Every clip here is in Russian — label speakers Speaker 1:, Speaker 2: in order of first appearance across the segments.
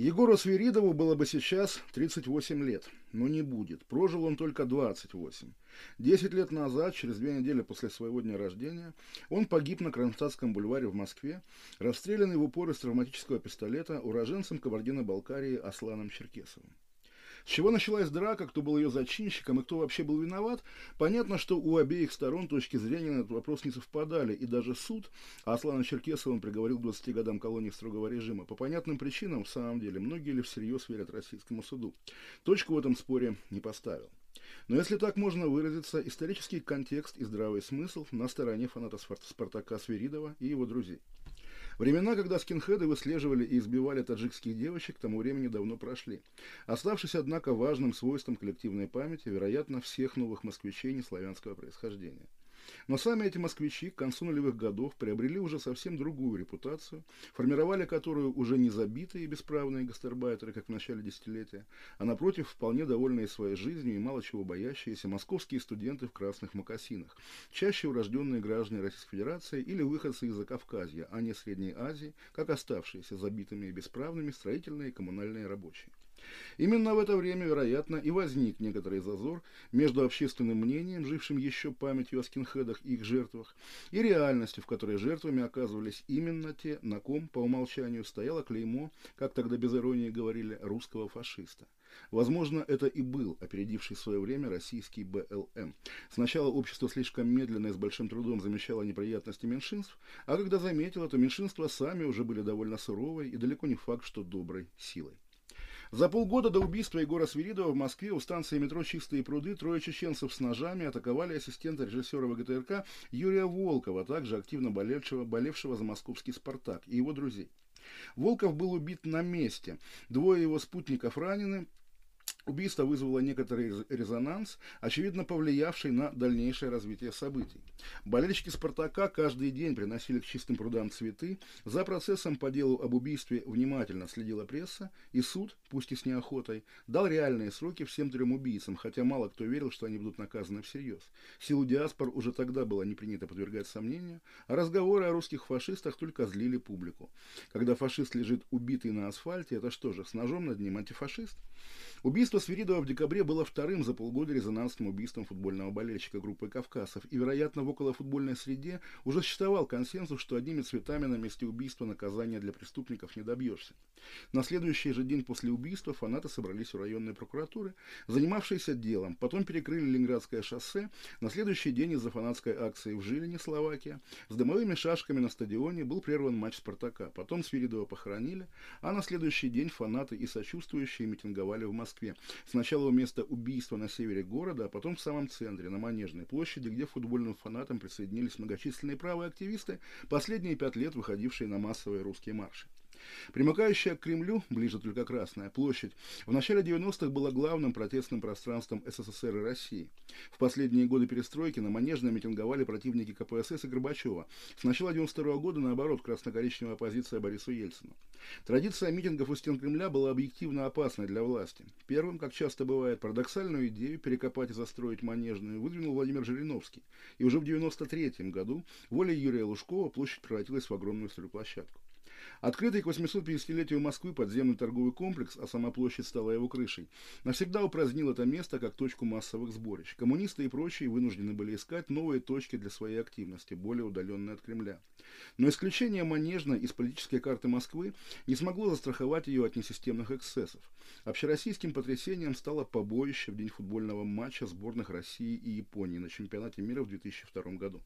Speaker 1: Егору Свиридову было бы сейчас 38 лет, но не будет. Прожил он только 28. Десять лет назад, через две недели после своего дня рождения, он погиб на Кронштадтском бульваре в Москве, расстрелянный в упор из травматического пистолета уроженцем Кабардино-Балкарии Асланом Черкесовым. С чего началась драка, кто был ее зачинщиком и кто вообще был виноват, понятно, что у обеих сторон точки зрения на этот вопрос не совпадали, и даже суд, Аслана Черкесова приговорил к 20 годам колонии строгого режима, по понятным причинам, в самом деле, многие ли всерьез верят российскому суду, точку в этом споре не поставил. Но если так можно выразиться, исторический контекст и здравый смысл на стороне фаната Спартака Свиридова и его друзей. Времена, когда скинхеды выслеживали и избивали таджикских девочек, к тому времени давно прошли. Оставшись, однако, важным свойством коллективной памяти, вероятно, всех новых москвичей неславянского происхождения. Но сами эти москвичи к концу нулевых годов приобрели уже совсем другую репутацию, формировали которую уже не забитые и бесправные гастарбайтеры, как в начале десятилетия, а напротив, вполне довольные своей жизнью и мало чего боящиеся московские студенты в красных мокасинах, чаще урожденные граждане Российской Федерации или выходцы из Закавказья, а не Средней Азии, как оставшиеся забитыми и бесправными строительные и коммунальные рабочие. Именно в это время, вероятно, и возник некоторый зазор между общественным мнением, жившим еще памятью о скинхедах и их жертвах, и реальностью, в которой жертвами оказывались именно те, на ком, по умолчанию, стояло клеймо, как тогда без иронии говорили, русского фашиста. Возможно, это и был опередивший свое время российский БЛМ. Сначала общество слишком медленно и с большим трудом замечало неприятности меньшинств, а когда заметило, то меньшинства сами уже были довольно суровой и далеко не факт, что доброй силой. За полгода до убийства Егора Свиридова в Москве у станции метро «Чистые пруды» трое чеченцев с ножами атаковали ассистента режиссера ВГТРК Юрия Волкова, также активно болевшего, болевшего за московский «Спартак» и его друзей. Волков был убит на месте. Двое его спутников ранены, Убийство вызвало некоторый резонанс, очевидно повлиявший на дальнейшее развитие событий. Болельщики «Спартака» каждый день приносили к чистым прудам цветы. За процессом по делу об убийстве внимательно следила пресса, и суд, пусть и с неохотой, дал реальные сроки всем трем убийцам, хотя мало кто верил, что они будут наказаны всерьез. Силу диаспор уже тогда было не принято подвергать сомнению, а разговоры о русских фашистах только злили публику. Когда фашист лежит убитый на асфальте, это что же, с ножом над ним антифашист? Убийство Свиридова в декабре было вторым за полгода резонансным убийством футбольного болельщика группы Кавказов, и, вероятно, в околофутбольной среде уже существовал консенсус, что одними цветами на месте убийства наказания для преступников не добьешься. На следующий же день после убийства фанаты собрались у районной прокуратуры, занимавшейся делом, потом перекрыли Ленинградское шоссе, на следующий день из-за фанатской акции в Жилине, Словакия, с дымовыми шашками на стадионе был прерван матч «Спартака», потом Свиридова похоронили, а на следующий день фанаты и сочувствующие митинговали в Москве. Сначала у места убийства на севере города, а потом в самом центре, на Манежной площади, где футбольным фанатам присоединились многочисленные правые активисты, последние пять лет выходившие на массовые русские марши. Примыкающая к Кремлю, ближе только Красная площадь, в начале 90-х была главным протестным пространством СССР и России. В последние годы перестройки на Манежной митинговали противники КПСС и Горбачева. С начала 92 -го года, наоборот, красно-коричневая оппозиция Борису Ельцину. Традиция митингов у стен Кремля была объективно опасной для власти. Первым, как часто бывает, парадоксальную идею перекопать и застроить Манежную выдвинул Владимир Жириновский. И уже в 93 году волей Юрия Лужкова площадь превратилась в огромную стройплощадку. Открытый к 850-летию Москвы подземный торговый комплекс, а сама площадь стала его крышей, навсегда упразднил это место как точку массовых сборищ. Коммунисты и прочие вынуждены были искать новые точки для своей активности, более удаленные от Кремля. Но исключение Манежна из политической карты Москвы не смогло застраховать ее от несистемных эксцессов. Общероссийским потрясением стало побоище в день футбольного матча сборных России и Японии на чемпионате мира в 2002 году.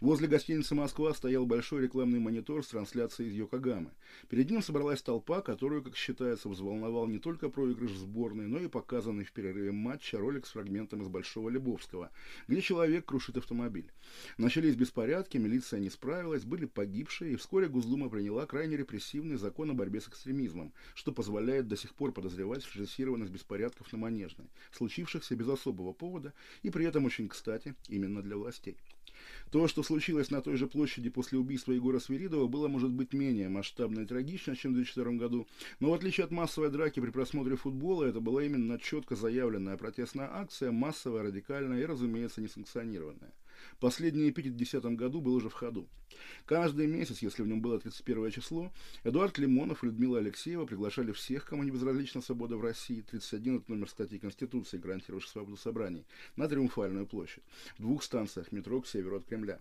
Speaker 1: Возле гостиницы «Москва» стоял большой рекламный монитор с трансляцией из Йокогамы. Перед ним собралась толпа, которую, как считается, взволновал не только проигрыш сборной, но и показанный в перерыве матча ролик с фрагментом из Большого Лебовского, где человек крушит автомобиль. Начались беспорядки, милиция не справилась, были погибшие, и вскоре Госдума приняла крайне репрессивный закон о борьбе с экстремизмом, что позволяет до сих пор подозревать в беспорядков на Манежной, случившихся без особого повода и при этом очень кстати именно для властей. То, что случилось на той же площади после убийства Егора Свиридова, было, может быть, менее масштабно и трагично, чем в 2002 году, но в отличие от массовой драки при просмотре футбола, это была именно четко заявленная протестная акция, массовая, радикальная и, разумеется, несанкционированная. Последний эпитет в 2010 году был уже в ходу. Каждый месяц, если в нем было 31 число, Эдуард Лимонов и Людмила Алексеева приглашали всех, кому не безразлична свобода в России, 31 это номер статьи Конституции, гарантирующей свободу собраний, на Триумфальную площадь, в двух станциях метро к северу от Кремля.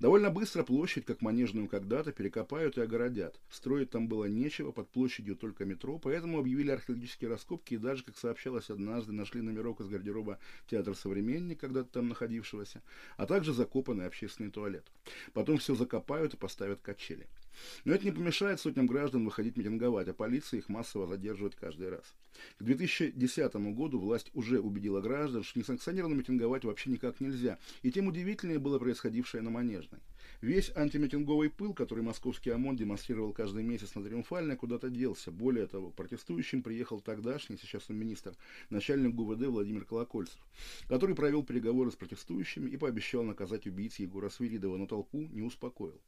Speaker 1: Довольно быстро площадь, как манежную когда-то, перекопают и огородят. Строить там было нечего, под площадью только метро, поэтому объявили археологические раскопки и даже, как сообщалось однажды, нашли номерок из гардероба театра «Современник», когда-то там находившегося, а также закопанный общественный туалет. Потом все закопают и поставят качели. Но это не помешает сотням граждан выходить митинговать, а полиция их массово задерживает каждый раз. К 2010 году власть уже убедила граждан, что несанкционированно митинговать вообще никак нельзя, и тем удивительнее было происходившее на Манежной. Весь антимитинговый пыл, который московский ОМОН демонстрировал каждый месяц на Триумфальной, куда-то делся. Более того, протестующим приехал тогдашний, сейчас он министр, начальник ГУВД Владимир Колокольцев, который провел переговоры с протестующими и пообещал наказать убийц Егора Свиридова, но толпу не успокоил.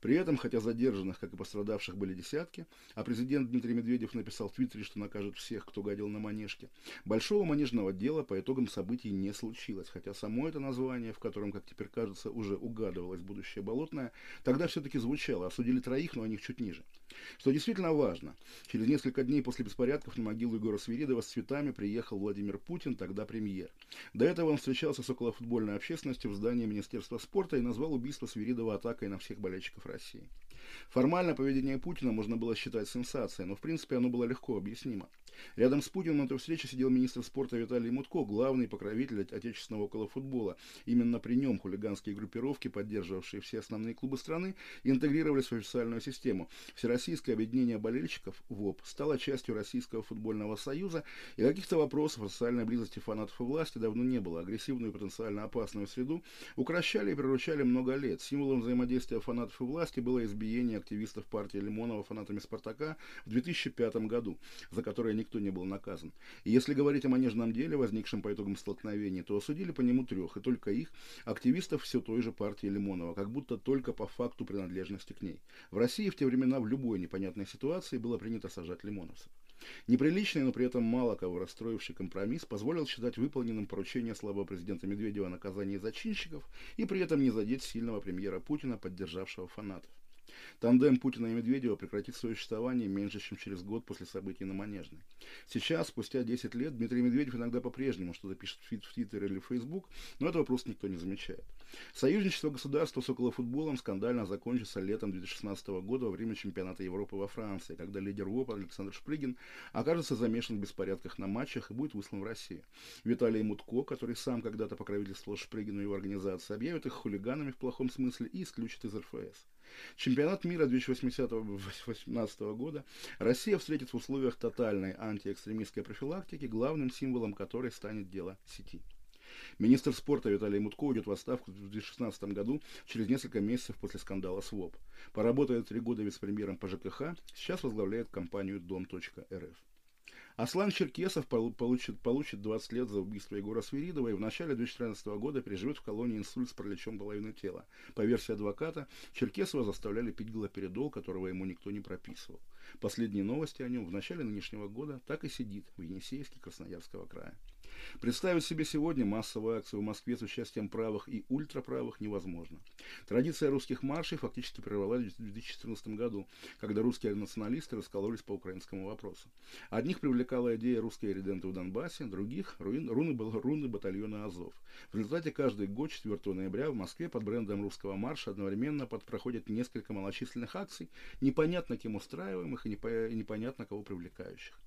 Speaker 1: При этом, хотя задержанных, как и пострадавших, были десятки, а президент Дмитрий Медведев написал в Твиттере, что накажет всех, кто гадил на манежке, большого манежного дела по итогам событий не случилось, хотя само это название, в котором, как теперь кажется, уже угадывалось будущее болотное, тогда все-таки звучало, осудили троих, но о них чуть ниже. Что действительно важно, через несколько дней после беспорядков на могилу Егора Свиридова с цветами приехал Владимир Путин, тогда премьер. До этого он встречался с околофутбольной общественностью в здании Министерства спорта и назвал убийство Свиридова атакой на всех болельщиков России. Формально поведение Путина можно было считать сенсацией, но в принципе оно было легко объяснимо. Рядом с Путиным на той встрече сидел министр спорта Виталий Мутко, главный покровитель отечественного околофутбола. Именно при нем хулиганские группировки, поддерживавшие все основные клубы страны, интегрировались в официальную систему. Всероссийское объединение болельщиков ВОП стало частью Российского футбольного союза, и каких-то вопросов о социальной близости фанатов и власти давно не было. Агрессивную и потенциально опасную среду укращали и приручали много лет. Символом взаимодействия фанатов и власти было избиение активистов партии Лимонова фанатами «Спартака» в 2005 году, за которое никто не был наказан. И если говорить о манежном деле, возникшем по итогам столкновений, то осудили по нему трех, и только их, активистов все той же партии Лимонова, как будто только по факту принадлежности к ней. В России в те времена в любой непонятной ситуации было принято сажать лимоновцев. Неприличный, но при этом мало кого расстроивший компромисс позволил считать выполненным поручение слабого президента Медведева о наказании зачинщиков и при этом не задеть сильного премьера Путина, поддержавшего фанатов. Тандем Путина и Медведева прекратит свое существование меньше, чем через год после событий на Манежной. Сейчас, спустя 10 лет, Дмитрий Медведев иногда по-прежнему что-то пишет в Твиттер или в Фейсбук, но этого просто никто не замечает. Союзничество государства с околофутболом скандально закончится летом 2016 года во время чемпионата Европы во Франции, когда лидер ВОП Александр Шпригин окажется замешан в беспорядках на матчах и будет выслан в Россию. Виталий Мутко, который сам когда-то покровительствовал Шпригину и его организации, объявит их хулиганами в плохом смысле и исключит из РФС. Чемпионат мира 2018 года Россия встретит в условиях тотальной антиэкстремистской профилактики, главным символом которой станет дело сети. Министр спорта Виталий Мутко уйдет в отставку в 2016 году, через несколько месяцев после скандала с ВОП. Поработает три года вице-премьером по ЖКХ, сейчас возглавляет компанию Дом.рф. Аслан Черкесов получит, получит 20 лет за убийство Егора Свиридова и в начале 2014 года переживет в колонии инсульт с параличом половины тела. По версии адвоката, Черкесова заставляли пить галоперидол, которого ему никто не прописывал. Последние новости о нем в начале нынешнего года так и сидит в Енисейске Красноярского края. Представить себе сегодня массовую акцию в Москве с участием правых и ультраправых невозможно. Традиция русских маршей фактически прервалась в 2014 году, когда русские националисты раскололись по украинскому вопросу. Одних привлекала идея русской реденты в Донбассе, других – руны, руны батальона Азов. В результате каждый год 4 ноября в Москве под брендом русского марша одновременно под проходят несколько малочисленных акций, непонятно кем устраиваемых и непонятно кого привлекающих.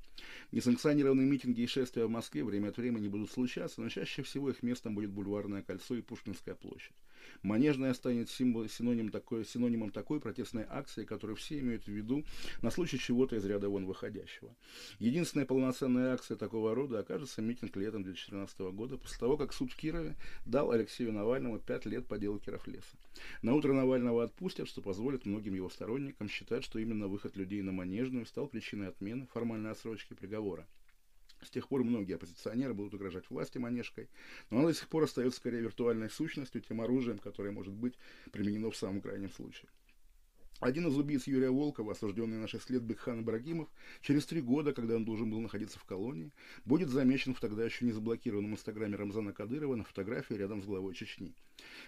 Speaker 1: Несанкционированные митинги и шествия в Москве время от времени будут случаться, но чаще всего их местом будет Бульварное кольцо и Пушкинская площадь. Манежная станет символ, синоним такой, синонимом такой протестной акции, которую все имеют в виду на случай чего-то из ряда вон выходящего. Единственная полноценная акция такого рода окажется митинг летом 2014 года, после того, как суд в Кирове дал Алексею Навальному 5 лет по делу Кировлеса. На утро Навального отпустят, что позволит многим его сторонникам считать, что именно выход людей на Манежную стал причиной отмены формальной отсрочки приговора. С тех пор многие оппозиционеры будут угрожать власти манежкой, но она до сих пор остается скорее виртуальной сущностью, тем оружием, которое может быть применено в самом крайнем случае. Один из убийц Юрия Волкова, осужденный на 6 лет Бекхан Ибрагимов, через три года, когда он должен был находиться в колонии, будет замечен в тогда еще не заблокированном инстаграме Рамзана Кадырова на фотографии рядом с главой Чечни.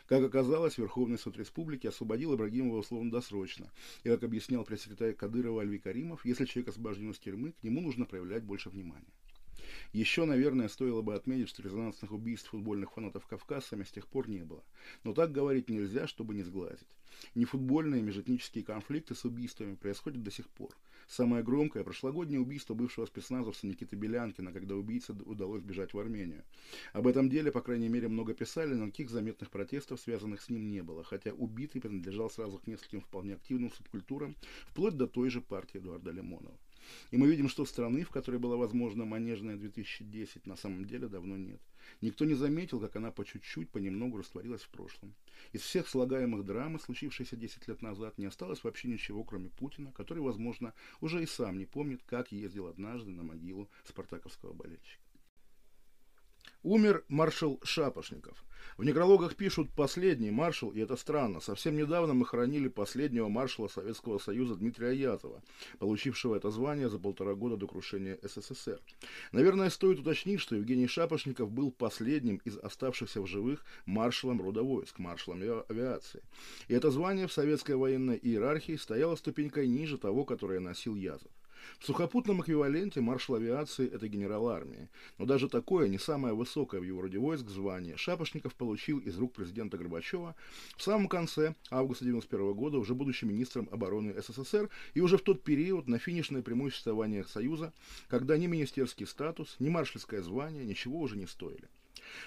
Speaker 1: Как оказалось, Верховный суд Республики освободил Ибрагимова условно досрочно. И, как объяснял пресс-секретарь Кадырова Альви Каримов, если человек освобожден из тюрьмы, к нему нужно проявлять больше внимания. Еще, наверное, стоило бы отметить, что резонансных убийств футбольных фанатов Кавказа с тех пор не было. Но так говорить нельзя, чтобы не сглазить. Нефутбольные межэтнические конфликты с убийствами происходят до сих пор. Самое громкое – прошлогоднее убийство бывшего спецназовца Никиты Белянкина, когда убийце удалось бежать в Армению. Об этом деле, по крайней мере, много писали, но никаких заметных протестов, связанных с ним, не было, хотя убитый принадлежал сразу к нескольким вполне активным субкультурам, вплоть до той же партии Эдуарда Лимонова. И мы видим, что страны, в которой была возможна манежная 2010, на самом деле давно нет. Никто не заметил, как она по чуть-чуть, понемногу растворилась в прошлом. Из всех слагаемых драмы, случившихся 10 лет назад, не осталось вообще ничего, кроме Путина, который, возможно, уже и сам не помнит, как ездил однажды на могилу спартаковского болельщика. Умер маршал Шапошников. В некрологах пишут «последний маршал», и это странно. Совсем недавно мы хоронили последнего маршала Советского Союза Дмитрия Язова, получившего это звание за полтора года до крушения СССР. Наверное, стоит уточнить, что Евгений Шапошников был последним из оставшихся в живых маршалом рода войск, маршалом авиации. И это звание в советской военной иерархии стояло ступенькой ниже того, которое носил Язов. В сухопутном эквиваленте маршал авиации – это генерал армии. Но даже такое, не самое высокое в его роде войск звание, Шапошников получил из рук президента Горбачева в самом конце августа 1991 года, уже будучи министром обороны СССР, и уже в тот период на финишное прямое существование Союза, когда ни министерский статус, ни маршальское звание ничего уже не стоили.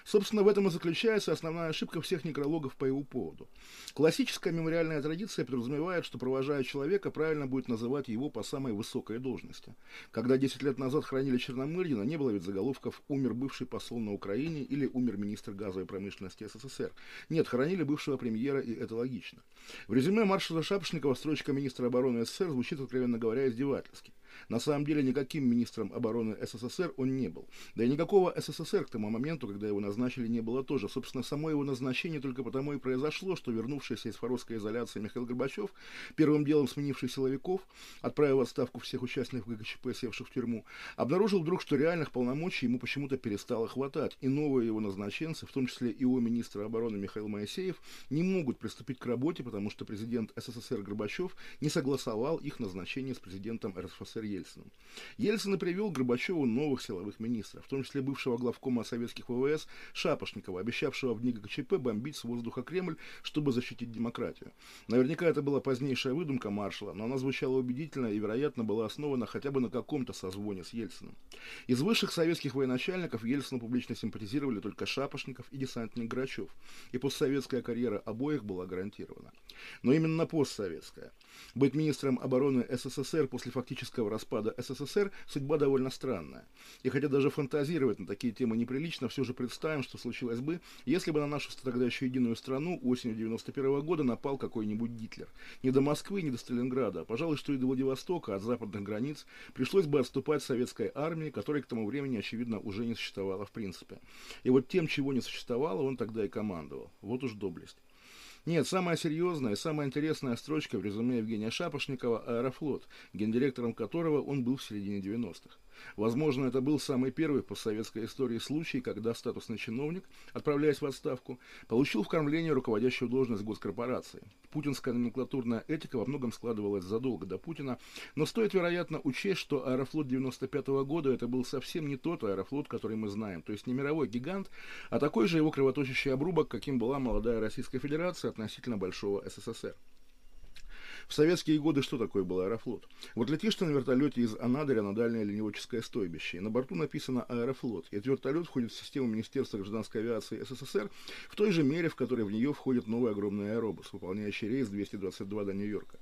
Speaker 1: Собственно, в этом и заключается основная ошибка всех некрологов по его поводу. Классическая мемориальная традиция подразумевает, что провожая человека, правильно будет называть его по самой высокой должности. Когда 10 лет назад хранили Черномырдина, не было ведь заголовков «Умер бывший посол на Украине» или «Умер министр газовой промышленности СССР». Нет, хоронили бывшего премьера, и это логично. В резюме маршала Шапошникова строчка министра обороны СССР звучит, откровенно говоря, издевательски. На самом деле никаким министром обороны СССР он не был. Да и никакого СССР к тому моменту, когда его назначили, не было тоже. Собственно, само его назначение только потому и произошло, что вернувшийся из фаровской изоляции Михаил Горбачев, первым делом сменивший силовиков, отправив отставку всех участников ГКЧП, севших в тюрьму, обнаружил вдруг, что реальных полномочий ему почему-то перестало хватать, и новые его назначенцы, в том числе и его министра обороны Михаил Моисеев, не могут приступить к работе, потому что президент СССР Горбачев не согласовал их назначение с президентом РСФСР Ельциным. Ельцин и привел Горбачеву новых силовых министров, в том числе бывшего главкома советских ВВС Шапошникова, обещавшего в дни ГКЧП бомбить с воздуха Кремль, чтобы защитить демократию. Наверняка это была позднейшая выдумка маршала, но она звучала убедительно и, вероятно, была основана хотя бы на каком-то созвоне с Ельциным. Из высших советских военачальников Ельцину публично симпатизировали только Шапошников и десантник Грачев, и постсоветская карьера обоих была гарантирована. Но именно постсоветская. Быть министром обороны СССР после фактического распада СССР судьба довольно странная. И хотя даже фантазировать на такие темы неприлично, все же представим, что случилось бы, если бы на нашу тогда еще единую страну осенью 91 года напал какой-нибудь Гитлер. Не до Москвы, не до Сталинграда, а, пожалуй, что и до Владивостока, от западных границ, пришлось бы отступать советской армии, которой к тому времени, очевидно, уже не существовало в принципе. И вот тем, чего не существовало, он тогда и командовал. Вот уж доблесть. Нет, самая серьезная и самая интересная строчка в резюме Евгения Шапошникова «Аэрофлот», гендиректором которого он был в середине 90-х. Возможно, это был самый первый по советской истории случай, когда статусный чиновник, отправляясь в отставку, получил в кормление руководящую должность госкорпорации. Путинская номенклатурная этика во многом складывалась задолго до Путина, но стоит, вероятно, учесть, что аэрофлот 95 -го года это был совсем не тот аэрофлот, который мы знаем, то есть не мировой гигант, а такой же его кровоточащий обрубок, каким была молодая Российская Федерация относительно большого СССР. В советские годы что такое был Аэрофлот? Вот летишь ты на вертолете из Анадыря на дальнее ленивоческое стойбище, и на борту написано Аэрофлот. И этот вертолет входит в систему Министерства гражданской авиации СССР в той же мере, в которой в нее входит новый огромный аэробус, выполняющий рейс 222 до Нью-Йорка.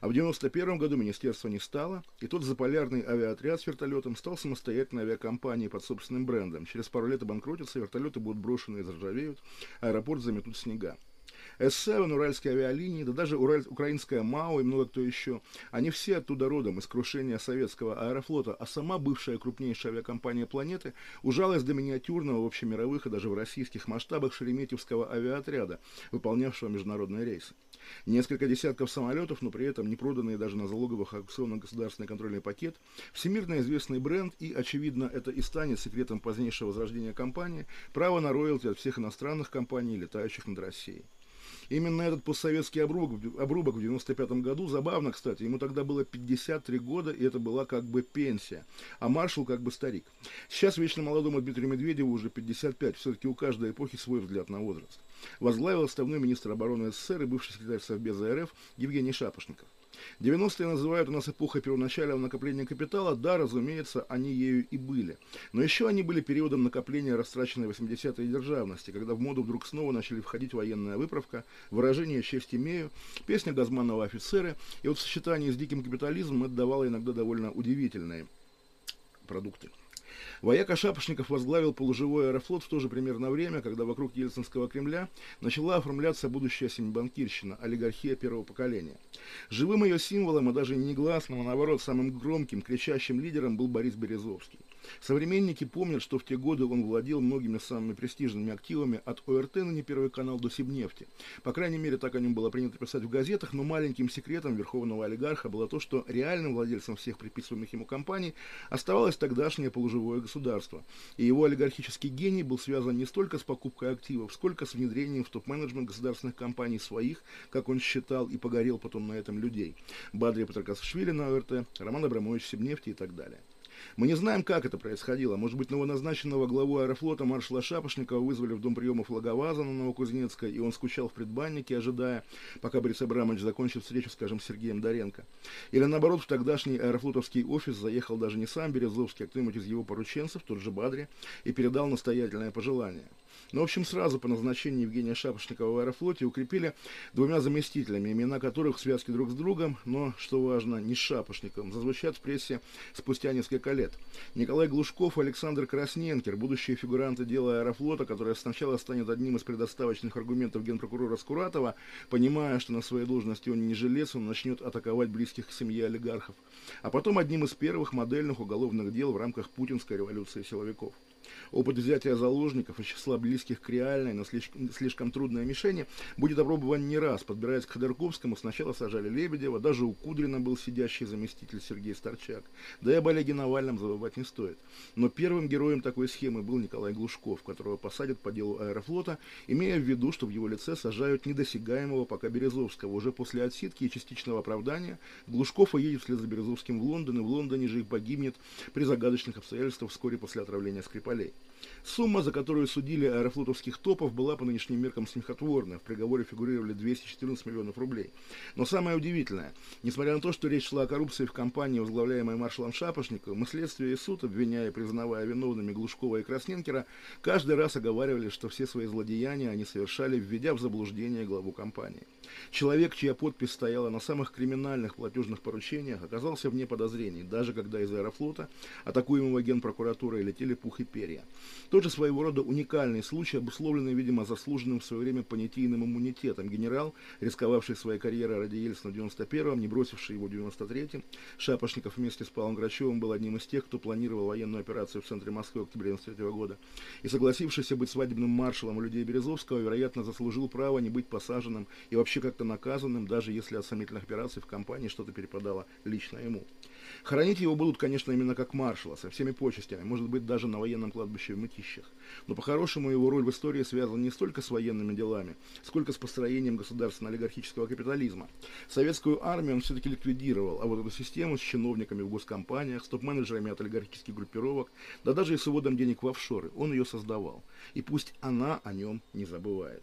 Speaker 1: А в 1991 году министерства не стало, и тот заполярный авиаотряд с вертолетом стал самостоятельной авиакомпанией под собственным брендом. Через пару лет обанкротятся, вертолеты будут брошены и заржавеют, аэропорт заметут снега. С-7, уральские авиалинии, да даже Ураль... украинская МАО и много кто еще. Они все оттуда родом, из крушения советского аэрофлота, а сама бывшая крупнейшая авиакомпания планеты ужалась до миниатюрного в общемировых и даже в российских масштабах Шереметьевского авиаотряда, выполнявшего международные рейсы. Несколько десятков самолетов, но при этом не проданные даже на залоговых аукционно-государственный контрольный пакет, всемирно известный бренд и, очевидно, это и станет секретом позднейшего возрождения компании, право на роялти от всех иностранных компаний, летающих над Россией. Именно этот постсоветский обрубок, обрубок в 95 году, забавно, кстати, ему тогда было 53 года, и это была как бы пенсия, а маршал как бы старик. Сейчас вечно молодому Дмитрию Медведеву уже 55, все-таки у каждой эпохи свой взгляд на возраст. Возглавил отставной министр обороны СССР и бывший секретарь Совбеза РФ Евгений Шапошников. 90-е называют у нас эпохой первоначального накопления капитала. Да, разумеется, они ею и были. Но еще они были периодом накопления растраченной 80-й державности, когда в моду вдруг снова начали входить военная выправка, выражение «честь имею», песня Газманова «Офицеры». И вот в сочетании с диким капитализмом это давало иногда довольно удивительные продукты. Вояка Шапошников возглавил полуживой аэрофлот в то же примерно время, когда вокруг Ельцинского Кремля начала оформляться будущая семибанкирщина, олигархия первого поколения. Живым ее символом, и даже не негласным, а наоборот самым громким, кричащим лидером был Борис Березовский. Современники помнят, что в те годы он владел многими самыми престижными активами от ОРТ на не первый канал до Сибнефти. По крайней мере, так о нем было принято писать в газетах, но маленьким секретом верховного олигарха было то, что реальным владельцем всех приписываемых ему компаний оставалось тогдашнее полуживое государство. И его олигархический гений был связан не столько с покупкой активов, сколько с внедрением в топ-менеджмент государственных компаний своих, как он считал, и погорел потом на этом людей. Бадри Патракасшвили на ОРТ, Роман Абрамович Сибнефти и так далее. Мы не знаем, как это происходило. Может быть, новоназначенного главу аэрофлота маршала Шапошникова вызвали в дом приемов Логоваза на Новокузнецкой, и он скучал в предбаннике, ожидая, пока Борис Абрамович закончит встречу, скажем, с Сергеем Доренко. Или наоборот, в тогдашний аэрофлотовский офис заехал даже не сам Березовский, а кто-нибудь из его порученцев, тот же Бадри, и передал настоятельное пожелание. Но, в общем, сразу по назначению Евгения Шапошникова в аэрофлоте укрепили двумя заместителями, имена которых в связке друг с другом, но, что важно, не с Шапошником, зазвучат в прессе спустя несколько лет. Николай Глушков и Александр Красненкер, будущие фигуранты дела аэрофлота, которое сначала станет одним из предоставочных аргументов генпрокурора Скуратова, понимая, что на своей должности он не жилец, он начнет атаковать близких к семье олигархов, а потом одним из первых модельных уголовных дел в рамках путинской революции силовиков. Опыт взятия заложников из числа близких к реальной, но слишком, слишком трудной мишени будет опробован не раз. Подбираясь к Ходорковскому, сначала сажали Лебедева, даже у Кудрина был сидящий заместитель Сергей Старчак. Да и об Олеге Навальном забывать не стоит. Но первым героем такой схемы был Николай Глушков, которого посадят по делу аэрофлота, имея в виду, что в его лице сажают недосягаемого пока Березовского. Уже после отсидки и частичного оправдания Глушков уедет вслед за Березовским в Лондон, и в Лондоне же и погибнет при загадочных обстоятельствах вскоре после отравления naturally Сумма, за которую судили аэрофлотовских топов, была по нынешним меркам смехотворная. В приговоре фигурировали 214 миллионов рублей. Но самое удивительное, несмотря на то, что речь шла о коррупции в компании, возглавляемой маршалом Шапошниковым, и следствие и суд, обвиняя и признавая виновными Глушкова и Красненкера, каждый раз оговаривали, что все свои злодеяния они совершали, введя в заблуждение главу компании. Человек, чья подпись стояла на самых криминальных платежных поручениях, оказался вне подозрений, даже когда из аэрофлота, атакуемого генпрокуратурой, летели пух и перья. Тоже своего рода уникальный случай, обусловленный, видимо, заслуженным в свое время понятийным иммунитетом. Генерал, рисковавший своей карьерой ради Ельцина в 91-м, не бросивший его в 93-м, Шапошников вместе с Павлом Грачевым был одним из тех, кто планировал военную операцию в центре Москвы в октябре 93 -го года. И согласившийся быть свадебным маршалом у людей Березовского, вероятно, заслужил право не быть посаженным и вообще как-то наказанным, даже если от сомнительных операций в компании что-то перепадало лично ему. Хранить его будут, конечно, именно как маршала, со всеми почестями, может быть, даже на военном кладбище в Мытищах. Но по-хорошему его роль в истории связана не столько с военными делами, сколько с построением государственно-олигархического капитализма. Советскую армию он все-таки ликвидировал, а вот эту систему с чиновниками в госкомпаниях, с топ-менеджерами от олигархических группировок, да даже и с уводом денег в офшоры, он ее создавал. И пусть она о нем не забывает.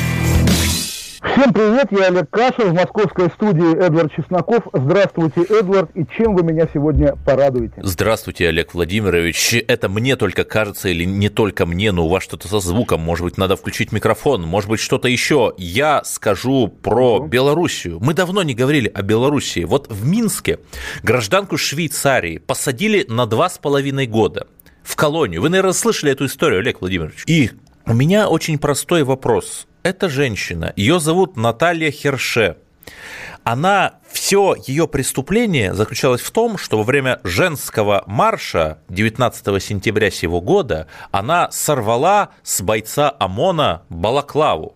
Speaker 1: Всем привет, я Олег Кашин, в московской студии Эдвард Чесноков. Здравствуйте, Эдвард, и чем вы меня сегодня порадуете?
Speaker 2: Здравствуйте, Олег Владимирович. Это мне только кажется, или не только мне, но у вас что-то со звуком, может быть, надо включить микрофон, может быть, что-то еще. Я скажу про ну. Белоруссию. Мы давно не говорили о Белоруссии. Вот в Минске гражданку Швейцарии посадили на два с половиной года в колонию. Вы, наверное, слышали эту историю, Олег Владимирович. И у меня очень простой вопрос эта женщина, ее зовут Наталья Херше. Она, все ее преступление заключалось в том, что во время женского марша 19 сентября сего года она сорвала с бойца ОМОНа балаклаву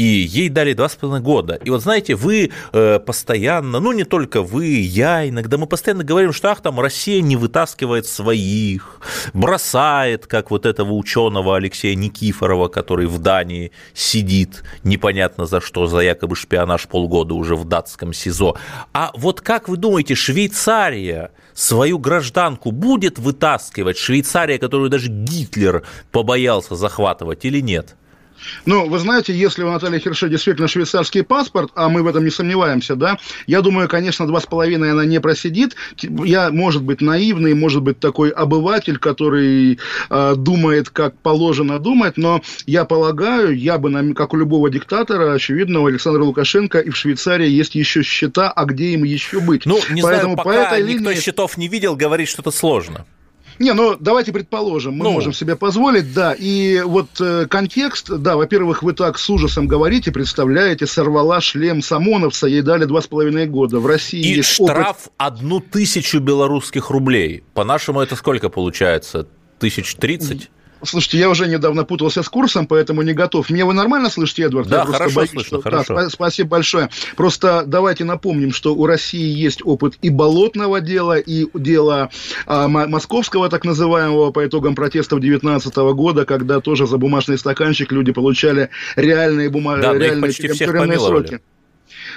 Speaker 2: и ей дали два с половиной года. И вот знаете, вы э, постоянно, ну не только вы, я, иногда мы постоянно говорим, что ах, там Россия не вытаскивает своих, бросает, как вот этого ученого Алексея Никифорова, который в Дании сидит непонятно за что, за якобы шпионаж полгода уже в датском СИЗО. А вот как вы думаете, Швейцария свою гражданку будет вытаскивать? Швейцария, которую даже Гитлер побоялся захватывать или нет?
Speaker 1: Ну, вы знаете, если у Натальи Херше действительно швейцарский паспорт, а мы в этом не сомневаемся, да, я думаю, конечно, два с половиной она не просидит. Я, может быть, наивный, может быть, такой обыватель, который э, думает, как положено думать, но я полагаю, я бы, как у любого диктатора, очевидно, у Александра Лукашенко и в Швейцарии есть еще счета, а где им еще быть.
Speaker 2: Ну, не Поэтому знаю, пока по этой никто линии... счетов не видел, говорит, что это сложно.
Speaker 1: Не, ну давайте предположим, мы ну. можем себе позволить, да. И вот э, контекст, да, во-первых, вы так с ужасом говорите, представляете, сорвала шлем Самоновца, ей дали два с половиной года. В России
Speaker 2: И есть штраф опыт... одну тысячу белорусских рублей. По-нашему это сколько получается? Тысяч тридцать?
Speaker 1: Слушайте, я уже недавно путался с курсом, поэтому не готов. Меня вы нормально слышите, Эдвард?
Speaker 2: Да, я хорошо боюсь, слышно, что... хорошо.
Speaker 1: Да, спасибо большое. Просто давайте напомним, что у России есть опыт и болотного дела, и дела а, московского, так называемого, по итогам протестов 2019 года, когда тоже за бумажный стаканчик люди получали реальные, бума...
Speaker 2: да, реальные тюремные сроки.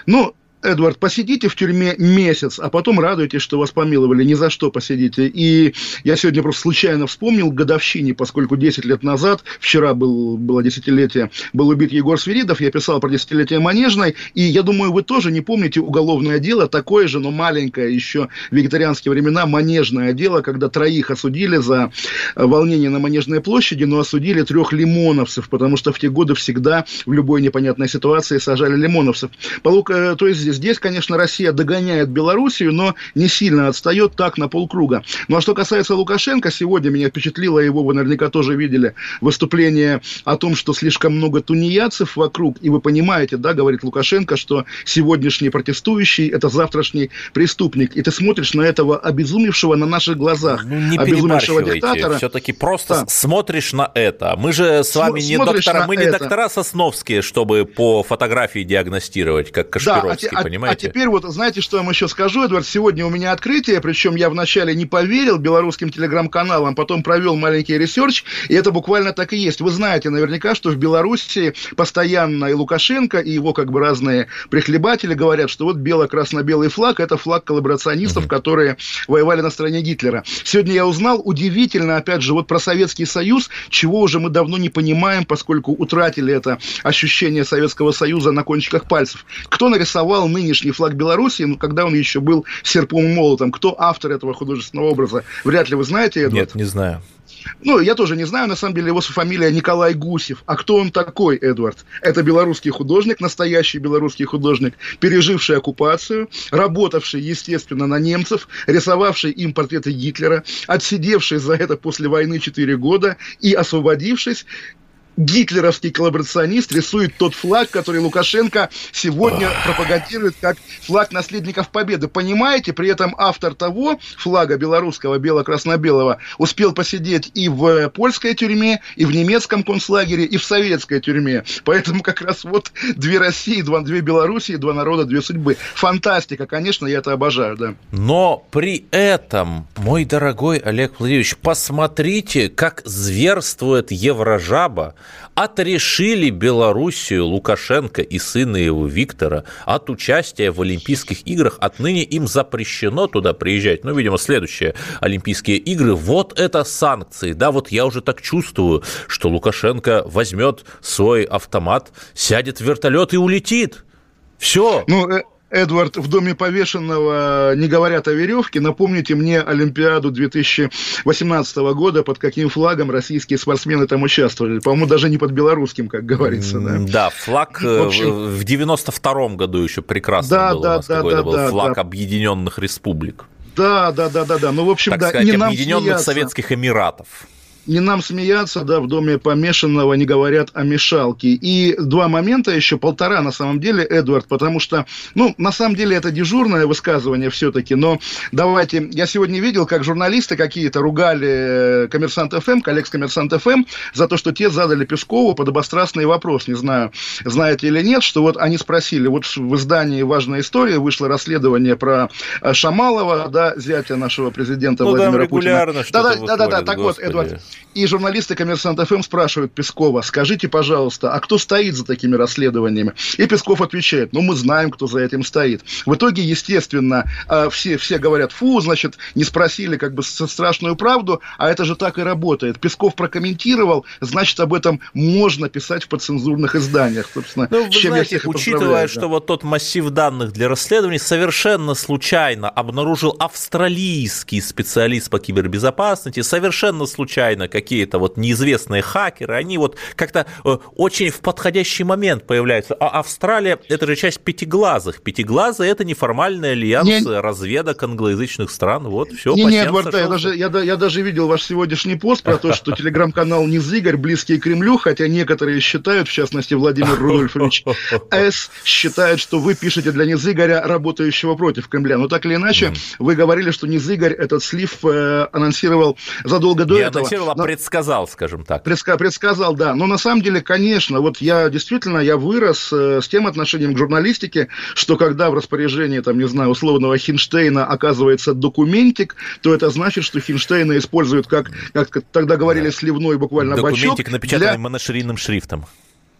Speaker 1: Ну, Эдвард, посидите в тюрьме месяц, а потом радуйтесь, что вас помиловали, ни за что посидите. И я сегодня просто случайно вспомнил годовщине, поскольку 10 лет назад, вчера был, было десятилетие, был убит Егор Свиридов, я писал про десятилетие Манежной, и я думаю, вы тоже не помните уголовное дело, такое же, но маленькое, еще вегетарианские времена, Манежное дело, когда троих осудили за волнение на Манежной площади, но осудили трех лимоновцев, потому что в те годы всегда в любой непонятной ситуации сажали лимоновцев. Э, то есть конечно, Россия догоняет Белоруссию, но не сильно отстает так на полкруга. Ну а что касается Лукашенко, сегодня меня впечатлило его, вы наверняка тоже видели, выступление о том, что слишком много тунеядцев вокруг. И вы понимаете, да, говорит Лукашенко, что сегодняшний протестующий – это завтрашний преступник. И ты смотришь на этого обезумевшего на наших глазах,
Speaker 2: ну, не обезумевшего диктатора. Все-таки просто да. смотришь на это. Мы же с вами См- не доктора, мы не это. доктора Сосновские, чтобы по фотографии диагностировать, как Кашпировский. Да, а, понимаете?
Speaker 1: А теперь вот, знаете, что я вам еще скажу, Эдвард? Сегодня у меня открытие, причем я вначале не поверил белорусским телеграм-каналам, потом провел маленький research, и это буквально так и есть. Вы знаете наверняка, что в Беларуси постоянно и Лукашенко, и его как бы разные прихлебатели говорят, что вот бело-красно-белый флаг – это флаг коллаборационистов, mm-hmm. которые воевали на стороне Гитлера. Сегодня я узнал, удивительно, опять же, вот про Советский Союз, чего уже мы давно не понимаем, поскольку утратили это ощущение Советского Союза на кончиках пальцев. Кто нарисовал нынешний флаг Беларуси, ну, когда он еще был серпом и молотом. Кто автор этого художественного образа? Вряд ли вы знаете это.
Speaker 2: Нет, не знаю.
Speaker 1: Ну, я тоже не знаю, на самом деле его фамилия Николай Гусев. А кто он такой, Эдвард? Это белорусский художник, настоящий белорусский художник, переживший оккупацию, работавший, естественно, на немцев, рисовавший им портреты Гитлера, отсидевший за это после войны 4 года и освободившись, гитлеровский коллаборационист рисует тот флаг, который Лукашенко сегодня пропагандирует как флаг наследников Победы. Понимаете, при этом автор того флага белорусского, бело-красно-белого, успел посидеть и в польской тюрьме, и в немецком концлагере, и в советской тюрьме. Поэтому как раз вот две России, два, две Белоруссии, два народа, две судьбы. Фантастика, конечно, я это обожаю, да.
Speaker 2: Но при этом, мой дорогой Олег Владимирович, посмотрите, как зверствует Еврожаба, отрешили Белоруссию Лукашенко и сына его Виктора от участия в Олимпийских играх. Отныне им запрещено туда приезжать. Ну, видимо, следующие Олимпийские игры. Вот это санкции. Да, вот я уже так чувствую, что Лукашенко возьмет свой автомат, сядет в вертолет и улетит. Все.
Speaker 1: Ну, э, Эдвард, в доме повешенного не говорят о веревке. Напомните мне Олимпиаду 2018 года, под каким флагом российские спортсмены там участвовали. По-моему, даже не под белорусским, как говорится. Да,
Speaker 2: да флаг в, э, общем... в 92 году еще прекрасно да, был да, у нас да, да, был да, флаг да. Объединенных Республик.
Speaker 1: Да, да, да, да, да. Ну, в общем,
Speaker 2: так
Speaker 1: да,
Speaker 2: сказать, не Объединенных смеяться. Советских Эмиратов
Speaker 1: не нам смеяться, да, в доме помешанного не говорят о мешалке. И два момента еще, полтора на самом деле, Эдвард, потому что, ну, на самом деле это дежурное высказывание все-таки, но давайте, я сегодня видел, как журналисты какие-то ругали Коммерсант ФМ, коллег с Коммерсант ФМ, за то, что те задали Пескову подобострастный вопрос, не знаю, знаете или нет, что вот они спросили, вот в издании «Важная история» вышло расследование про э, Шамалова, да, зятя нашего президента ну, Владимира Путина. Да, да, да, да, так вот, Эдвард, и журналисты «Коммерсант ФМ» спрашивают Пескова, скажите, пожалуйста, а кто стоит за такими расследованиями? И Песков отвечает, ну, мы знаем, кто за этим стоит. В итоге, естественно, а, все, все говорят, фу, значит, не спросили как бы страшную правду, а это же так и работает. Песков прокомментировал, значит, об этом можно писать в подцензурных изданиях.
Speaker 2: Собственно, ну, вы чем знаете, учитывая, да. что вот тот массив данных для расследований совершенно случайно обнаружил австралийский специалист по кибербезопасности, совершенно случайно случайно какие-то вот неизвестные хакеры, они вот как-то э, очень в подходящий момент появляются. А Австралия – это же часть пятиглазых. Пятиглазые – это неформальный альянс не... разведок англоязычных стран. Вот, все,
Speaker 1: не, Нет, Эдвард, я даже, я, я даже видел ваш сегодняшний пост про то, что телеграм-канал Низыгорь близкий к Кремлю, хотя некоторые считают, в частности, Владимир Рудольфович С. считает, что вы пишете для Низыгоря, работающего против Кремля. Но так или иначе, вы говорили, что Низыгорь этот слив э, анонсировал задолго до этого
Speaker 2: а предсказал, скажем так.
Speaker 1: Предска предсказал, да. Но на самом деле, конечно, вот я действительно, я вырос э, с тем отношением к журналистике, что когда в распоряжении, там, не знаю, условного Хинштейна оказывается документик, то это значит, что Хинштейна используют как, как тогда говорили, да. сливной буквально
Speaker 2: документик, бачок. Документик, напечатанный для... моноширинным шрифтом.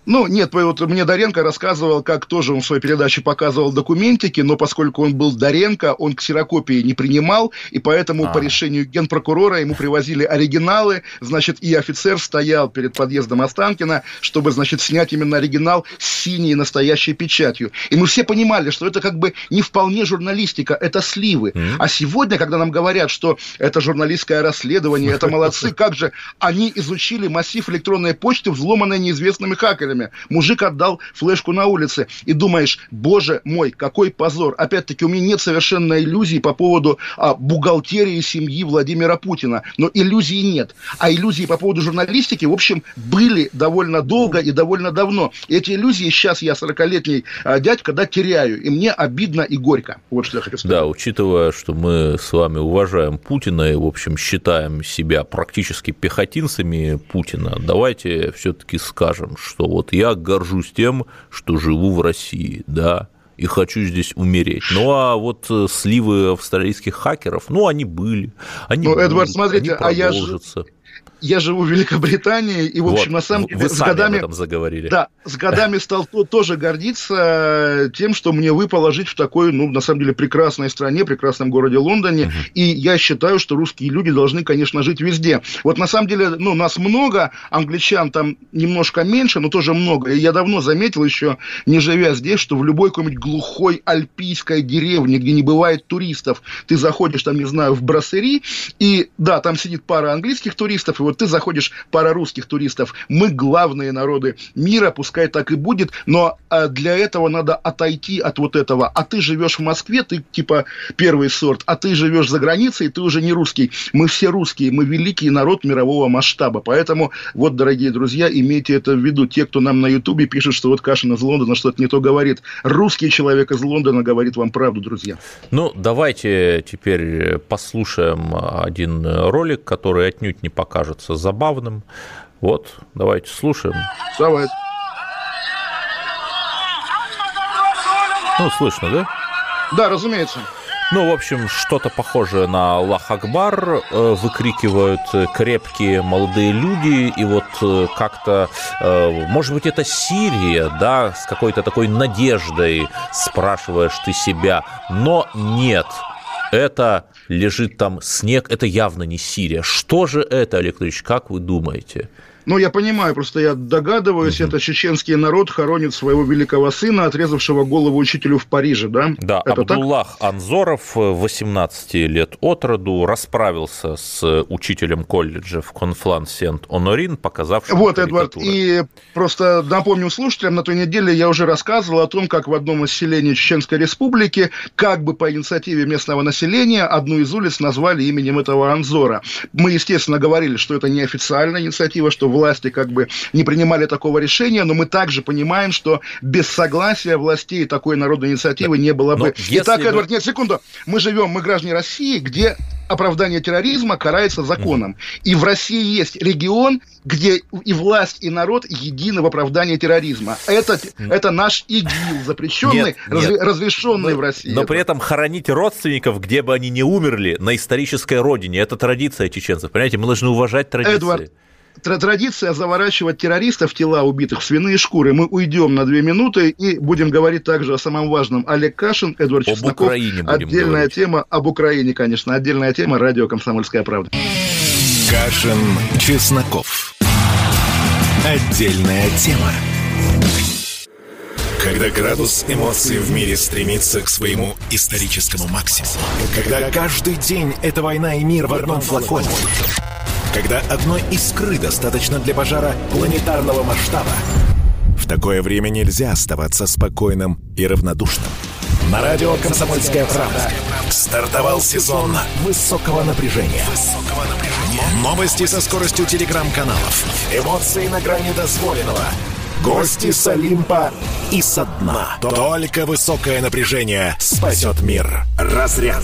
Speaker 1: Ну, нет, вот мне Доренко рассказывал, как тоже он в своей передаче показывал документики, но поскольку он был Доренко, он ксерокопии не принимал, и поэтому а. по решению генпрокурора ему привозили оригиналы, значит, и офицер стоял перед подъездом Останкина, чтобы, значит, снять именно оригинал с синей настоящей печатью. И мы все понимали, что это как бы не вполне журналистика, это сливы. Mm-hmm. А сегодня, когда нам говорят, что это журналистское расследование, это молодцы, как же они изучили массив электронной почты, взломанной неизвестными хакерами, хакерами. Мужик отдал флешку на улице. И думаешь, боже мой, какой позор. Опять-таки, у меня нет совершенно иллюзий по поводу а, бухгалтерии семьи Владимира Путина. Но иллюзий нет. А иллюзии по поводу журналистики, в общем, были довольно долго и довольно давно. И эти иллюзии сейчас я 40-летний а, дядька, да, теряю. И мне обидно и горько. Вот что я хочу сказать.
Speaker 2: Да, учитывая, что мы с вами уважаем Путина и, в общем, считаем себя практически пехотинцами Путина, давайте все-таки скажем, что вот вот я горжусь тем, что живу в России, да, и хочу здесь умереть. Ну а вот э, сливы австралийских хакеров, ну они были, они ну,
Speaker 1: будут, Эдвард, смотрите, они а я я живу в Великобритании, и, в общем, вот, на самом деле,
Speaker 2: с годами... об этом заговорили.
Speaker 1: Да, с годами стал тоже гордиться тем, что мне выпало жить в такой, ну, на самом деле, прекрасной стране, прекрасном городе Лондоне, uh-huh. и я считаю, что русские люди должны, конечно, жить везде. Вот, на самом деле, ну, нас много, англичан там немножко меньше, но тоже много, и я давно заметил еще, не живя здесь, что в любой какой-нибудь глухой альпийской деревне, где не бывает туристов, ты заходишь там, не знаю, в брассери, и, да, там сидит пара английских туристов, и вот вот ты заходишь, пара русских туристов, мы главные народы мира, пускай так и будет, но а, для этого надо отойти от вот этого. А ты живешь в Москве, ты типа первый сорт, а ты живешь за границей, ты уже не русский. Мы все русские, мы великий народ мирового масштаба. Поэтому вот, дорогие друзья, имейте это в виду. Те, кто нам на Ютубе пишет, что вот Кашин из Лондона что-то не то говорит. Русский человек из Лондона говорит вам правду, друзья.
Speaker 2: Ну, давайте теперь послушаем один ролик, который отнюдь не покажет кажется забавным. Вот, давайте слушаем.
Speaker 1: Давай.
Speaker 2: Ну, слышно, да?
Speaker 1: Да, разумеется.
Speaker 2: Ну, в общем, что-то похожее на Аллах Акбар э, выкрикивают крепкие молодые люди, и вот э, как-то, э, может быть, это Сирия, да, с какой-то такой надеждой спрашиваешь ты себя, но нет, это лежит там снег, это явно не Сирия. Что же это, Олег Ильич, как вы думаете?
Speaker 1: Ну, я понимаю, просто я догадываюсь, угу. это чеченский народ хоронит своего великого сына, отрезавшего голову учителю в Париже, да?
Speaker 2: Да, это Абдуллах так? Анзоров, 18 лет от роду, расправился с учителем колледжа в Конфлан Сент-Онорин, показавшим
Speaker 1: Вот, Эдвард, и просто напомню слушателям, на той неделе я уже рассказывал о том, как в одном из селений Чеченской Республики, как бы по инициативе местного населения, одну из улиц назвали именем этого Анзора. Мы, естественно, говорили, что это неофициальная инициатива, что власти как бы не принимали такого решения, но мы также понимаем, что без согласия властей такой народной инициативы не было бы. Итак, вы... Эдвард, нет, секунду. Мы живем, мы граждане России, где оправдание терроризма карается законом. И в России есть регион, где и власть, и народ едины в оправдании терроризма. Это, это наш ИГИЛ, запрещенный, нет, раз, нет. разрешенный но, в России.
Speaker 2: Но это. при этом хоронить родственников, где бы они ни умерли, на исторической родине, это традиция чеченцев. Понимаете, мы должны уважать традиции.
Speaker 1: Эдвард, традиция заворачивать террористов в тела убитых в свиные шкуры. Мы уйдем на две минуты и будем говорить также о самом важном. Олег Кашин, Эдвард об Чесноков. Украине будем Отдельная говорить. тема об Украине, конечно. Отдельная тема радио «Комсомольская правда».
Speaker 3: Кашин, Чесноков. Отдельная тема. Когда градус эмоций в мире стремится к своему историческому максимуму. Когда каждый день это война и мир в одном флаконе когда одной искры достаточно для пожара планетарного масштаба. В такое время нельзя оставаться спокойным и равнодушным. На радио «Комсомольская правда» стартовал сезон высокого напряжения. Новости со скоростью телеграм-каналов. Эмоции на грани дозволенного. Гости с Олимпа и со дна. Только высокое напряжение спасет мир. Разряд.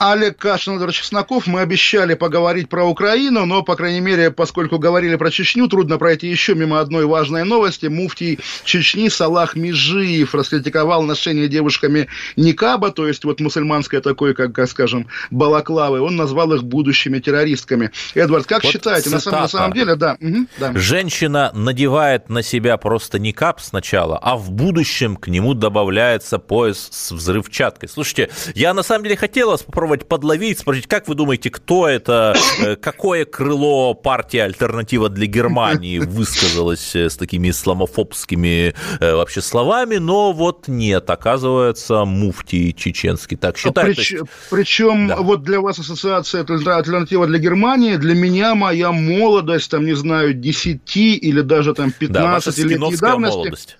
Speaker 1: Олег Кашин, Эдвард Чесноков. Мы обещали поговорить про Украину, но, по крайней мере, поскольку говорили про Чечню, трудно пройти еще мимо одной важной новости. Муфтий Чечни Салах Межиев раскритиковал ношение девушками никаба, то есть вот мусульманское такое, как, как скажем, балаклавы. Он назвал их будущими террористками. Эдвард, как вот считаете, на самом, на самом деле, да, угу,
Speaker 2: да. Женщина надевает на себя просто никаб сначала, а в будущем к нему добавляется пояс с взрывчаткой. Слушайте, я на самом деле хотела попробовать попробовать подловить, спросить, как вы думаете, кто это, э, какое крыло партии «Альтернатива для Германии» высказалось э, с такими исламофобскими э, вообще словами, но вот нет, оказывается, муфтий чеченский так считает.
Speaker 1: Прич, есть... Причем да. вот для вас ассоциация «Альтернатива для Германии», для меня моя молодость, там, не знаю, 10 или даже там 15 да, лет недавности. Молодость.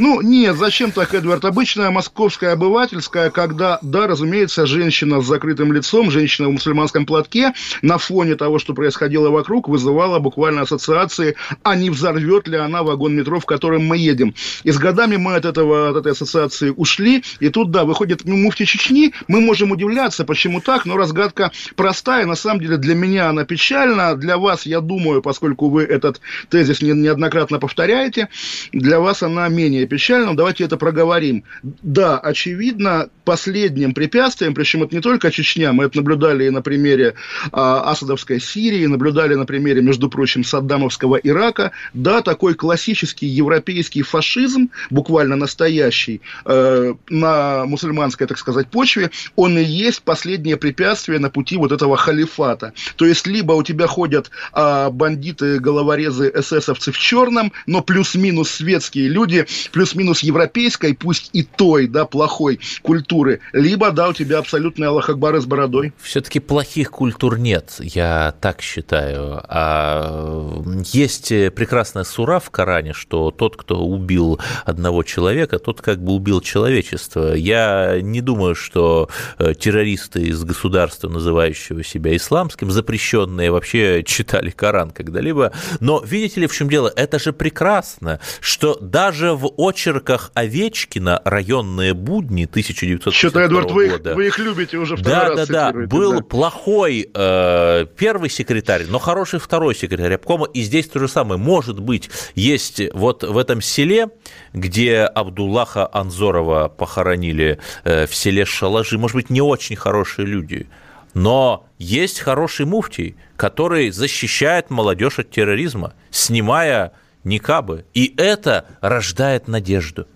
Speaker 1: Ну, нет, зачем так, Эдвард? Обычная московская обывательская, когда, да, разумеется, женщина с закрытым лицом, женщина в мусульманском платке на фоне того, что происходило вокруг, вызывала буквально ассоциации, а не взорвет ли она вагон метро, в котором мы едем. И с годами мы от, этого, от этой ассоциации ушли, и тут, да, выходит ну, муфти Чечни, мы можем удивляться, почему так, но разгадка простая, на самом деле для меня она печальна, для вас, я думаю, поскольку вы этот тезис неоднократно повторяете, для вас она менее печальным, давайте это проговорим. Да, очевидно, последним препятствием, причем это не только Чечня, мы это наблюдали и на примере а, Асадовской Сирии, наблюдали на примере, между прочим, Саддамовского Ирака, да, такой классический европейский фашизм, буквально настоящий, э, на мусульманской, так сказать, почве, он и есть последнее препятствие на пути вот этого халифата. То есть, либо у тебя ходят а, бандиты, головорезы, эсэсовцы в черном, но плюс-минус светские люди, плюс-минус европейской, пусть и той, да, плохой культуры, либо, да, у тебя абсолютный Аллах Акбар с бородой.
Speaker 2: Все-таки плохих культур нет, я так считаю. А есть прекрасная сура в Коране, что тот, кто убил одного человека, тот как бы убил человечество. Я не думаю, что э, террористы из государства, называющего себя исламским, запрещенные вообще читали Коран когда-либо. Но видите ли, в чем дело? Это же прекрасно, что даже в очерках Овечкина «Районные будни» 1900
Speaker 1: Что-то, Эдвард, вы их, вы их любите уже второй
Speaker 2: да, раз Да, да, был да. плохой э, первый секретарь, но хороший второй секретарь обкома, и здесь то же самое. Может быть, есть вот в этом селе, где Абдуллаха Анзорова похоронили э, в селе Шалажи, может быть, не очень хорошие люди, но есть хороший муфтий, который защищает молодежь от терроризма, снимая никабы. И это рождает надежду.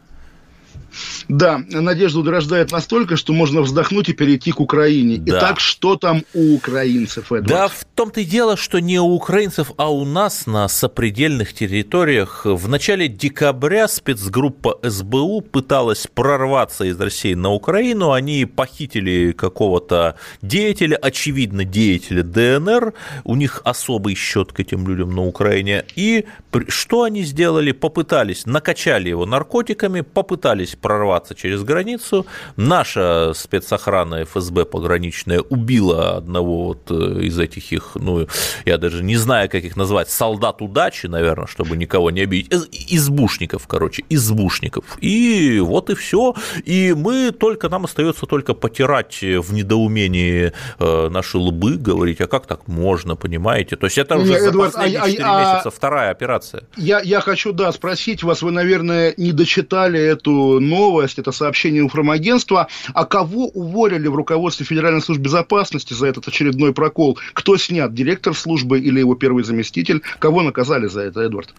Speaker 1: Да, надежду рождает настолько, что можно вздохнуть и перейти к Украине. Да. Итак, что там у украинцев, Эдвард?
Speaker 2: Да, в том-то и дело, что не у украинцев, а у нас на сопредельных территориях в начале декабря спецгруппа СБУ пыталась прорваться из России на Украину. Они похитили какого-то деятеля, очевидно, деятеля ДНР. У них особый счет к этим людям на Украине. И что они сделали? Попытались, накачали его наркотиками, попытались прорваться через границу. Наша спецохрана ФСБ пограничная убила одного вот э, из этих их, ну, я даже не знаю, как их назвать, солдат удачи, наверное, чтобы никого не обидеть, избушников, короче, избушников. И вот и все. И мы только, нам остается только потирать в недоумении э, наши лбы, говорить, а как так можно, понимаете? То есть это уже Нет, за последние а, 4 а, месяца вторая операция.
Speaker 1: Я, я хочу, да, спросить вас, вы, наверное, не дочитали эту новость, это сообщение информагентства. А кого уволили в руководстве Федеральной службы безопасности за этот очередной прокол? Кто снят? Директор службы или его первый заместитель? Кого наказали за это, Эдвард?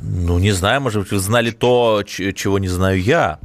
Speaker 2: Ну, не знаю, может быть, вы знали то, чего не знаю я.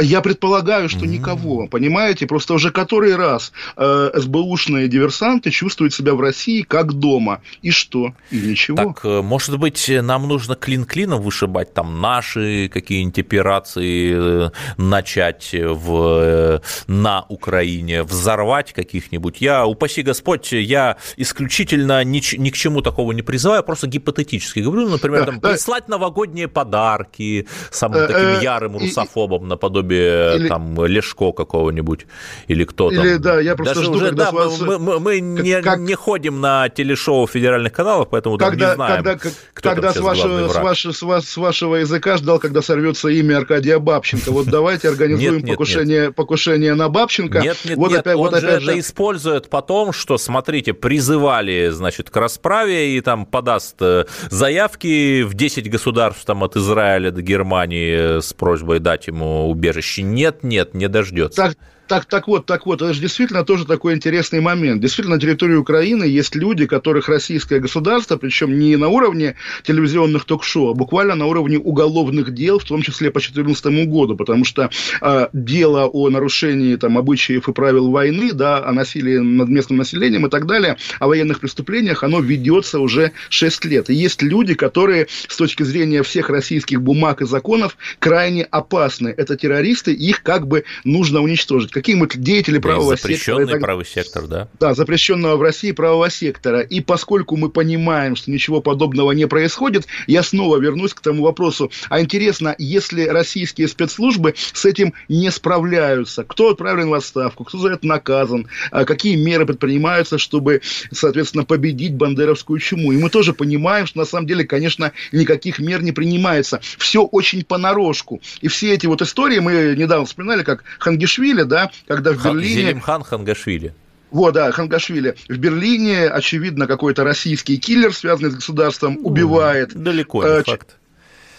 Speaker 1: Я предполагаю, что mm-hmm. никого, понимаете? Просто уже который раз э, СБУшные диверсанты чувствуют себя в России как дома. И что? И ничего.
Speaker 2: Так, э, может быть, нам нужно клин клином вышибать, там наши какие-нибудь операции э, начать в, э, на Украине, взорвать каких-нибудь. Я, упаси Господь, я исключительно ни, ни к чему такого не призываю, просто гипотетически говорю, например, там, прислать новогодние подарки самым таким ярым русофобом наподобие наподобие или... там Лешко какого-нибудь или кто там. Или,
Speaker 1: да, я просто Даже жду, уже, да,
Speaker 2: вас... мы, мы, мы не, как... не ходим на телешоу федеральных каналов, поэтому когда, не знаем,
Speaker 1: когда, кто когда с, вашего, с, ваш, с, вас, с вашего языка ждал, когда сорвется имя Аркадия Бабченко. Вот давайте организуем покушение, покушение на Бабченко.
Speaker 2: Нет, нет, вот нет, опять, он вот же это использует потом, что, смотрите, призывали, значит, к расправе и там подаст э, заявки в 10 государств там от Израиля до Германии с просьбой дать ему убежище убежище. Нет, нет, не дождется.
Speaker 1: Так, так, так вот, так вот, это же действительно тоже такой интересный момент. Действительно, на территории Украины есть люди, которых российское государство, причем не на уровне телевизионных ток-шоу, а буквально на уровне уголовных дел, в том числе по 2014 году, потому что э, дело о нарушении там, обычаев и правил войны, да, о насилии над местным населением и так далее, о военных преступлениях, оно ведется уже 6 лет. И есть люди, которые с точки зрения всех российских бумаг и законов крайне опасны. Это террористы, их как бы нужно уничтожить какие-нибудь деятели правого
Speaker 2: запрещенный
Speaker 1: сектора.
Speaker 2: Запрещенный правый сектор, да?
Speaker 1: Да, запрещенного в России правого сектора. И поскольку мы понимаем, что ничего подобного не происходит, я снова вернусь к тому вопросу. А интересно, если российские спецслужбы с этим не справляются, кто отправлен в отставку, кто за это наказан, а какие меры предпринимаются, чтобы, соответственно, победить бандеровскую чуму. И мы тоже понимаем, что на самом деле, конечно, никаких мер не принимается. Все очень понарошку. И все эти вот истории, мы недавно вспоминали, как Хангишвили, да, когда в Берлине...
Speaker 2: Зелимхан Хангашвили.
Speaker 1: Вот, да, Хангашвили. В Берлине, очевидно, какой-то российский киллер, связанный с государством, убивает.
Speaker 2: Далеко не э, факт.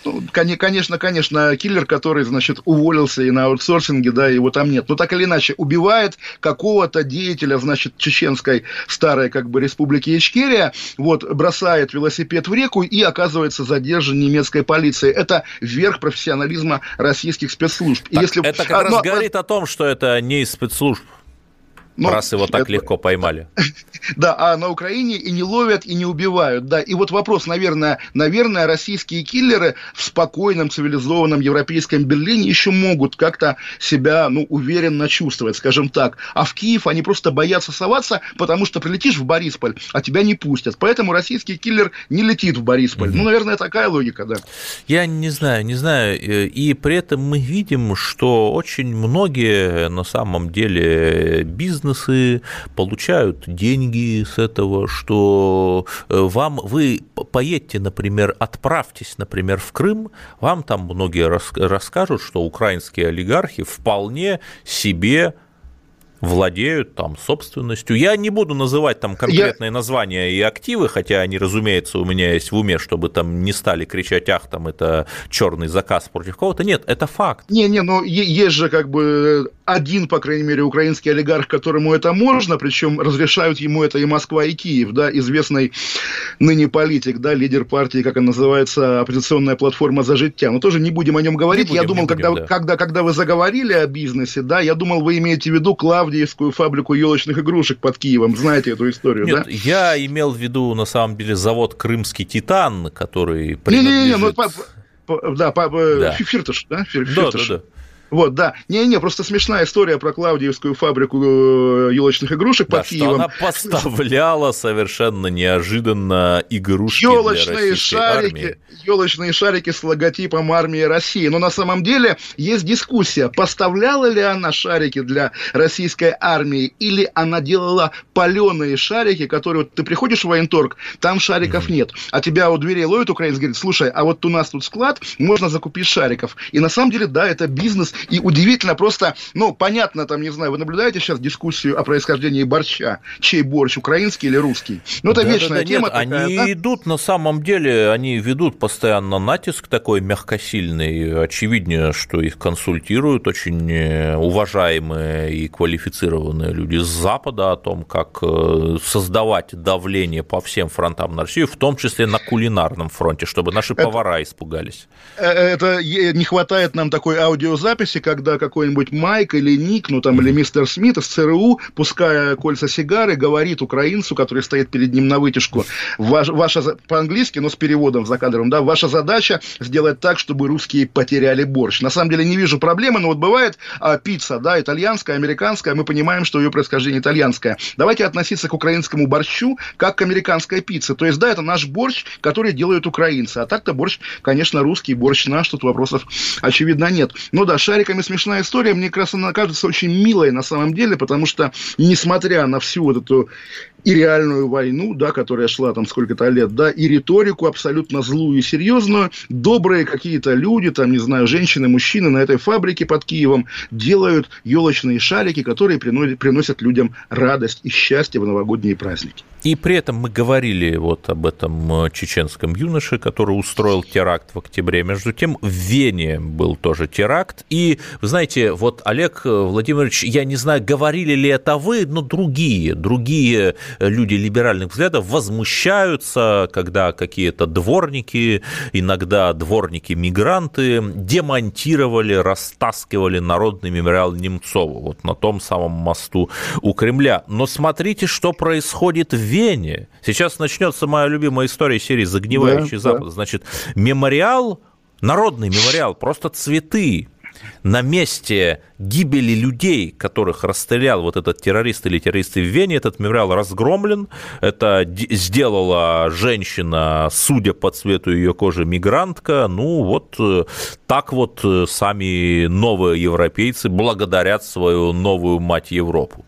Speaker 1: Ну, конечно, конечно, киллер, который, значит, уволился и на аутсорсинге, да, его там нет. Но так или иначе, убивает какого-то деятеля, значит, чеченской старой, как бы, республики Ичкерия, вот, бросает велосипед в реку и оказывается задержан немецкой полицией. Это верх профессионализма российских спецслужб.
Speaker 2: Так, если... Это как а, раз но... говорит о том, что это не из спецслужб. Ну, раз его так это... легко поймали.
Speaker 1: Да, а на Украине и не ловят, и не убивают. Да, и вот вопрос, наверное, наверное, российские киллеры в спокойном, цивилизованном европейском Берлине еще могут как-то себя, ну, уверенно чувствовать, скажем так. А в Киев они просто боятся соваться, потому что прилетишь в Борисполь, а тебя не пустят. Поэтому российский киллер не летит в Борисполь. Ну, наверное, такая логика, да.
Speaker 2: Я не знаю, не знаю. И при этом мы видим, что очень многие на самом деле бизнес бизнесы получают деньги с этого, что э, вам, вы поедьте, например, отправьтесь, например, в Крым, вам там многие расскажут, что украинские олигархи вполне себе владеют там собственностью. Я не буду называть там конкретные Я... названия и активы, хотя они, разумеется, у меня есть в уме, чтобы там не стали кричать, ах, там это черный заказ против кого-то. Нет, это факт.
Speaker 1: Не, не, но есть же как бы один, по крайней мере, украинский олигарх, которому это можно, причем разрешают ему это и Москва, и Киев, да, известный ныне политик, да, лидер партии, как она называется, оппозиционная платформа «За життя». Но тоже не будем о нем говорить. будем, я думал, будем, когда, да. когда, когда вы заговорили о бизнесе, да, я думал, вы имеете в виду Клавдиевскую фабрику елочных игрушек под Киевом. Знаете эту историю,
Speaker 2: Нет,
Speaker 1: да?
Speaker 2: я имел в виду, на самом деле, завод «Крымский Титан», который принадлежит... Не-не-не, ну,
Speaker 1: по, по, да, по, да. Фиртыш, да? Фиртыш. Да, да, да. Вот, да. Не-не, просто смешная история про Клавдиевскую фабрику э, елочных игрушек да, под что Киевом.
Speaker 2: она поставляла совершенно неожиданно игрушки елочные для
Speaker 1: шарики,
Speaker 2: армии.
Speaker 1: Елочные шарики с логотипом армии России. Но на самом деле есть дискуссия, поставляла ли она шарики для российской армии, или она делала паленые шарики, которые вот ты приходишь в военторг, там шариков mm-hmm. нет. А тебя у дверей ловит украинец, говорит, слушай, а вот у нас тут склад, можно закупить шариков. И на самом деле, да, это бизнес, и удивительно просто, ну, понятно, там, не знаю, вы наблюдаете сейчас дискуссию о происхождении борща? Чей борщ, украинский или русский? Ну, это да, вечная да, да, тема. Нет,
Speaker 2: такая, они да? идут, на самом деле, они ведут постоянно натиск такой мягкосильный. Очевидно, что их консультируют очень э, уважаемые и квалифицированные люди с Запада о том, как э, создавать давление по всем фронтам на Россию, в том числе на кулинарном фронте, чтобы наши это, повара испугались.
Speaker 1: Э, это не хватает нам такой аудиозаписи, записи, когда какой-нибудь Майк или Ник, ну там, или мистер Смит из ЦРУ, пуская кольца сигары, говорит украинцу, который стоит перед ним на вытяжку, ваш, ваша, по-английски, но с переводом за кадром, да, ваша задача сделать так, чтобы русские потеряли борщ. На самом деле не вижу проблемы, но вот бывает а, пицца, да, итальянская, американская, мы понимаем, что ее происхождение итальянское. Давайте относиться к украинскому борщу как к американской пицце. То есть, да, это наш борщ, который делают украинцы. А так-то борщ, конечно, русский борщ наш, тут вопросов, очевидно, нет. Ну да, шарик шариками смешная история. Мне как раз она кажется очень милой на самом деле, потому что, несмотря на всю вот эту и реальную войну, да, которая шла там сколько-то лет, да, и риторику абсолютно злую и серьезную, добрые какие-то люди, там, не знаю, женщины, мужчины на этой фабрике под Киевом делают елочные шарики, которые приносят, людям радость и счастье в новогодние праздники.
Speaker 2: И при этом мы говорили вот об этом э, чеченском юноше, который устроил теракт в октябре. Между тем, в Вене был тоже теракт. И, вы знаете, вот Олег э, Владимирович, я не знаю, говорили ли это вы, но другие, другие люди либеральных взглядов возмущаются, когда какие-то дворники, иногда дворники-мигранты, демонтировали, растаскивали народный мемориал Немцову вот на том самом мосту у Кремля. Но смотрите, что происходит в Вене. Сейчас начнется моя любимая история серии «Загнивающий да, Запад». Да. Значит, мемориал, народный мемориал, просто цветы, на месте гибели людей, которых расстрелял вот этот террорист или террористы в Вене, этот мемориал разгромлен. Это сделала женщина, судя по цвету ее кожи, мигрантка. Ну вот э, так вот э, сами новые европейцы благодарят свою новую мать Европу.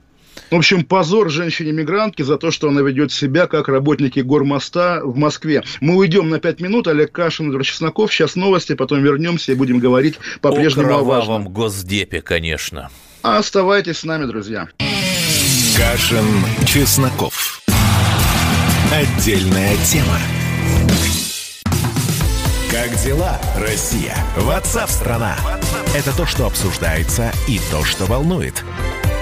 Speaker 1: В общем, позор женщине-мигрантке за то, что она ведет себя как работники гормоста в Москве. Мы уйдем на пять минут. Олег Кашин, Эдвард Чесноков. Сейчас новости, потом вернемся и будем говорить по-прежнему о,
Speaker 2: о важном. госдепе, конечно.
Speaker 1: А оставайтесь с нами, друзья.
Speaker 3: Кашин, Чесноков. Отдельная тема. Как дела, Россия? Ватсап-страна! Это то, что обсуждается и то, что волнует.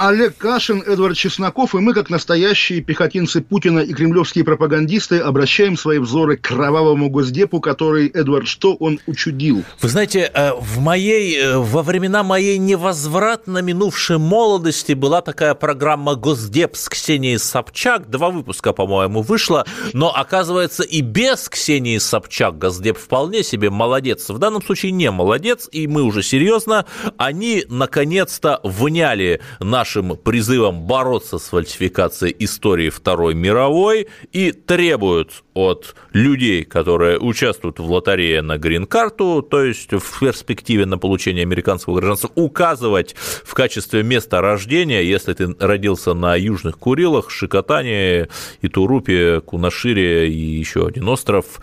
Speaker 1: Олег Кашин, Эдвард Чесноков, и мы, как настоящие пехотинцы Путина и кремлевские пропагандисты, обращаем свои взоры к кровавому госдепу, который, Эдвард, что он учудил?
Speaker 2: Вы знаете, э, в моей, э, во времена моей невозвратно минувшей молодости была такая программа «Госдеп» с Ксенией Собчак. Два выпуска, по-моему, вышло. Но, оказывается, и без Ксении Собчак Госдеп вполне себе молодец. В данном случае не молодец, и мы уже серьезно. Они, наконец-то, вняли наш нашим призывом бороться с фальсификацией истории Второй мировой и требуют от людей, которые участвуют в лотерее на грин-карту, то есть в перспективе на получение американского гражданства, указывать в качестве места рождения, если ты родился на Южных Курилах, Шикотане, Итурупе, Кунашире и еще один остров,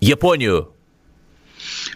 Speaker 2: Японию,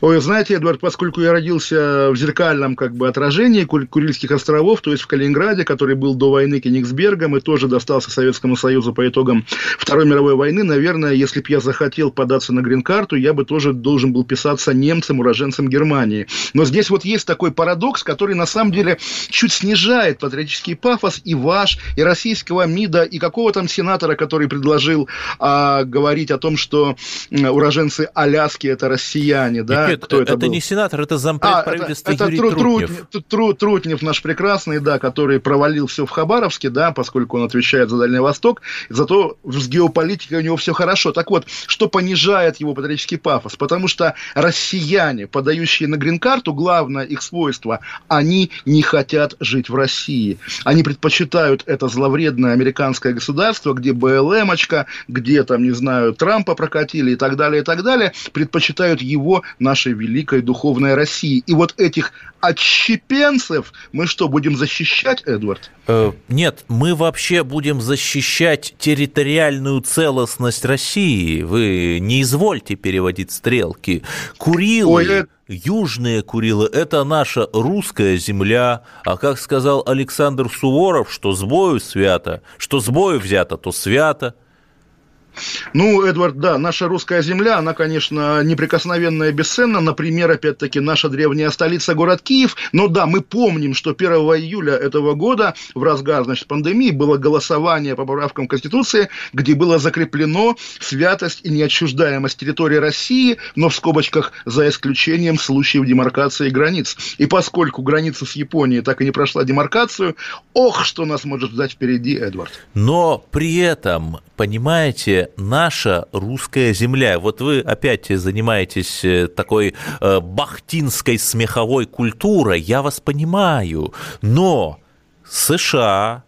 Speaker 1: Ой, знаете, Эдвард, поскольку я родился в зеркальном как бы отражении Курильских островов, то есть в Калининграде, который был до войны Кенигсбергом и тоже достался Советскому Союзу по итогам Второй мировой войны, наверное, если бы я захотел податься на грин-карту, я бы тоже должен был писаться немцем, уроженцем Германии. Но здесь вот есть такой парадокс, который на самом деле чуть снижает патриотический пафос и ваш, и российского МИДа, и какого там сенатора, который предложил а, говорить о том, что уроженцы Аляски это россияне, да,
Speaker 2: нет, кто это, это был? не сенатор, это зампред а, правительства это, Юрий
Speaker 1: это
Speaker 2: Трутнев.
Speaker 1: Трутнев. Тру, Трутнев наш прекрасный, да, который провалил все в Хабаровске, да, поскольку он отвечает за Дальний Восток, зато с геополитикой у него все хорошо. Так вот, что понижает его патриотический пафос? Потому что россияне, подающие на грин-карту, главное их свойство, они не хотят жить в России. Они предпочитают это зловредное американское государство, где БЛМочка, где там, не знаю, Трампа прокатили и так далее, и так далее, предпочитают его нашей великой духовной России. И вот этих отщепенцев мы что, будем защищать, Эдвард?
Speaker 2: Э, нет, мы вообще будем защищать территориальную целостность России. Вы не извольте переводить стрелки. Курилы... Ой, это... Южные Курилы – это наша русская земля, а как сказал Александр Суворов, что с бою свято, что с бою взято, то свято –
Speaker 1: ну, Эдвард, да, наша русская земля, она, конечно, неприкосновенная бесценна. Например, опять-таки, наша древняя столица, город Киев. Но да, мы помним, что 1 июля этого года, в разгар, значит, пандемии, было голосование по поправкам Конституции, где было закреплено святость и неотчуждаемость территории России, но в скобочках за исключением случаев демаркации границ. И поскольку граница с Японией так и не прошла демаркацию, ох, что нас может ждать впереди, Эдвард.
Speaker 2: Но при этом, понимаете, наша русская земля. Вот вы опять занимаетесь э, такой э, бахтинской смеховой культурой, я вас понимаю, но США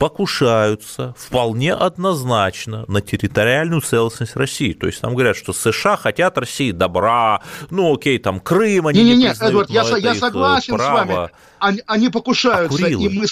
Speaker 2: покушаются вполне однозначно на территориальную целостность России. То есть там говорят, что США хотят России добра, ну окей, там Крым они не, не, не признают, Эдвард,
Speaker 1: я, я согласен право. с вами. Они, они покушаются, а и мы,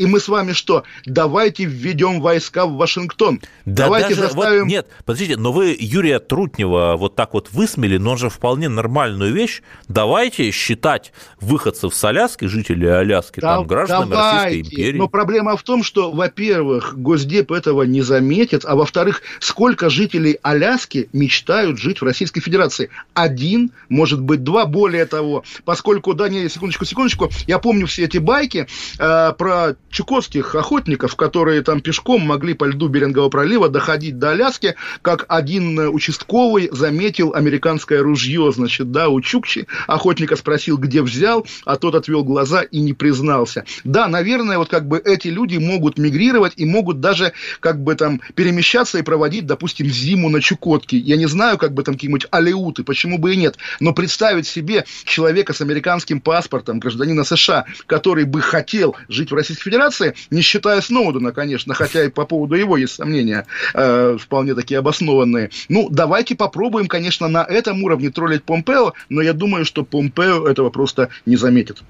Speaker 1: и мы с вами что? Давайте введем войска в Вашингтон.
Speaker 2: Да Давайте даже, заставим... Вот, нет, подождите, но вы Юрия Трутнева вот так вот высмели, но он же вполне нормальную вещь. Давайте считать выходцев с Аляски, жителей Аляски, да, там, гражданами давайте. Российской империи.
Speaker 1: Но проблема в том, что, во-первых, Госдеп этого не заметит, а во-вторых, сколько жителей Аляски мечтают жить в Российской Федерации? Один, может быть, два, более того, поскольку, да, не, секундочку, секундочку, я помню все эти байки э, про чукотских охотников, которые там пешком могли по льду Берингового пролива доходить до Аляски, как один участковый заметил американское ружье, значит, да, у Чукчи. Охотника спросил, где взял, а тот отвел глаза и не признался. Да, наверное, вот как бы эти люди могут мигрировать и могут даже как бы там перемещаться и проводить, допустим, зиму на Чукотке. Я не знаю, как бы там какие-нибудь алеуты, почему бы и нет. Но представить себе человека с американским паспортом, гражданина США, который бы хотел жить в Российской Федерации, Федерации, не считая Сноудена, конечно, хотя и по поводу его есть сомнения э, вполне такие обоснованные. Ну, давайте попробуем, конечно, на этом уровне троллить Помпео, но я думаю, что Помпео этого просто не заметит.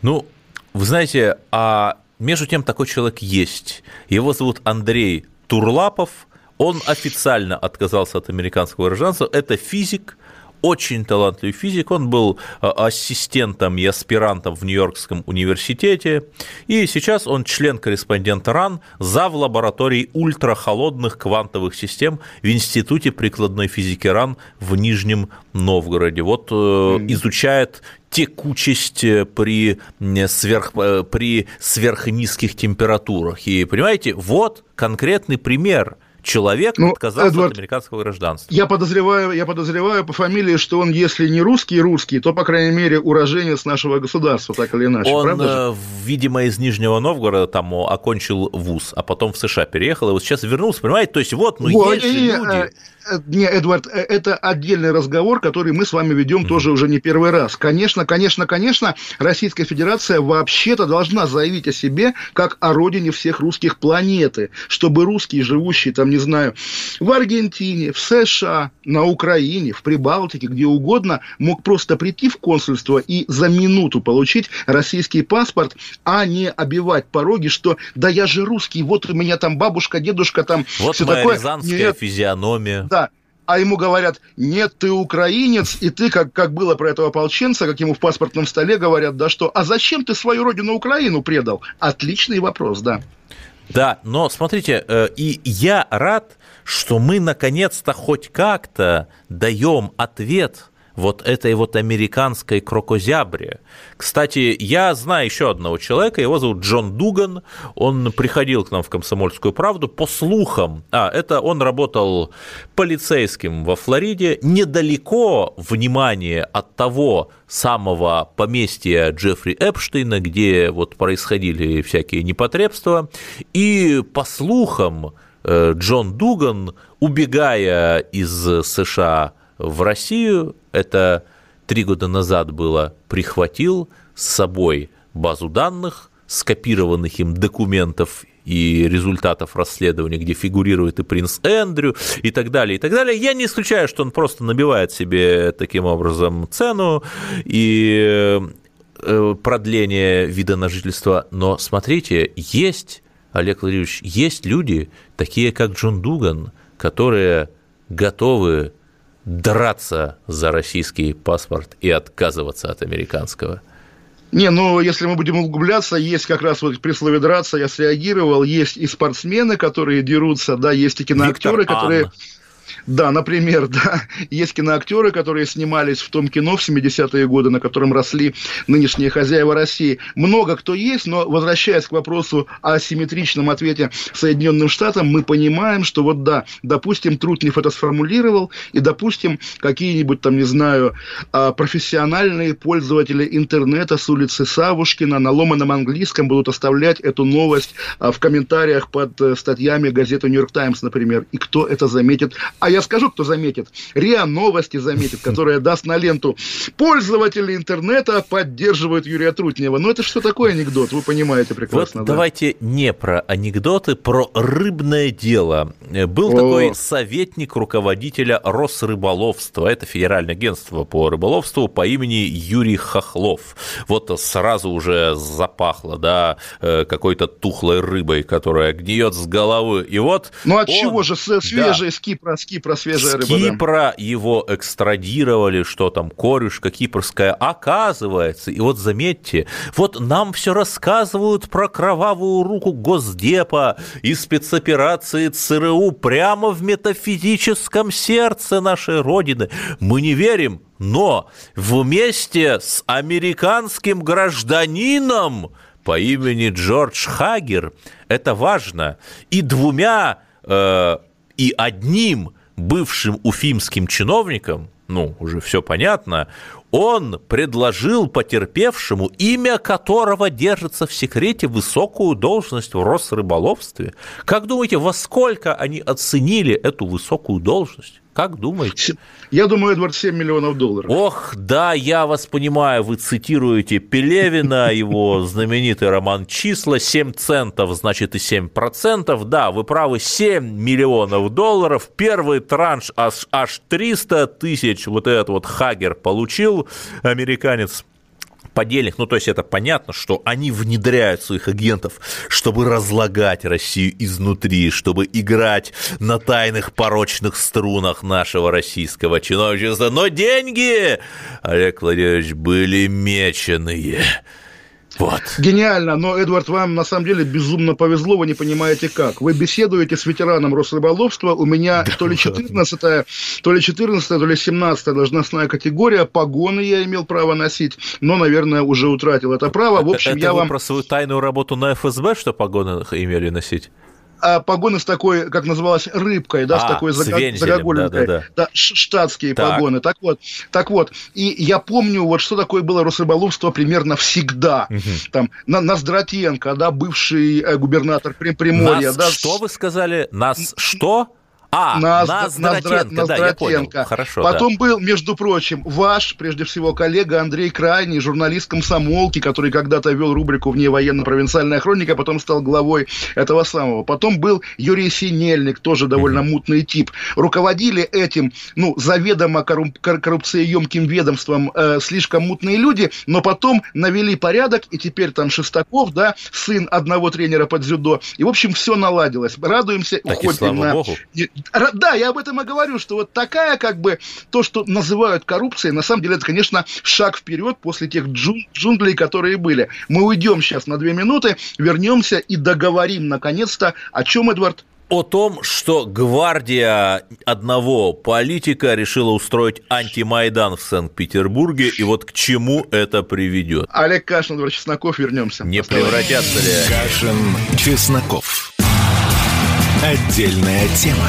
Speaker 2: Ну, вы знаете, а между тем такой человек есть. Его зовут Андрей Турлапов. Он официально отказался от американского гражданства. Это физик, очень талантливый физик, он был а, ассистентом и аспирантом в Нью-Йоркском университете, и сейчас он член-корреспондент РАН за в лаборатории ультрахолодных квантовых систем в Институте прикладной физики РАН в Нижнем Новгороде. Вот mm-hmm. изучает текучесть э, при, сверх, э, при сверхнизких температурах. И понимаете, вот конкретный пример – человек ну, отказался Эдвард, от американского гражданства.
Speaker 1: Я подозреваю, я подозреваю по фамилии, что он, если не русский, русский, то, по крайней мере, уроженец нашего государства, так или иначе.
Speaker 2: Он, правда же? видимо, из Нижнего Новгорода там окончил вуз, а потом в США переехал, и вот сейчас вернулся, понимаете? То есть вот, ну вот, есть и, люди...
Speaker 1: Не, Эдвард, э, это отдельный разговор, который мы с вами ведем mm-hmm. тоже уже не первый раз. Конечно, конечно, конечно, Российская Федерация вообще-то должна заявить о себе как о родине всех русских планеты, чтобы русские, живущие там, не знаю, в Аргентине, в США, на Украине, в Прибалтике, где угодно, мог просто прийти в консульство и за минуту получить российский паспорт, а не обивать пороги, что да я же русский, вот у меня там бабушка, дедушка там.
Speaker 2: Вот все моя такое. рязанская Нет. физиономия.
Speaker 1: Да, а ему говорят, нет, ты украинец, и ты, как, как было про этого ополченца, как ему в паспортном столе говорят, да что, а зачем ты свою родину Украину предал? Отличный вопрос, да.
Speaker 2: Да, но смотрите, э, и я рад, что мы наконец-то хоть как-то даем ответ вот этой вот американской крокозябре. Кстати, я знаю еще одного человека, его зовут Джон Дуган, он приходил к нам в «Комсомольскую правду» по слухам, а, это он работал полицейским во Флориде, недалеко, внимание, от того самого поместья Джеффри Эпштейна, где вот происходили всякие непотребства, и по слухам, э, Джон Дуган, убегая из США в Россию, это три года назад было, прихватил с собой базу данных, скопированных им документов и результатов расследования, где фигурирует и принц Эндрю и так далее, и так далее. Я не исключаю, что он просто набивает себе таким образом цену и э, продление вида на жительство. Но смотрите, есть, Олег Владимирович, есть люди, такие как Джон Дуган, которые готовы драться за российский паспорт и отказываться от американского?
Speaker 1: Не, ну, если мы будем углубляться, есть как раз вот при слове «драться» я среагировал, есть и спортсмены, которые дерутся, да, есть и киноактеры, Виктор которые... Ан. Да, например, да, есть киноактеры, которые снимались в том кино в 70-е годы, на котором росли нынешние хозяева России. Много кто есть, но возвращаясь к вопросу о симметричном ответе Соединенным Штатам, мы понимаем, что вот да, допустим, Трутнев это сформулировал, и, допустим, какие-нибудь там, не знаю, а, профессиональные пользователи интернета с улицы Савушкина на ломаном английском будут оставлять эту новость а, в комментариях под э, статьями газеты «Нью-Йорк Таймс», например. И кто это заметит? А я скажу, кто заметит. РИА Новости заметит, которая даст на ленту. Пользователи интернета поддерживают Юрия Трутнева. Ну, это что такое анекдот, вы понимаете прекрасно.
Speaker 2: Вот да? давайте не про анекдоты, про рыбное дело. Был О. такой советник руководителя Росрыболовства. Это федеральное агентство по рыболовству по имени Юрий Хохлов. Вот сразу уже запахло, да, э, какой-то тухлой рыбой, которая гниет с головы. И вот
Speaker 1: Ну, от он, чего же свежий да, с Кипра, с Кипра свежая
Speaker 2: рыба. С Кипра да. его экстрадировали, что там, корюшка кипрская, оказывается. И вот заметьте, вот нам все рассказывают про кровавую руку Госдепа и спецоперации ЦРУ прямо в метафизическом сердце нашей Родины. Мы не верим, но вместе с американским гражданином по имени Джордж Хагер, это важно, и двумя э, и одним бывшим уфимским чиновником, ну, уже все понятно, он предложил потерпевшему, имя которого держится в секрете, высокую должность в Росрыболовстве. Как думаете, во сколько они оценили эту высокую должность? Как думаете?
Speaker 1: Я думаю, Эдвард, 7 миллионов долларов.
Speaker 2: Ох, да, я вас понимаю, вы цитируете Пелевина, его знаменитый роман «Числа», 7 центов, значит, и 7 процентов. Да, вы правы, 7 миллионов долларов. Первый транш аж, аж 300 тысяч вот этот вот Хагер получил, американец подельник, ну, то есть это понятно, что они внедряют своих агентов, чтобы разлагать Россию изнутри, чтобы играть на тайных порочных струнах нашего российского чиновничества. Но деньги, Олег Владимирович, были меченые.
Speaker 1: Вот. Гениально, но, Эдвард, вам на самом деле безумно повезло, вы не понимаете как. Вы беседуете с ветераном Росрыболовства, у меня да, то ли 14 то ли 14 то ли 17 должностная категория, погоны я имел право носить, но, наверное, уже утратил это право. В общем,
Speaker 2: это
Speaker 1: я вам...
Speaker 2: про свою тайную работу на ФСБ, что погоны имели носить?
Speaker 1: А погоны с такой, как называлось, рыбкой, да, а, с такой загогулинкой. Да, да, да. да, штатские так. погоны. Так вот, так вот. И я помню, вот что такое было Росрыболовство примерно всегда. Угу. Там, на, Наздратенко, да, бывший э, губернатор Приморья.
Speaker 2: Нас
Speaker 1: да.
Speaker 2: что вы сказали? Нас что? А, на,
Speaker 1: Ноздратенко, на, да, я понял. Хорошо, Потом да. был, между прочим, ваш, прежде всего, коллега Андрей Крайний, журналист комсомолки, который когда-то вел рубрику «Вне военно-провинциальная хроника», потом стал главой этого самого. Потом был Юрий Синельник, тоже довольно mm-hmm. мутный тип. Руководили этим, ну, заведомо корруп- коррупциеемким ведомством э, слишком мутные люди, но потом навели порядок, и теперь там Шестаков, да, сын одного тренера под дзюдо. И, в общем, все наладилось. Радуемся,
Speaker 2: так уходим на... Богу
Speaker 1: да, я об этом и говорю, что вот такая, как бы, то, что называют коррупцией, на самом деле, это, конечно, шаг вперед после тех джун джунглей, которые были. Мы уйдем сейчас на две минуты, вернемся и договорим, наконец-то, о чем, Эдвард?
Speaker 2: о том, что гвардия одного политика решила устроить антимайдан в Санкт-Петербурге, и вот к чему это приведет.
Speaker 1: Олег Кашин, Эдвард Чесноков, вернемся.
Speaker 2: Не превратятся ли
Speaker 3: Кашин, Чесноков. Отдельная тема.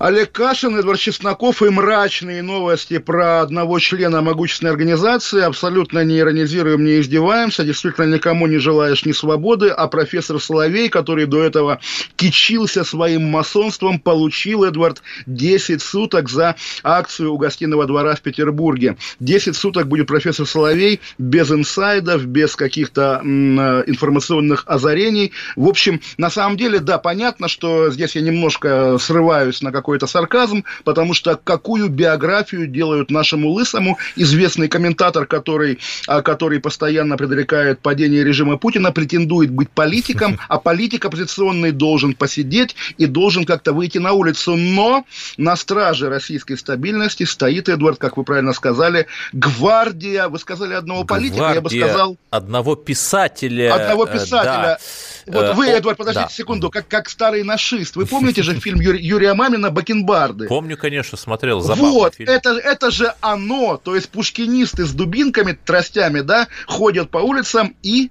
Speaker 1: Олег Кашин, Эдвард Чесноков и мрачные новости про одного члена могущественной организации. Абсолютно не иронизируем, не издеваемся. Действительно, никому не желаешь ни свободы. А профессор Соловей, который до этого кичился своим масонством, получил, Эдвард, 10 суток за акцию у гостиного двора в Петербурге. 10 суток будет профессор Соловей без инсайдов, без каких-то информационных озарений. В общем, на самом деле, да, понятно, что здесь я немножко срываюсь на какой какой-то сарказм, потому что какую биографию делают нашему лысому известный комментатор, который, а, который постоянно предрекает падение режима Путина, претендует быть политиком, а политик оппозиционный должен посидеть и должен как-то выйти на улицу. Но на страже российской стабильности стоит, Эдвард, как вы правильно сказали, гвардия, вы сказали одного политика, гвардия я бы сказал...
Speaker 2: Одного писателя.
Speaker 1: Одного э, писателя. Да. Вот вы, Эдвард, подождите да. секунду, как, как старый нашист. Вы помните же фильм Юрия Мамина Бакенбарды.
Speaker 2: Помню, конечно, смотрел забавный
Speaker 1: Вот, фильм. Это, это же оно, то есть пушкинисты с дубинками, тростями, да, ходят по улицам и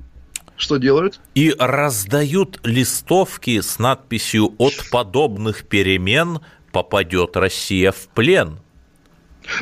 Speaker 1: что делают?
Speaker 2: И раздают листовки с надписью «От подобных перемен попадет Россия в плен».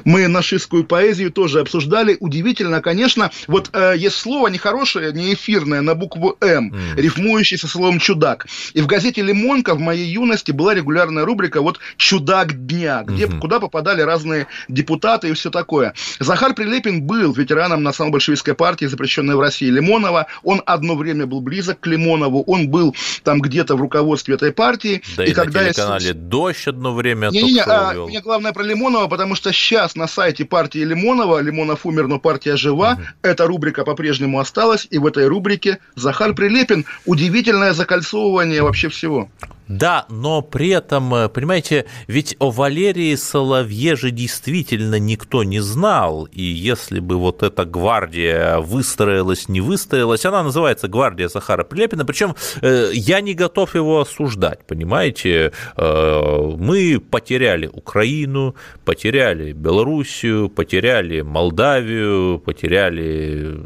Speaker 1: Мы нашистскую поэзию тоже обсуждали. Удивительно, конечно. Вот э, есть слово нехорошее, не эфирное, на букву «М», mm. рифмующее со словом «чудак». И в газете «Лимонка» в моей юности была регулярная рубрика вот «Чудак дня», где, mm-hmm. куда попадали разные депутаты и все такое. Захар Прилепин был ветераном национал-большевистской партии, запрещенной в России Лимонова. Он одно время был близок к Лимонову. Он был там где-то в руководстве этой партии.
Speaker 2: Да и, и когда на телеканале я... «Дождь» одно время
Speaker 1: Не-не-не, а, мне главное про Лимонова, потому что сейчас сейчас на сайте партии Лимонова, Лимонов умер, но партия жива, угу. эта рубрика по-прежнему осталась, и в этой рубрике Захар Прилепин. Удивительное закольцовывание вообще всего.
Speaker 2: Да, но при этом, э, понимаете, ведь о Валерии Соловье же действительно никто не знал, и если бы вот эта гвардия выстроилась, не выстроилась, она называется гвардия Захара Прилепина, причем э, я не готов его осуждать, понимаете, э, мы потеряли Украину, потеряли Белоруссию, потеряли Молдавию, потеряли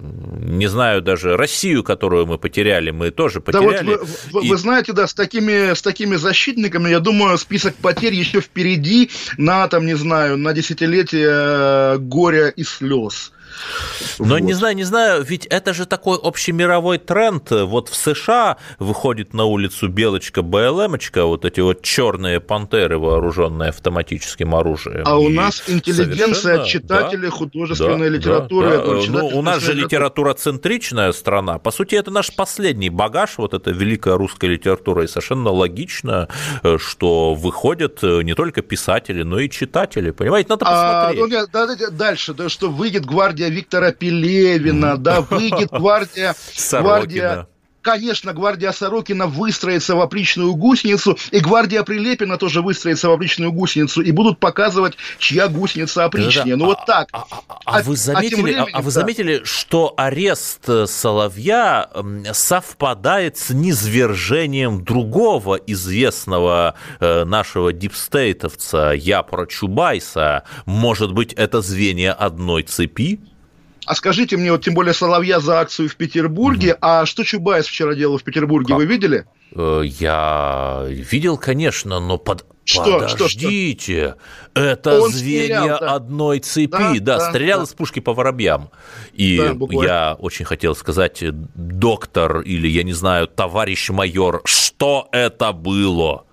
Speaker 2: не знаю, даже Россию, которую мы потеряли, мы тоже потеряли.
Speaker 1: Да вот вы, и... вы знаете, да, с такими, с такими защитниками, я думаю, список потерь еще впереди на, там, не знаю, на десятилетие э, горя и слез.
Speaker 2: Но вот. не знаю, не знаю, ведь это же такой общемировой тренд. Вот в США выходит на улицу белочка БЛМочка, вот эти вот черные пантеры, вооруженные автоматическим оружием.
Speaker 1: А у нас интеллигенция, читатели, да, художественная да, литература. Да, да.
Speaker 2: Ну, у нас же литература центричная страна. По сути, это наш последний багаж, вот эта великая русская литература. И совершенно логично, э, что выходят э, не только писатели, но и читатели. Понимаете, надо а, посмотреть. А, ну,
Speaker 1: да, дальше, да, что выйдет гвардия Виктора Пелевина, да, выйдет гвардия, гвардия Конечно, гвардия Сорокина выстроится в опричную гусеницу, и гвардия Прилепина тоже выстроится в опричную гусеницу, и будут показывать, чья гусеница опричнее. Ну, вот так. А,
Speaker 2: а, а, а вы заметили, а, временем, а вы заметили, что арест э, Соловья совпадает с низвержением другого известного э, нашего дипстейтовца, я про Чубайса. Может быть, это звенья одной цепи?
Speaker 1: А скажите мне, вот тем более Соловья за акцию в Петербурге, угу. а что Чубайс вчера делал в Петербурге, как? вы видели?
Speaker 2: Э, я видел, конечно, но под... Что, Подождите, что, что? это Он звенья стрелял, да. одной цепи, да, да, да стрелял да. из пушки по воробьям. И да, я очень хотел сказать, доктор или, я не знаю, товарищ майор, что это было?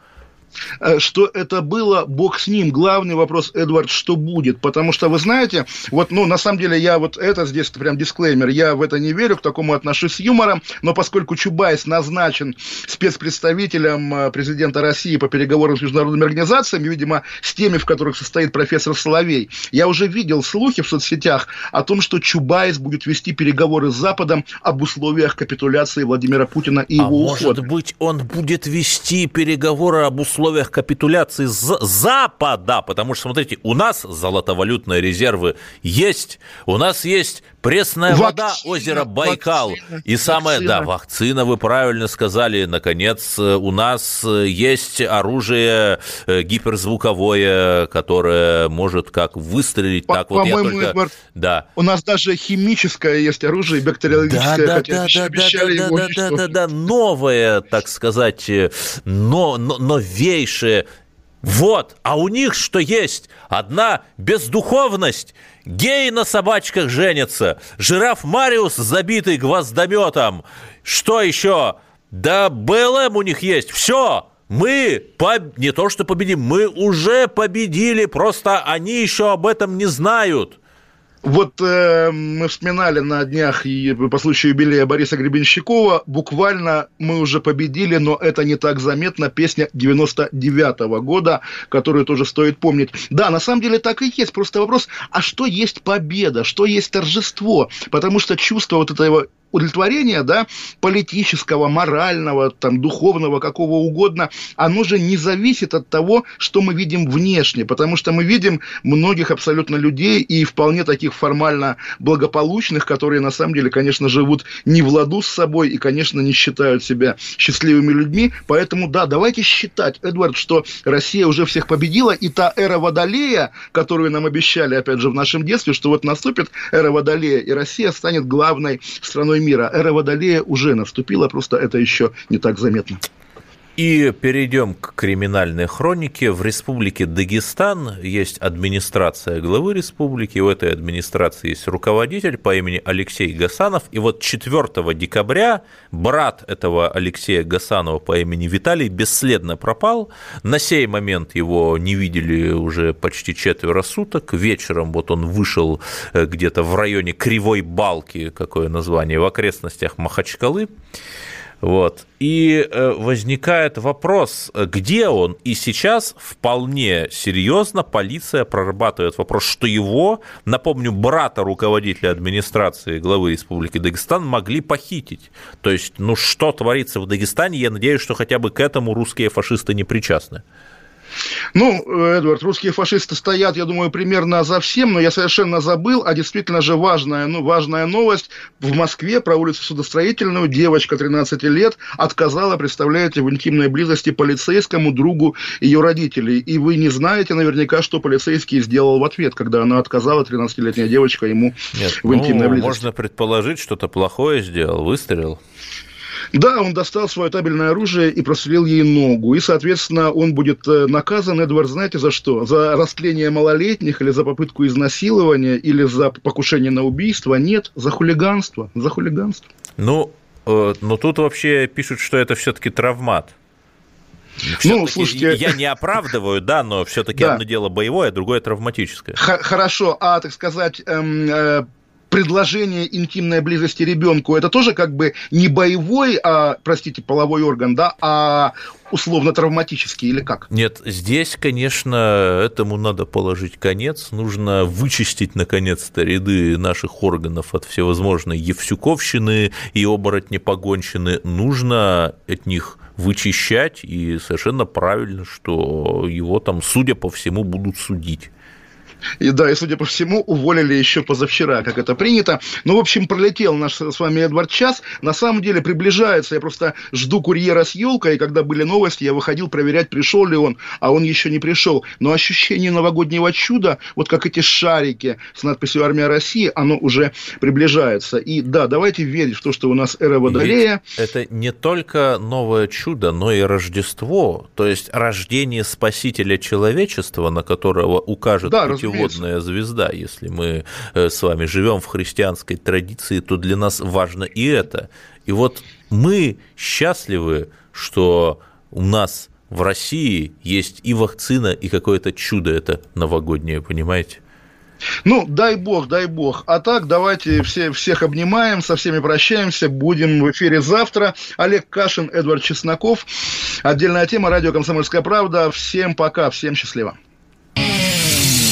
Speaker 1: Э, что это было, бог с ним. Главный вопрос, Эдвард, что будет? Потому что, вы знаете, вот, ну, на самом деле, я вот это здесь прям дисклеймер, я в это не верю, к такому отношусь с юмором, но поскольку Чубайс назначен спецпредставителем э, президента России по переговорам с международными организациями, видимо, с теми, в которых состоит профессор Соловей, я уже видел слухи в соцсетях о том, что Чубайс будет вести переговоры с Западом об условиях капитуляции Владимира Путина и а его
Speaker 2: ухода. может быть, он будет вести переговоры об условиях условиях капитуляции с Запада, потому что, смотрите, у нас золотовалютные резервы есть, у нас есть пресная вакцина, вода озера Байкал. Вакцина, и самое, вакцина. да, вакцина, вы правильно сказали, наконец, у нас есть оружие э, гиперзвуковое, которое может как выстрелить, По, так вот я только... Эдвард,
Speaker 1: да. У нас даже химическое есть оружие, бактериологическое, да,
Speaker 2: хотя да, да, обещали да, его да, да, да, да, новое, так сказать, э, но, но, новейшее. Вот, а у них что есть? Одна бездуховность. Геи на собачках женятся. Жираф Мариус, забитый гвоздометом. Что еще? Да БЛМ у них есть. Все. Мы поб... не то что победим, мы уже победили, просто они еще об этом не знают.
Speaker 1: Вот э, мы вспоминали на днях и по случаю юбилея Бориса Гребенщикова, буквально мы уже победили, но это не так заметно, песня 99-го года, которую тоже стоит помнить. Да, на самом деле так и есть, просто вопрос, а что есть победа, что есть торжество? Потому что чувство вот этого удовлетворение, да, политического, морального, там, духовного, какого угодно, оно же не зависит от того, что мы видим внешне, потому что мы видим многих абсолютно людей и вполне таких формально благополучных, которые на самом деле, конечно, живут не в ладу с собой и, конечно, не считают себя счастливыми людьми, поэтому, да, давайте считать, Эдвард, что Россия уже всех победила, и та эра Водолея, которую нам обещали, опять же, в нашем детстве, что вот наступит эра Водолея, и Россия станет главной страной мира. Эра Водолея уже наступила, просто это еще не так заметно.
Speaker 2: И перейдем к криминальной хронике. В республике Дагестан есть администрация главы республики. У этой администрации есть руководитель по имени Алексей Гасанов. И вот 4 декабря брат этого Алексея Гасанова по имени Виталий бесследно пропал. На сей момент его не видели уже почти четверо суток. Вечером вот он вышел э, где-то в районе Кривой Балки, какое название, в окрестностях Махачкалы. Вот. И э, возникает вопрос, где он? И сейчас вполне серьезно полиция прорабатывает вопрос, что его, напомню, брата руководителя администрации главы Республики Дагестан могли похитить. То есть, ну что творится в Дагестане, я надеюсь, что хотя бы к этому русские фашисты не причастны.
Speaker 1: Ну, Эдвард, русские фашисты стоят, я думаю, примерно за всем, но я совершенно забыл, а действительно же важная, ну, важная новость. В Москве про улицу Судостроительную девочка 13 лет отказала, представляете, в интимной близости полицейскому другу ее родителей. И вы не знаете наверняка, что полицейский сделал в ответ, когда она отказала, 13-летняя девочка, ему Нет, в интимной ну, близости.
Speaker 2: Можно предположить, что-то плохое сделал, выстрелил.
Speaker 1: Да, он достал свое табельное оружие и прострелил ей ногу. И, соответственно, он будет э, наказан, Эдвард, знаете, за что? За растление малолетних или за попытку изнасилования или за покушение на убийство? Нет, за хулиганство. За хулиганство.
Speaker 2: Ну, э, но тут вообще пишут, что это все-таки травмат. Ну, слушайте... Я не оправдываю, да, но все-таки да. одно дело боевое, а другое травматическое.
Speaker 1: Х- хорошо, а, так сказать, эм, э, предложение интимной близости ребенку, это тоже как бы не боевой, а, простите, половой орган, да, а условно травматический или как?
Speaker 2: Нет, здесь, конечно, этому надо положить конец. Нужно вычистить, наконец-то, ряды наших органов от всевозможной евсюковщины и оборотнепогонщины. Нужно от них вычищать, и совершенно правильно, что его там, судя по всему, будут судить.
Speaker 1: И да, и, судя по всему, уволили еще позавчера, как это принято. Ну, в общем, пролетел наш с вами Эдвард час. На самом деле приближается. Я просто жду курьера с елкой, и когда были новости, я выходил проверять, пришел ли он, а он еще не пришел. Но ощущение новогоднего чуда, вот как эти шарики с надписью «Армия России», оно уже приближается. И да, давайте верить в то, что у нас эра Водолея.
Speaker 2: Ведь это не только новое чудо, но и Рождество. То есть рождение спасителя человечества, на которого укажет да, путеводитель путеводная звезда. Если мы э, с вами живем в христианской традиции, то для нас важно и это. И вот мы счастливы, что у нас в России есть и вакцина, и какое-то чудо это новогоднее, понимаете?
Speaker 1: Ну, дай бог, дай бог. А так, давайте все, всех обнимаем, со всеми прощаемся. Будем в эфире завтра. Олег Кашин, Эдвард Чесноков. Отдельная тема, радио «Комсомольская правда». Всем пока, всем счастливо.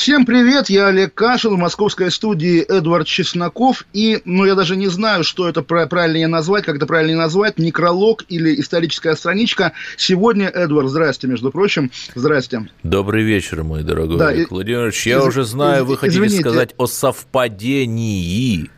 Speaker 1: Всем привет, я Олег Кашин, в московской студии Эдвард Чесноков. И, ну, я даже не знаю, что это правильнее назвать, как это правильнее назвать, некролог или историческая страничка. Сегодня, Эдвард, здрасте, между прочим, здрасте.
Speaker 2: Добрый вечер, мой дорогой да, Олег Владимирович. Я из, уже знаю, из, вы хотите извините. сказать о совпадении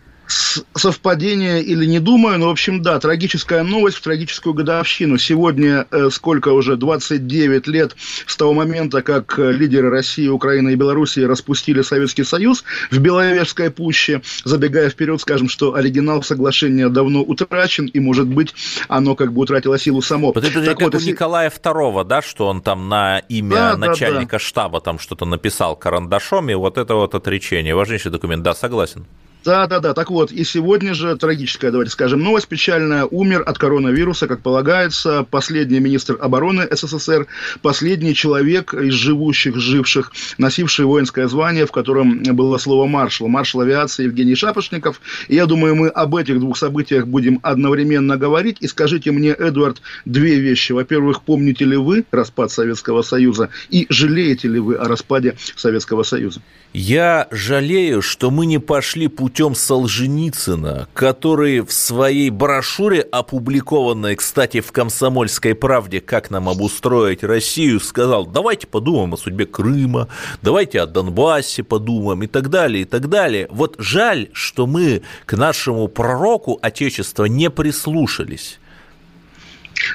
Speaker 1: совпадение или не думаю, но, в общем, да, трагическая новость в трагическую годовщину. Сегодня э, сколько уже, 29 лет с того момента, как э, лидеры России, Украины и Белоруссии распустили Советский Союз в Беловежской пуще. Забегая вперед, скажем, что оригинал соглашения давно утрачен, и, может быть, оно как бы утратило силу само.
Speaker 2: Вот это так как вот, у если... Николая II, да, что он там на имя да, начальника да, да. штаба там что-то написал карандашом, и вот это вот отречение. Важнейший документ, да, согласен.
Speaker 1: Да, да, да. Так вот, и сегодня же трагическая, давайте скажем, новость печальная. Умер от коронавируса, как полагается, последний министр обороны СССР, последний человек из живущих, живших, носивший воинское звание, в котором было слово маршал, маршал авиации Евгений Шапошников. И я думаю, мы об этих двух событиях будем одновременно говорить. И скажите мне, Эдвард, две вещи. Во-первых, помните ли вы распад Советского Союза и жалеете ли вы о распаде Советского Союза?
Speaker 2: Я жалею, что мы не пошли путем Солженицына, который в своей брошюре, опубликованной, кстати, в «Комсомольской правде», как нам обустроить Россию, сказал, давайте подумаем о судьбе Крыма, давайте о Донбассе подумаем и так далее, и так далее. Вот жаль, что мы к нашему пророку Отечества не прислушались.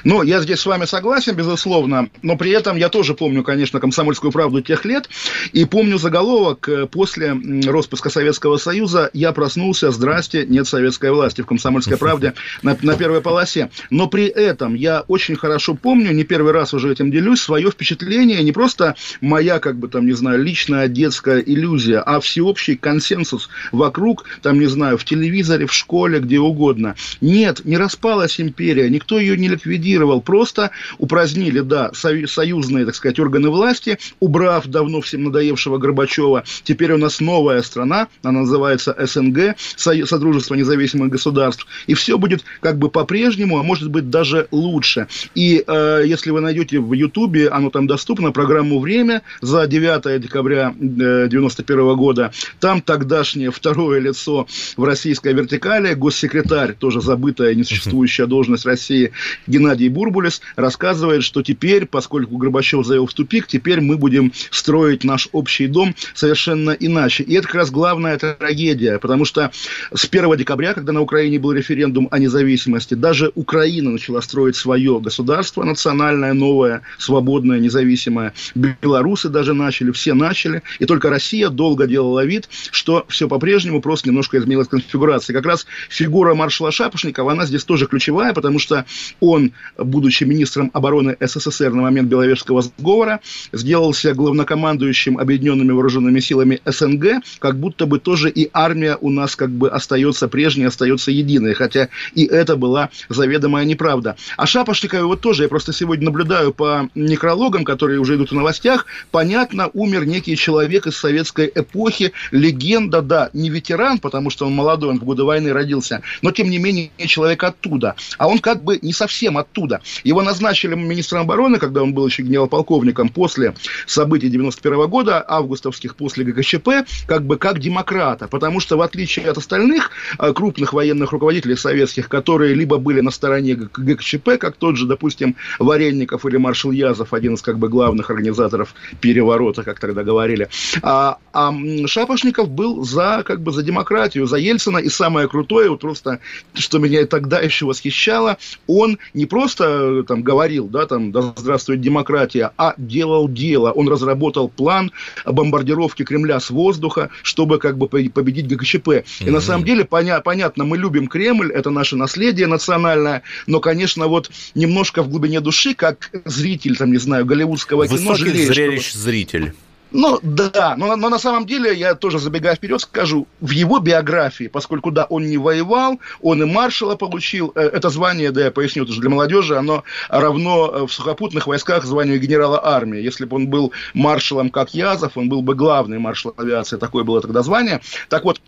Speaker 1: Ну, я здесь с вами согласен, безусловно, но при этом я тоже помню, конечно, комсомольскую правду тех лет, и помню заголовок э, после распуска Советского Союза «Я проснулся, здрасте, нет советской власти» в комсомольской правде на, на первой полосе. Но при этом я очень хорошо помню, не первый раз уже этим делюсь, свое впечатление, не просто моя, как бы там, не знаю, личная детская иллюзия, а всеобщий консенсус вокруг, там, не знаю, в телевизоре, в школе, где угодно. Нет, не распалась империя, никто ее не ликвидировал, ликвидировал, просто упразднили, да, союзные, так сказать, органы власти, убрав давно всем надоевшего Горбачева. Теперь у нас новая страна, она называется СНГ, Содружество независимых государств, и все будет как бы по-прежнему, а может быть даже лучше. И э, если вы найдете в Ютубе, оно там доступно, программу «Время» за 9 декабря 1991 э, года, там тогдашнее второе лицо в российской вертикали, госсекретарь, тоже забытая несуществующая должность России, Геннадий Бурбулис, рассказывает, что теперь, поскольку Горбачев завел в тупик, теперь мы будем строить наш общий дом совершенно иначе. И это как раз главная трагедия, потому что с 1 декабря, когда на Украине был референдум о независимости, даже Украина начала строить свое государство национальное, новое, свободное, независимое. Белорусы даже начали, все начали. И только Россия долго делала вид, что все по-прежнему, просто немножко изменилась конфигурация. Как раз фигура маршала Шапошникова, она здесь тоже ключевая, потому что он, будучи министром обороны СССР на момент Беловежского сговора, сделался главнокомандующим объединенными вооруженными силами СНГ, как будто бы тоже и армия у нас как бы остается прежней, остается единой, хотя и это была заведомая неправда. А Шапошникове вот тоже, я просто сегодня наблюдаю по некрологам, которые уже идут в новостях, понятно, умер некий человек из советской эпохи, легенда, да, не ветеран, потому что он молодой, он в годы войны родился, но тем не менее человек оттуда. А он как бы не совсем оттуда. Его назначили министром обороны, когда он был еще генерал-полковником после событий 91 года, августовских после ГКЧП, как бы как демократа, потому что в отличие от остальных э, крупных военных руководителей советских, которые либо были на стороне ГКЧП, как тот же, допустим, Варенников или маршал Язов, один из как бы главных организаторов переворота, как тогда говорили, а, а Шапошников был за как бы за демократию, за Ельцина, и самое крутое, вот просто, что меня тогда еще восхищало, он не просто э, там говорил, да, там, да здравствует демократия, а делал дело, он разработал план бомбардировки Кремля с воздуха, чтобы как бы победить ГКЧП. И mm-hmm. на самом деле, поня- понятно, мы любим Кремль, это наше наследие национальное, но, конечно, вот немножко в глубине души, как зритель, там, не знаю, голливудского
Speaker 2: Высокий
Speaker 1: кино, жалеешь,
Speaker 2: зрелищ что... зритель.
Speaker 1: Ну, да, но, но на самом деле, я тоже забегая вперед, скажу, в его биографии, поскольку, да, он не воевал, он и маршала получил, э, это звание, да, я поясню, это же для молодежи, оно равно э, в сухопутных войсках званию генерала армии. Если бы он был маршалом, как Язов, он был бы главный маршал авиации, такое было тогда звание. Так вот,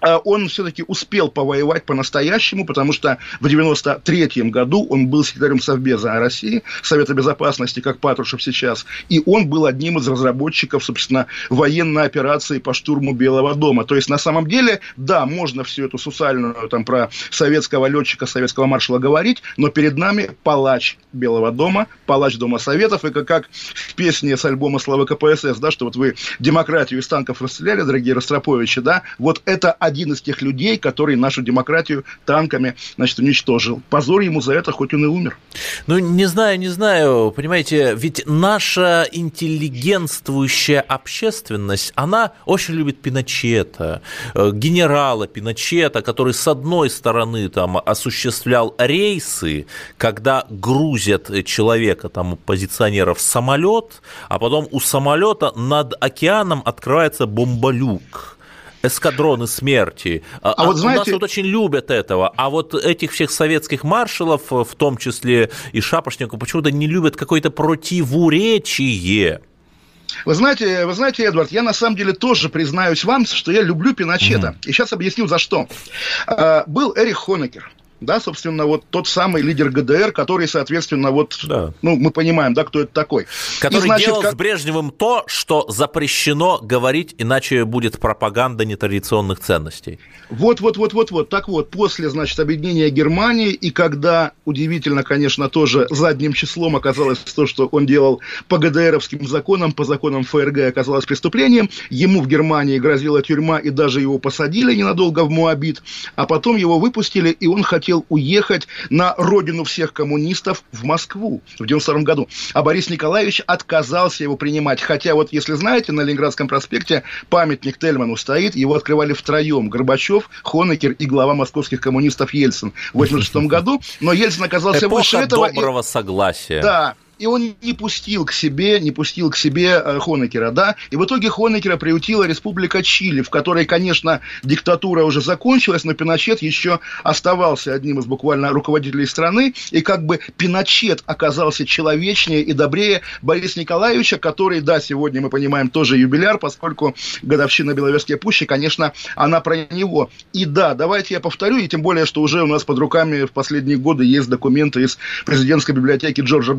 Speaker 1: он все-таки успел повоевать по-настоящему, потому что в 93 году он был секретарем Совбеза России, Совета Безопасности, как Патрушев сейчас, и он был одним из разработчиков, собственно, военной операции по штурму Белого дома. То есть, на самом деле, да, можно всю эту сусальную там про советского летчика, советского маршала говорить, но перед нами палач Белого дома, палач Дома Советов, и как, как в песне с альбома «Славы КПСС», да, что вот вы демократию из танков расстреляли, дорогие Ростроповичи, да, вот это один из тех людей, который нашу демократию танками, значит, уничтожил. Позор ему за это, хоть он и умер.
Speaker 2: Ну, не знаю, не знаю, понимаете, ведь наша интеллигентствующая общественность, она очень любит Пиночета, э, генерала Пиночета, который с одной стороны там осуществлял рейсы, когда грузят человека, там, оппозиционера в самолет, а потом у самолета над океаном открывается бомболюк эскадроны смерти. А, а, вот знаете... У нас вот очень любят этого. А вот этих всех советских маршалов, в том числе и Шапошников, почему-то не любят какое-то противоречие.
Speaker 1: Вы знаете, вы знаете, Эдвард, я на самом деле тоже признаюсь вам, что я люблю Пиночета. Mm-hmm. И сейчас объясню, за что. А, был Эрих Хонекер да, собственно, вот тот самый лидер ГДР, который, соответственно, вот, да. ну, мы понимаем, да, кто это такой.
Speaker 2: Который И, значит, делал как... с Брежневым то, что запрещено говорить, иначе будет пропаганда нетрадиционных ценностей.
Speaker 1: Вот, вот, вот, вот, вот. Так вот, после, значит, объединения Германии, и когда, удивительно, конечно, тоже задним числом оказалось то, что он делал по ГДРовским законам, по законам ФРГ оказалось преступлением, ему в Германии грозила тюрьма, и даже его посадили ненадолго в Муабит, а потом его выпустили, и он хотел хотел уехать на родину всех коммунистов в Москву в 92 году. А Борис Николаевич отказался его принимать. Хотя вот, если знаете, на Ленинградском проспекте памятник Тельману стоит, его открывали втроем. Горбачев, Хонекер и глава московских коммунистов Ельцин в 86 году. Но Ельцин оказался
Speaker 2: Эпоха
Speaker 1: выше этого.
Speaker 2: доброго согласия.
Speaker 1: Да, и он не пустил к себе, не пустил к себе э, Хонекера, да, и в итоге Хонекера приютила Республика Чили, в которой, конечно, диктатура уже закончилась, но Пиночет еще оставался одним из буквально руководителей страны, и как бы Пиночет оказался человечнее и добрее Бориса Николаевича, который, да, сегодня мы понимаем, тоже юбиляр, поскольку годовщина Беловежской пущи, конечно, она про него. И да, давайте я повторю, и тем более, что уже у нас под руками в последние годы есть документы из президентской библиотеки Джорджа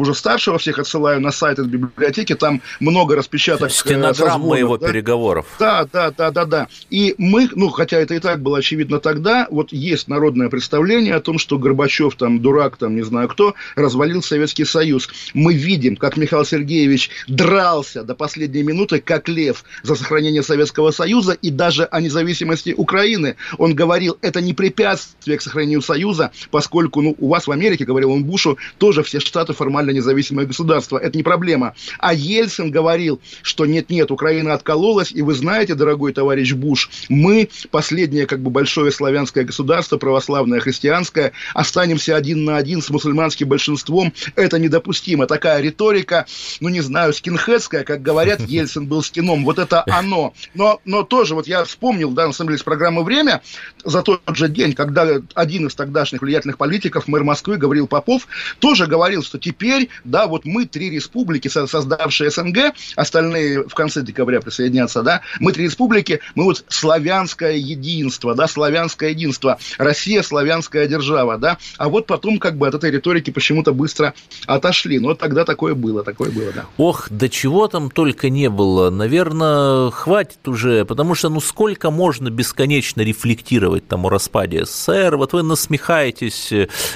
Speaker 1: Буша-старшего, всех отсылаю на сайт этой библиотеки, там много распечаток. Э,
Speaker 2: Стенограммы его да? переговоров.
Speaker 1: Да, да, да, да, да. И мы, ну, хотя это и так было очевидно тогда, вот есть народное представление о том, что Горбачев там дурак, там не знаю кто, развалил Советский Союз. Мы видим, как Михаил Сергеевич дрался до последней минуты, как лев, за сохранение Советского Союза и даже о независимости Украины. Он говорил, это не препятствие к сохранению Союза, поскольку, ну, у вас в Америке, говорил он Бушу, тоже все штаты формально независимые государства. Это не проблема. А Ельцин говорил, что нет-нет, Украина откололась, и вы знаете, дорогой товарищ Буш, мы, последнее как бы большое славянское государство, православное, христианское, останемся один на один с мусульманским большинством. Это недопустимо. Такая риторика, ну, не знаю, скинхедская, как говорят, Ельцин был скином. Вот это оно. Но, но тоже, вот я вспомнил, да, на самом деле, с программы «Время», за тот же день, когда один из тогдашних влиятельных политиков, мэр Москвы, говорил Попов, тоже говорил, что теперь, да, вот мы три республики, создавшие СНГ, остальные в конце декабря присоединятся, да, мы три республики, мы вот славянское единство, да, славянское единство, Россия славянская держава, да, а вот потом как бы от этой риторики почему-то быстро отошли, но тогда такое было, такое было, да.
Speaker 2: Ох, до чего там только не было, наверное, хватит уже, потому что, ну, сколько можно бесконечно рефлектировать там о распаде СССР, вот вы насмехаетесь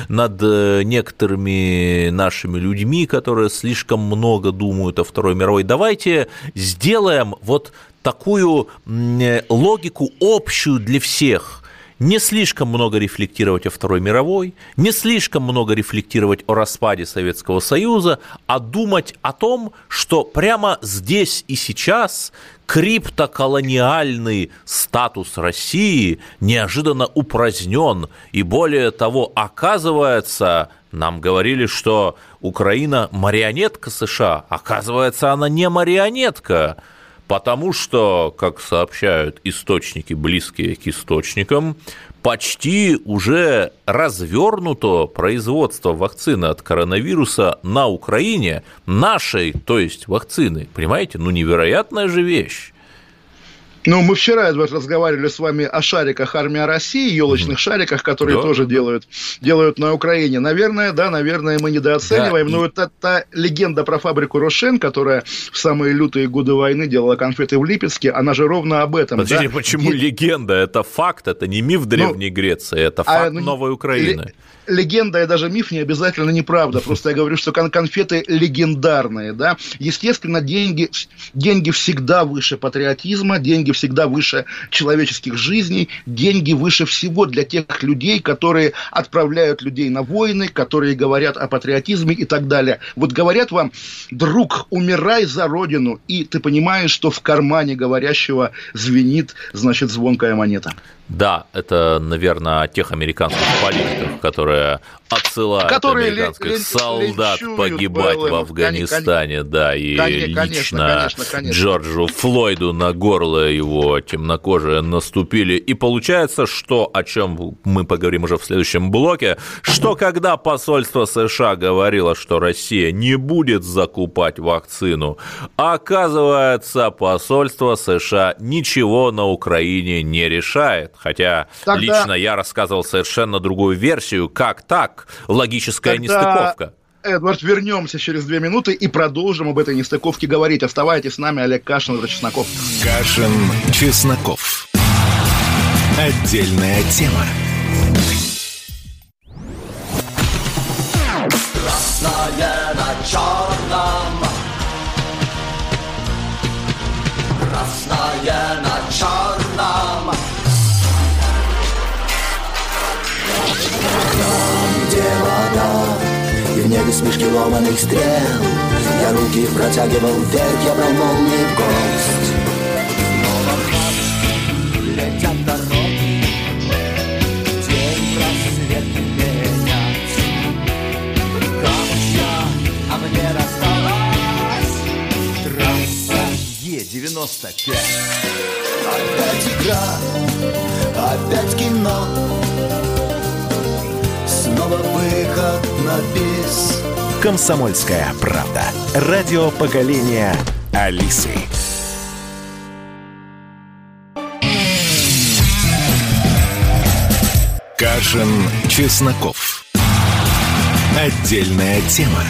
Speaker 2: над э, некоторыми нашими людьми, которые слишком много думают о Второй мировой. Давайте сделаем вот такую логику общую для всех – не слишком много рефлектировать о Второй мировой, не слишком много рефлектировать о распаде Советского Союза, а думать о том, что прямо здесь и сейчас криптоколониальный статус России неожиданно упразднен. И более того, оказывается, нам говорили, что Украина марионетка США. Оказывается, она не марионетка. Потому что, как сообщают источники, близкие к источникам, почти уже развернуто производство вакцины от коронавируса на Украине, нашей, то есть вакцины. Понимаете, ну невероятная же вещь.
Speaker 1: Ну, мы вчера, Эдвард, разговаривали с вами о шариках Армия России, елочных mm-hmm. шариках, которые да. тоже делают, делают на Украине. Наверное, да, наверное, мы недооцениваем. Да, но и... вот эта легенда про фабрику Рошен, которая в самые лютые годы войны делала конфеты в Липецке, она же ровно об этом.
Speaker 2: Подожди, да? почему и... легенда? Это факт, это не миф Древней ну, Греции, это а, факт а, ну, новой Украины. Ли
Speaker 1: легенда и даже миф не обязательно неправда. Просто я говорю, что кон- конфеты легендарные, да. Естественно, деньги, деньги всегда выше патриотизма, деньги всегда выше человеческих жизней, деньги выше всего для тех людей, которые отправляют людей на войны, которые говорят о патриотизме и так далее. Вот говорят вам, друг, умирай за родину, и ты понимаешь, что в кармане говорящего звенит, значит, звонкая монета.
Speaker 2: Да, это, наверное, тех американских политиков, которые 呃。Отсылают которые американских солдат погибать в Афганистане, да, и конечно, лично конечно, конечно. Джорджу Флойду на горло его темнокожие наступили. И получается, что, о чем мы поговорим уже в следующем блоке, что когда посольство США говорило, что Россия не будет закупать вакцину, оказывается, посольство США ничего на Украине не решает. Хотя Тогда... лично я рассказывал совершенно другую версию, как так, логическая Тогда... нестыковка.
Speaker 1: Эдвард, вернемся через две минуты и продолжим об этой нестыковке говорить. Оставайтесь с нами, Олег Кашин, Олег Чесноков.
Speaker 3: Кашин, Чесноков. Отдельная тема. Красное на черном. Красное на черном. Там, где вода И в небе смешки ломаных стрел. Я руки протягивал вверх, я брал молнии в гость.
Speaker 4: Е95 Опять игра, опять кино. Бис.
Speaker 3: «Комсомольская правда». Радио поколения Алисы. Кашин, Чесноков. Отдельная тема.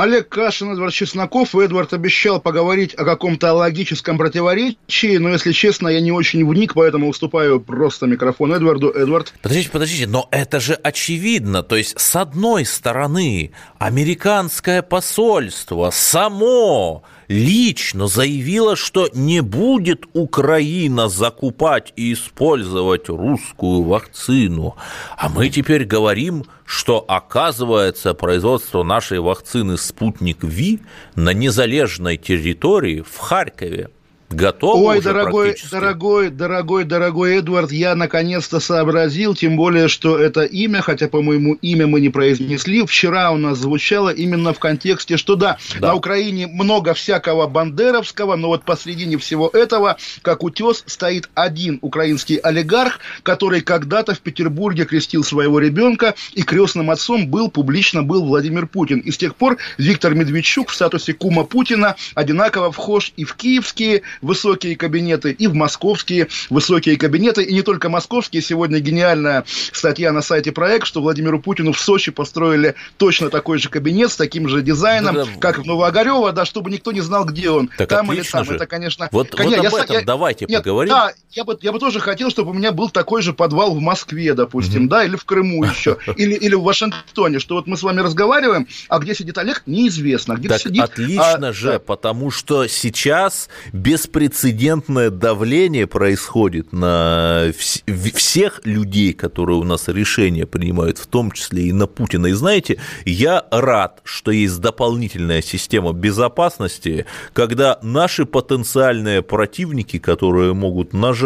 Speaker 1: Олег Кашин, Эдвард Чесноков. Эдвард обещал поговорить о каком-то логическом противоречии, но, если честно, я не очень вник, поэтому уступаю просто микрофон Эдварду. Эдвард.
Speaker 2: Подождите, подождите, но это же очевидно. То есть, с одной стороны, американское посольство само лично заявила, что не будет Украина закупать и использовать русскую вакцину. А мы теперь говорим, что оказывается производство нашей вакцины «Спутник Ви» на незалежной территории в Харькове Готово
Speaker 1: Ой, дорогой, дорогой, дорогой, дорогой Эдвард, я наконец-то сообразил, тем более, что это имя, хотя, по-моему, имя мы не произнесли, вчера у нас звучало именно в контексте, что да, да. на Украине много всякого бандеровского, но вот посредине всего этого, как утес, стоит один украинский олигарх, который когда-то в Петербурге крестил своего ребенка, и крестным отцом был, публично был Владимир Путин. И с тех пор Виктор Медведчук в статусе кума Путина одинаково вхож и в киевские высокие кабинеты, и в московские высокие кабинеты. И не только московские. Сегодня гениальная статья на сайте проект, что Владимиру Путину в Сочи построили точно такой же кабинет с таким же дизайном, да, да. как в Новоогарево, да, чтобы никто не знал, где он.
Speaker 2: Так
Speaker 1: там
Speaker 2: или там.
Speaker 1: Же. Это, конечно...
Speaker 2: Вот, конечно, вот об я, этом я, давайте
Speaker 1: нет,
Speaker 2: поговорим.
Speaker 1: Да, я бы, я бы тоже хотел, чтобы у меня был такой же подвал в Москве, допустим, mm-hmm. да, или в Крыму еще, или, или в Вашингтоне, что вот мы с вами разговариваем, а где сидит Олег, неизвестно. Где
Speaker 2: так
Speaker 1: сидит,
Speaker 2: отлично а, же, да. потому что сейчас беспрецедентно перманентное давление происходит на вс- всех людей, которые у нас решения принимают, в том числе и на Путина. И знаете, я рад, что есть дополнительная система безопасности, когда наши потенциальные противники, которые могут нажать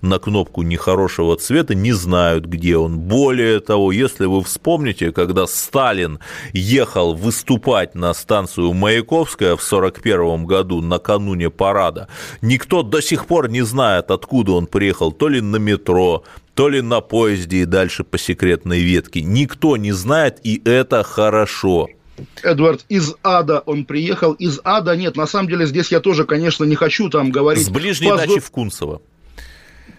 Speaker 2: на кнопку нехорошего цвета, не знают, где он. Более того, если вы вспомните, когда Сталин ехал выступать на станцию Маяковская в 1941 году накануне парада, никто до сих пор не знает, откуда он приехал, то ли на метро, то ли на поезде и дальше по секретной ветке. Никто не знает, и это хорошо.
Speaker 1: Эдвард, из ада он приехал, из ада нет. На самом деле здесь я тоже, конечно, не хочу там говорить.
Speaker 2: С ближней позор... дачи в Кунцево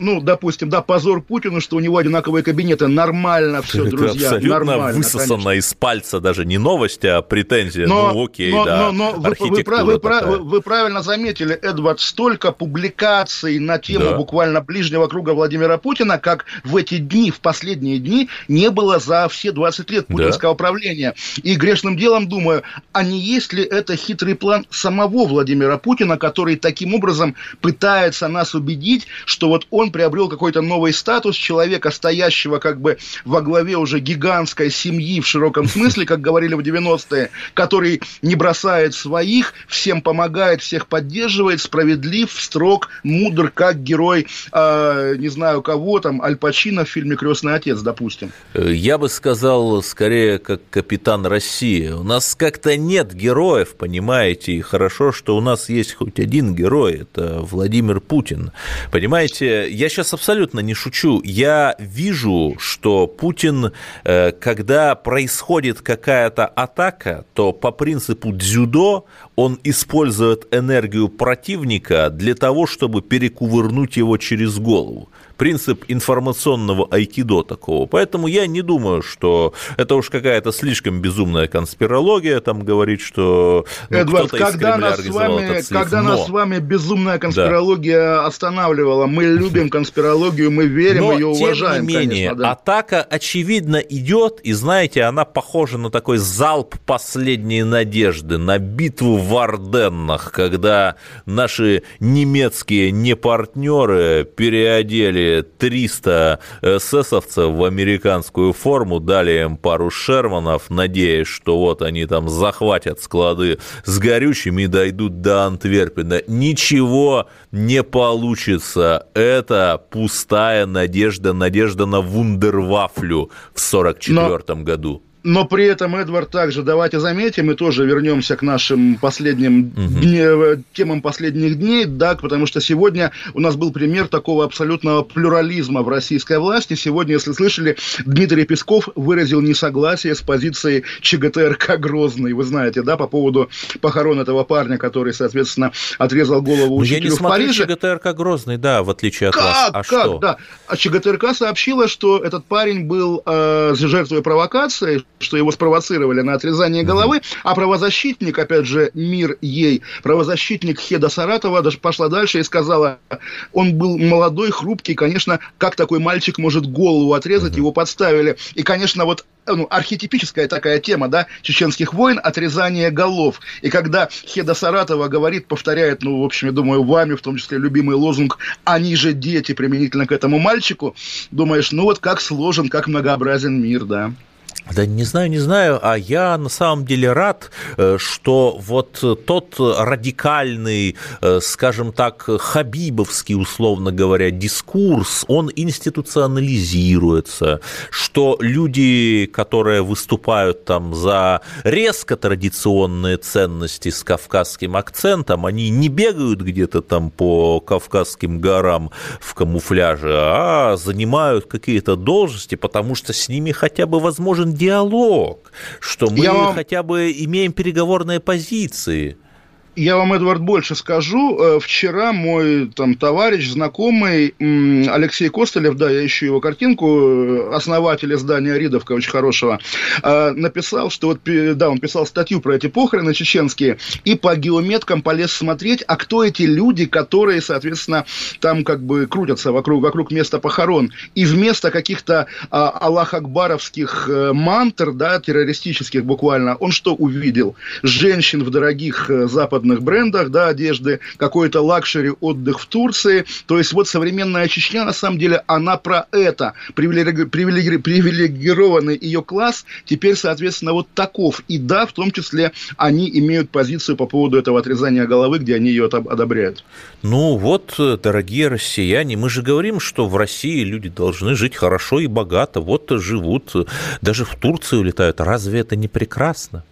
Speaker 1: ну, допустим, да, позор Путину, что у него одинаковые кабинеты. Нормально все,
Speaker 2: Это
Speaker 1: друзья.
Speaker 2: абсолютно
Speaker 1: нормально,
Speaker 2: высосано
Speaker 1: конечно.
Speaker 2: из пальца даже не новость, а претензия.
Speaker 1: Но,
Speaker 2: ну, окей,
Speaker 1: но,
Speaker 2: да.
Speaker 1: Но, но вы, вы, вы, вы, вы правильно заметили, Эдвард, столько публикаций на тему да. буквально ближнего круга Владимира Путина, как в эти дни, в последние дни, не было за все 20 лет путинского да. правления. И грешным делом думаю, а не есть ли это хитрый план самого Владимира Путина, который таким образом пытается нас убедить, что вот он приобрел какой-то новый статус человека, стоящего как бы во главе уже гигантской семьи в широком смысле, как говорили в 90-е, который не бросает своих, всем помогает, всех поддерживает, справедлив, строг, мудр, как герой, э, не знаю кого там, Аль Пачино в фильме «Крестный отец», допустим.
Speaker 2: Я бы сказал, скорее, как капитан России. У нас как-то нет героев, понимаете, и хорошо, что у нас есть хоть один герой, это Владимир Путин. Понимаете, я сейчас абсолютно не шучу. Я вижу, что Путин, э, когда происходит какая-то атака, то по принципу дзюдо он использует энергию противника для того, чтобы перекувырнуть его через голову принцип информационного айкидо такого. Поэтому я не думаю, что это уж какая-то слишком безумная конспирология, там говорит, что
Speaker 1: ну, Эдвард, когда, нас с, вами, когда Но... нас с вами безумная конспирология да. останавливала, мы любим конспирологию, мы верим, Но, ее уважаем.
Speaker 2: Тем не менее, конечно, да. атака очевидно идет, и знаете, она похожа на такой залп последней надежды, на битву в Арденнах, когда наши немецкие непартнеры переодели 300 эсэсовцев в американскую форму, дали им пару шерманов, надеясь, что вот они там захватят склады с горючими и дойдут до Антверпена. Ничего не получится. Это пустая надежда, надежда на вундервафлю в 1944 году.
Speaker 1: Но при этом, Эдвард, также давайте заметим, и тоже вернемся к нашим последним угу. дне, темам последних дней, да, потому что сегодня у нас был пример такого абсолютного плюрализма в российской власти. Сегодня, если слышали, Дмитрий Песков выразил несогласие с позицией ЧГТРК Грозный. Вы знаете, да, по поводу похорон этого парня, который, соответственно, отрезал голову учителю
Speaker 2: я не
Speaker 1: в Париже.
Speaker 2: ЧГТРК Грозный, да, в отличие от
Speaker 1: как,
Speaker 2: вас. А
Speaker 1: как,
Speaker 2: что?
Speaker 1: Да. А ЧГТРК сообщила, что этот парень был э, жертвой провокации, что его спровоцировали на отрезание головы, а правозащитник, опять же, мир ей, правозащитник Хеда Саратова даже пошла дальше и сказала, он был молодой, хрупкий, конечно, как такой мальчик может голову отрезать, его подставили. И, конечно, вот ну, архетипическая такая тема, да, чеченских войн, отрезание голов. И когда Хеда Саратова говорит, повторяет, ну, в общем, я думаю, вами, в том числе, любимый лозунг «Они же дети» применительно к этому мальчику, думаешь, ну вот как сложен, как многообразен мир, да.
Speaker 2: Да не знаю, не знаю, а я на самом деле рад, э, что вот тот радикальный, э, скажем так, хабибовский, условно говоря, дискурс, он институционализируется, что люди, которые выступают там за резко традиционные ценности с кавказским акцентом, они не бегают где-то там по Кавказским горам в камуфляже, а занимают какие-то должности, потому что с ними хотя бы возможен диалог, что мы Я хотя бы имеем переговорные позиции.
Speaker 1: Я вам, Эдвард, больше скажу. Э, вчера мой там товарищ, знакомый Алексей Костылев, да, я ищу его картинку, э, основатель издания Ридовка, очень хорошего, э, написал, что вот, да, он писал статью про эти похороны чеченские, и по геометкам полез смотреть, а кто эти люди, которые, соответственно, там как бы крутятся вокруг, вокруг места похорон. И вместо каких-то а, Аллах-Акбаровских мантр, да, террористических буквально, он что увидел? Женщин в дорогих западных западных брендах, да, одежды, какой-то luxury отдых в Турции. То есть вот современная Чечня, на самом деле, она про это. Привилеги... Привилеги... Привилегированный ее класс теперь, соответственно, вот таков. И да, в том числе они имеют позицию по поводу этого отрезания головы, где они ее одобряют.
Speaker 2: Ну вот, дорогие россияне, мы же говорим, что в России люди должны жить хорошо и богато. Вот живут, даже в Турцию летают. Разве это не прекрасно?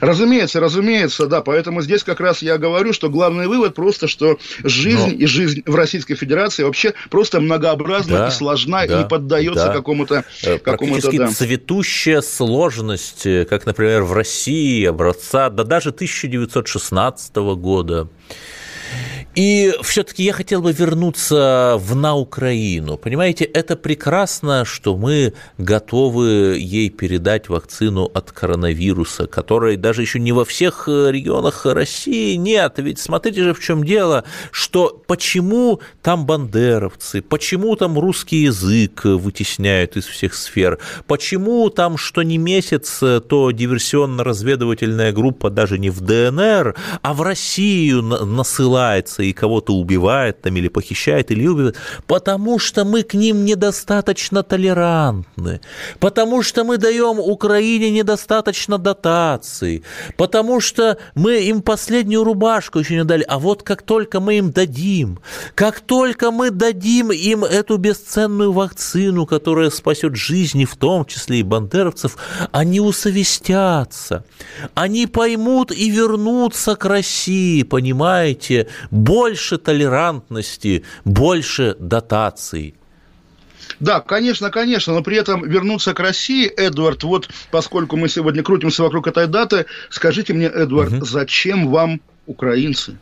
Speaker 1: Разумеется, разумеется, да. Поэтому здесь как раз я говорю, что главный вывод просто, что жизнь Но... и жизнь в Российской Федерации вообще просто многообразна да, и сложна, да, и не поддается да. какому-то...
Speaker 2: Э, практически да. цветущая сложность, э, как, например, в России образца, да даже 1916 года. И все-таки я хотел бы вернуться в на Украину. Понимаете, это прекрасно, что мы готовы ей передать вакцину от коронавируса, которой даже еще не во всех э, регионах России нет. Ведь смотрите же, в чем дело, что почему там бандеровцы, почему там русский язык вытесняют из всех сфер, почему там что не месяц, то диверсионно-разведывательная группа даже не в ДНР, а в Россию насылается и кого-то убивает там или похищает, или убивает, потому что мы к ним недостаточно толерантны, потому что мы даем Украине недостаточно дотаций, потому что мы им последнюю рубашку еще не дали, а вот как только мы им дадим, как только мы дадим им эту бесценную вакцину, которая спасет жизни, в том числе и бандеровцев, они усовестятся, они поймут и вернутся к России, понимаете, больше толерантности, больше дотаций.
Speaker 1: Да, конечно, конечно, но при этом вернуться к России, Эдвард, вот поскольку мы сегодня крутимся вокруг этой даты, скажите мне, Эдвард, угу. зачем вам украинцы?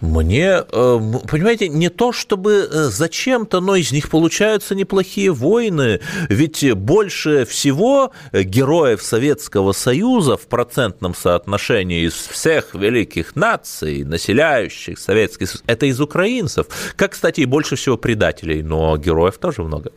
Speaker 2: Мне, э, понимаете, не то чтобы э, зачем-то, но из них получаются неплохие войны. Ведь больше всего героев Советского Союза в процентном соотношении из всех великих наций, населяющих Советский Союз, это из украинцев. Как, кстати, и больше всего предателей, но героев тоже много.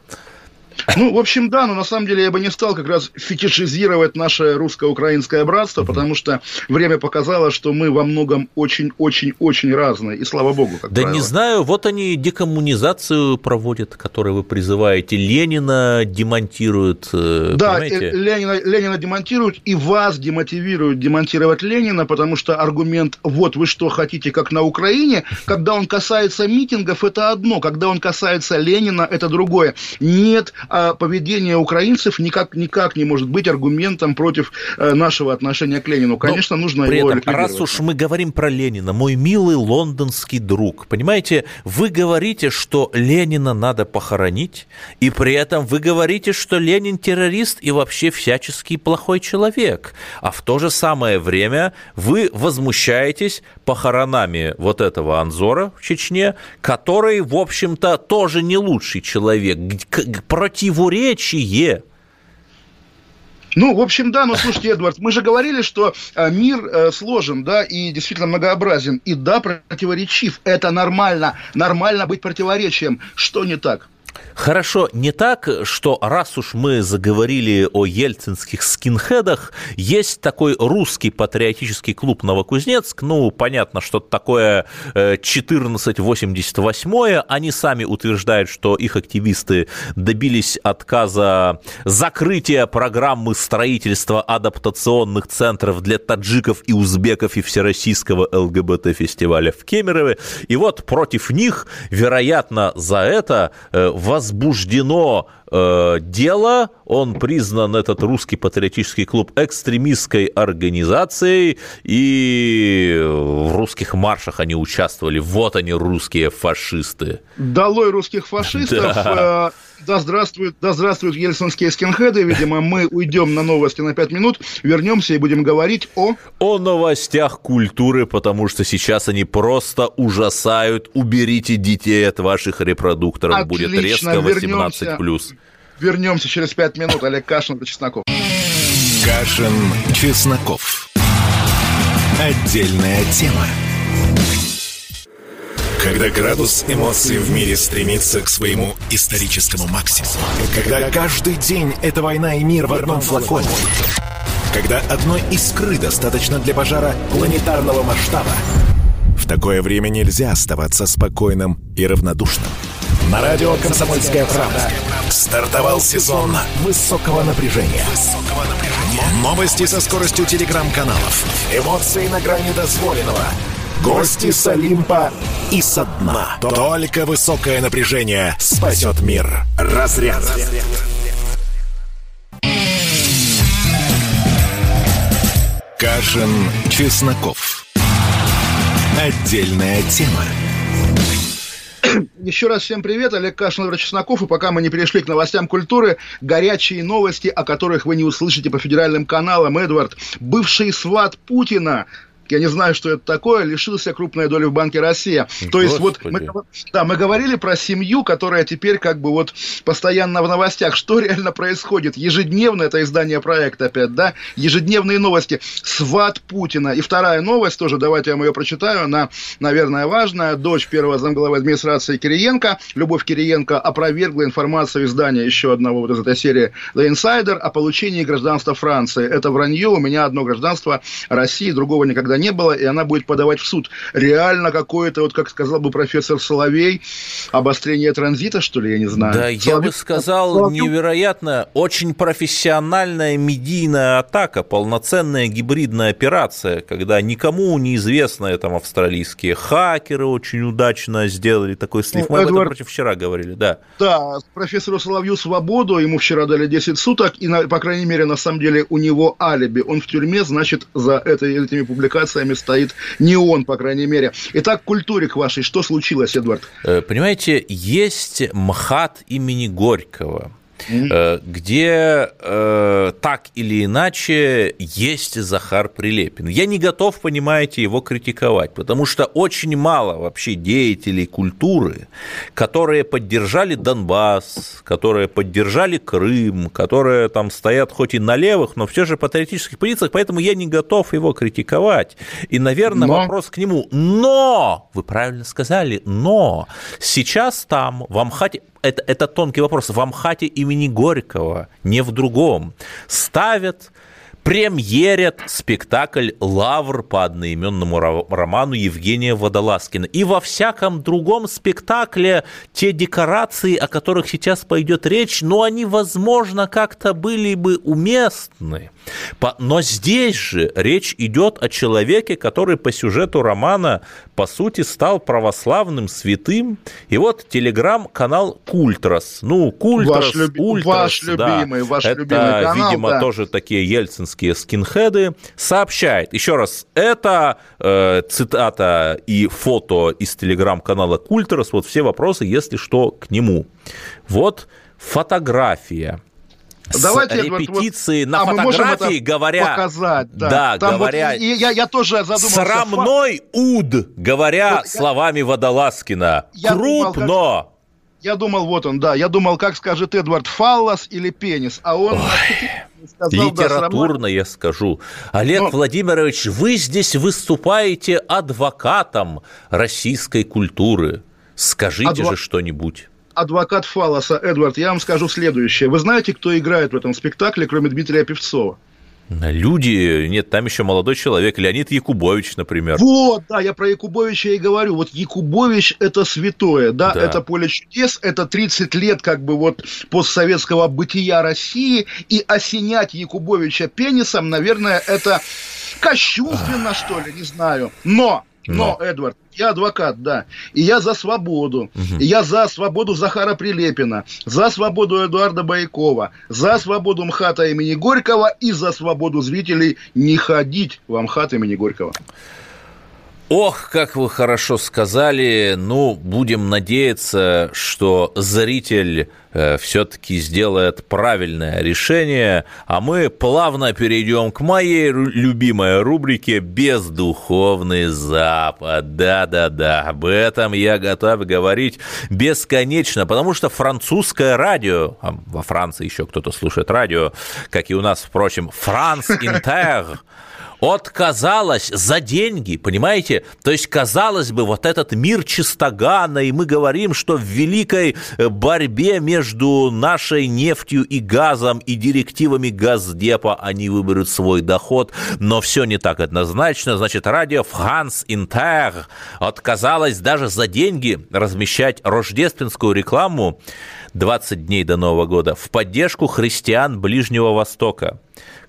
Speaker 1: Ну, в общем, да, но на самом деле я бы не стал как раз фетишизировать наше русско-украинское братство, потому что время показало, что мы во многом очень-очень-очень разные, и слава богу, как
Speaker 2: Да
Speaker 1: правило.
Speaker 2: не знаю, вот они декоммунизацию проводят, которую вы призываете, Ленина демонтируют,
Speaker 1: э, Да, понимаете? Ленина, Ленина демонтируют, и вас демотивируют демонтировать Ленина, потому что аргумент «вот вы что хотите, как на Украине», когда он касается митингов, это одно, когда он касается Ленина, это другое. Нет поведение украинцев никак, никак не может быть аргументом против э, нашего отношения к Ленину. Конечно, Но нужно
Speaker 2: при
Speaker 1: его
Speaker 2: этом, Раз уж мы говорим про Ленина, мой милый лондонский друг, понимаете, вы говорите, что Ленина надо похоронить, и при этом вы говорите, что Ленин террорист и вообще всяческий плохой человек. А в то же самое время вы возмущаетесь похоронами вот этого Анзора в Чечне, который, в общем-то, тоже не лучший человек. Противоречие.
Speaker 1: Ну, в общем, да, но слушайте, Эдвард, мы же говорили, что э, мир э, сложен, да, и действительно многообразен, и да, противоречив. Это нормально, нормально быть противоречием. Что не так?
Speaker 2: Хорошо, не так, что раз уж мы заговорили о ельцинских скинхедах, есть такой русский патриотический клуб Новокузнецк, ну, понятно, что такое 1488 э, они сами утверждают, что их активисты добились отказа закрытия программы строительства адаптационных центров для таджиков и узбеков и всероссийского ЛГБТ-фестиваля в Кемерове, и вот против них, вероятно, за это э, возбуждено э, дело, он признан, этот русский патриотический клуб, экстремистской организацией, и в русских маршах они участвовали. Вот они, русские фашисты.
Speaker 1: Долой русских фашистов. Да. Да здравствуют, да здравствуют ельцинские скинхеды. Видимо, мы уйдем на новости на 5 минут, вернемся и будем говорить о...
Speaker 2: О новостях культуры, потому что сейчас они просто ужасают. Уберите детей от ваших репродукторов. Отлично, Будет резко 18+. Вернемся,
Speaker 1: вернемся через 5 минут. Олег Кашин и Чесноков.
Speaker 3: Кашин, Чесноков. Отдельная тема. Когда градус эмоций в мире стремится к своему историческому максимуму. Когда каждый день это война и мир в одном флаконе. Когда одной искры достаточно для пожара планетарного масштаба. В такое время нельзя оставаться спокойным и равнодушным. На радио «Комсомольская правда» стартовал сезон высокого напряжения. Новости со скоростью телеграм-каналов. Эмоции на грани дозволенного – Гости с Олимпа и со дна. Только высокое напряжение спасет мир. Разряд. Кашин, Чесноков. Отдельная тема.
Speaker 1: Еще раз всем привет, Олег Кашин, Владимир Чесноков. И пока мы не перешли к новостям культуры, горячие новости, о которых вы не услышите по федеральным каналам. Эдвард, бывший сват Путина, я не знаю, что это такое, лишился крупной доли в Банке Россия. Господи. То есть вот мы, да, мы говорили про семью, которая теперь как бы вот постоянно в новостях. Что реально происходит? Ежедневно это издание проекта опять, да? Ежедневные новости. Сват Путина. И вторая новость тоже, давайте я вам ее прочитаю. Она, наверное, важная. Дочь первого замглавы администрации Кириенко, Любовь Кириенко, опровергла информацию издания еще одного вот из этой серии The Insider о получении гражданства Франции. Это вранье. У меня одно гражданство России, другого никогда не было, и она будет подавать в суд. Реально какое-то, вот как сказал бы профессор Соловей, обострение транзита, что ли, я не знаю.
Speaker 2: Да,
Speaker 1: Соловей...
Speaker 2: я бы сказал, Соловей... невероятно, очень профессиональная медийная атака, полноценная гибридная операция, когда никому неизвестные там австралийские хакеры очень удачно сделали такой слив. Мы ну, Эдвард... об этом против вчера говорили, да.
Speaker 1: Да, профессору Соловью свободу, ему вчера дали 10 суток, и, по крайней мере, на самом деле, у него алиби. Он в тюрьме, значит, за это, этими публикациями публикациями стоит не он, по крайней мере. Итак, культуре к вашей. Что случилось, Эдвард?
Speaker 2: Э, понимаете, есть МХАТ имени Горького – Э, где э, так или иначе есть Захар Прилепин. Я не готов, понимаете, его критиковать, потому что очень мало вообще деятелей культуры, которые поддержали Донбасс, которые поддержали Крым, которые там стоят хоть и на левых, но все же патриотических позициях, поэтому я не готов его критиковать. И, наверное, но... вопрос к нему. Но, вы правильно сказали, но сейчас там в Амхате это, это тонкий вопрос. В Амхате имени Горького, не в другом, ставят премьерят спектакль «Лавр» по одноименному роману Евгения Водолазкина. И во всяком другом спектакле те декорации, о которых сейчас пойдет речь, ну, они, возможно, как-то были бы уместны. Но здесь же речь идет о человеке, который по сюжету романа, по сути, стал православным святым. И вот телеграм-канал Культрас. Ну, Культрас, ваш люб... Ультрас, ваш да. любимый, ваш это, любимый канал, видимо, да. тоже такие ельцинские скинхеды. Сообщает, еще раз, это э, цитата и фото из телеграм-канала Культрас. Вот все вопросы, если что, к нему. Вот фотография Давайте репетиции вот, на а фотографии, говоря...
Speaker 1: Показать, да.
Speaker 2: Да, Там говоря... Вот,
Speaker 1: я, я тоже задумался...
Speaker 2: Срамной уд, говоря вот, словами я, Водолазкина. Я Крупно! Думал, как,
Speaker 1: я думал, вот он, да. Я думал, как скажет Эдвард, фаллос или пенис. А он...
Speaker 2: Сказал, Литературно да, я скажу. Олег Но... Владимирович, вы здесь выступаете адвокатом российской культуры. Скажите Адво... же что-нибудь
Speaker 1: адвокат Фалоса Эдвард, я вам скажу следующее. Вы знаете, кто играет в этом спектакле, кроме Дмитрия Певцова?
Speaker 2: Люди, нет, там еще молодой человек, Леонид Якубович, например.
Speaker 1: Вот, да, я про Якубовича и говорю. Вот Якубович – это святое, да, да, это поле чудес, это 30 лет как бы вот постсоветского бытия России, и осенять Якубовича пенисом, наверное, это кощунственно, что ли, не знаю. Но но, Но, Эдвард, я адвокат, да. И я за свободу. Угу. И я за свободу Захара Прилепина, за свободу Эдуарда Байкова, за свободу МХАТа имени Горького и за свободу зрителей не ходить в МХАТ имени Горького.
Speaker 2: Ох, как вы хорошо сказали. Ну, будем надеяться, что зритель э, все-таки сделает правильное решение, а мы плавно перейдем к моей любимой рубрике «Бездуховный Запад». Да-да-да, об этом я готов говорить бесконечно, потому что французское радио, а во Франции еще кто-то слушает радио, как и у нас, впрочем, «Франс Интер», отказалась за деньги, понимаете? То есть, казалось бы, вот этот мир чистогана, и мы говорим, что в великой э, борьбе между нашей нефтью и газом и директивами Газдепа они выберут свой доход, но все не так однозначно. Значит, радио «Франс Интер» отказалась даже за деньги размещать рождественскую рекламу 20 дней до Нового года в поддержку христиан Ближнего Востока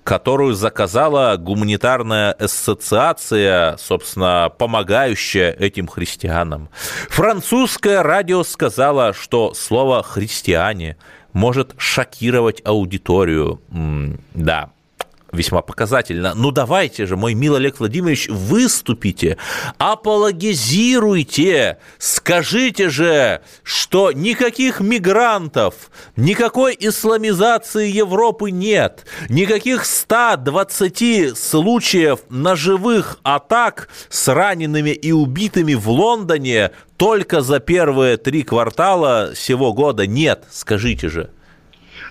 Speaker 2: которую заказала гуманитарная ассоциация, собственно, помогающая этим христианам. Французское радио сказало, что слово «христиане» может шокировать аудиторию. Да, весьма показательно. Ну давайте же, мой милый Олег Владимирович, выступите, апологизируйте, скажите же, что никаких мигрантов, никакой исламизации Европы нет, никаких 120 случаев ножевых атак с ранеными и убитыми в Лондоне только за первые три квартала сего года нет, скажите же.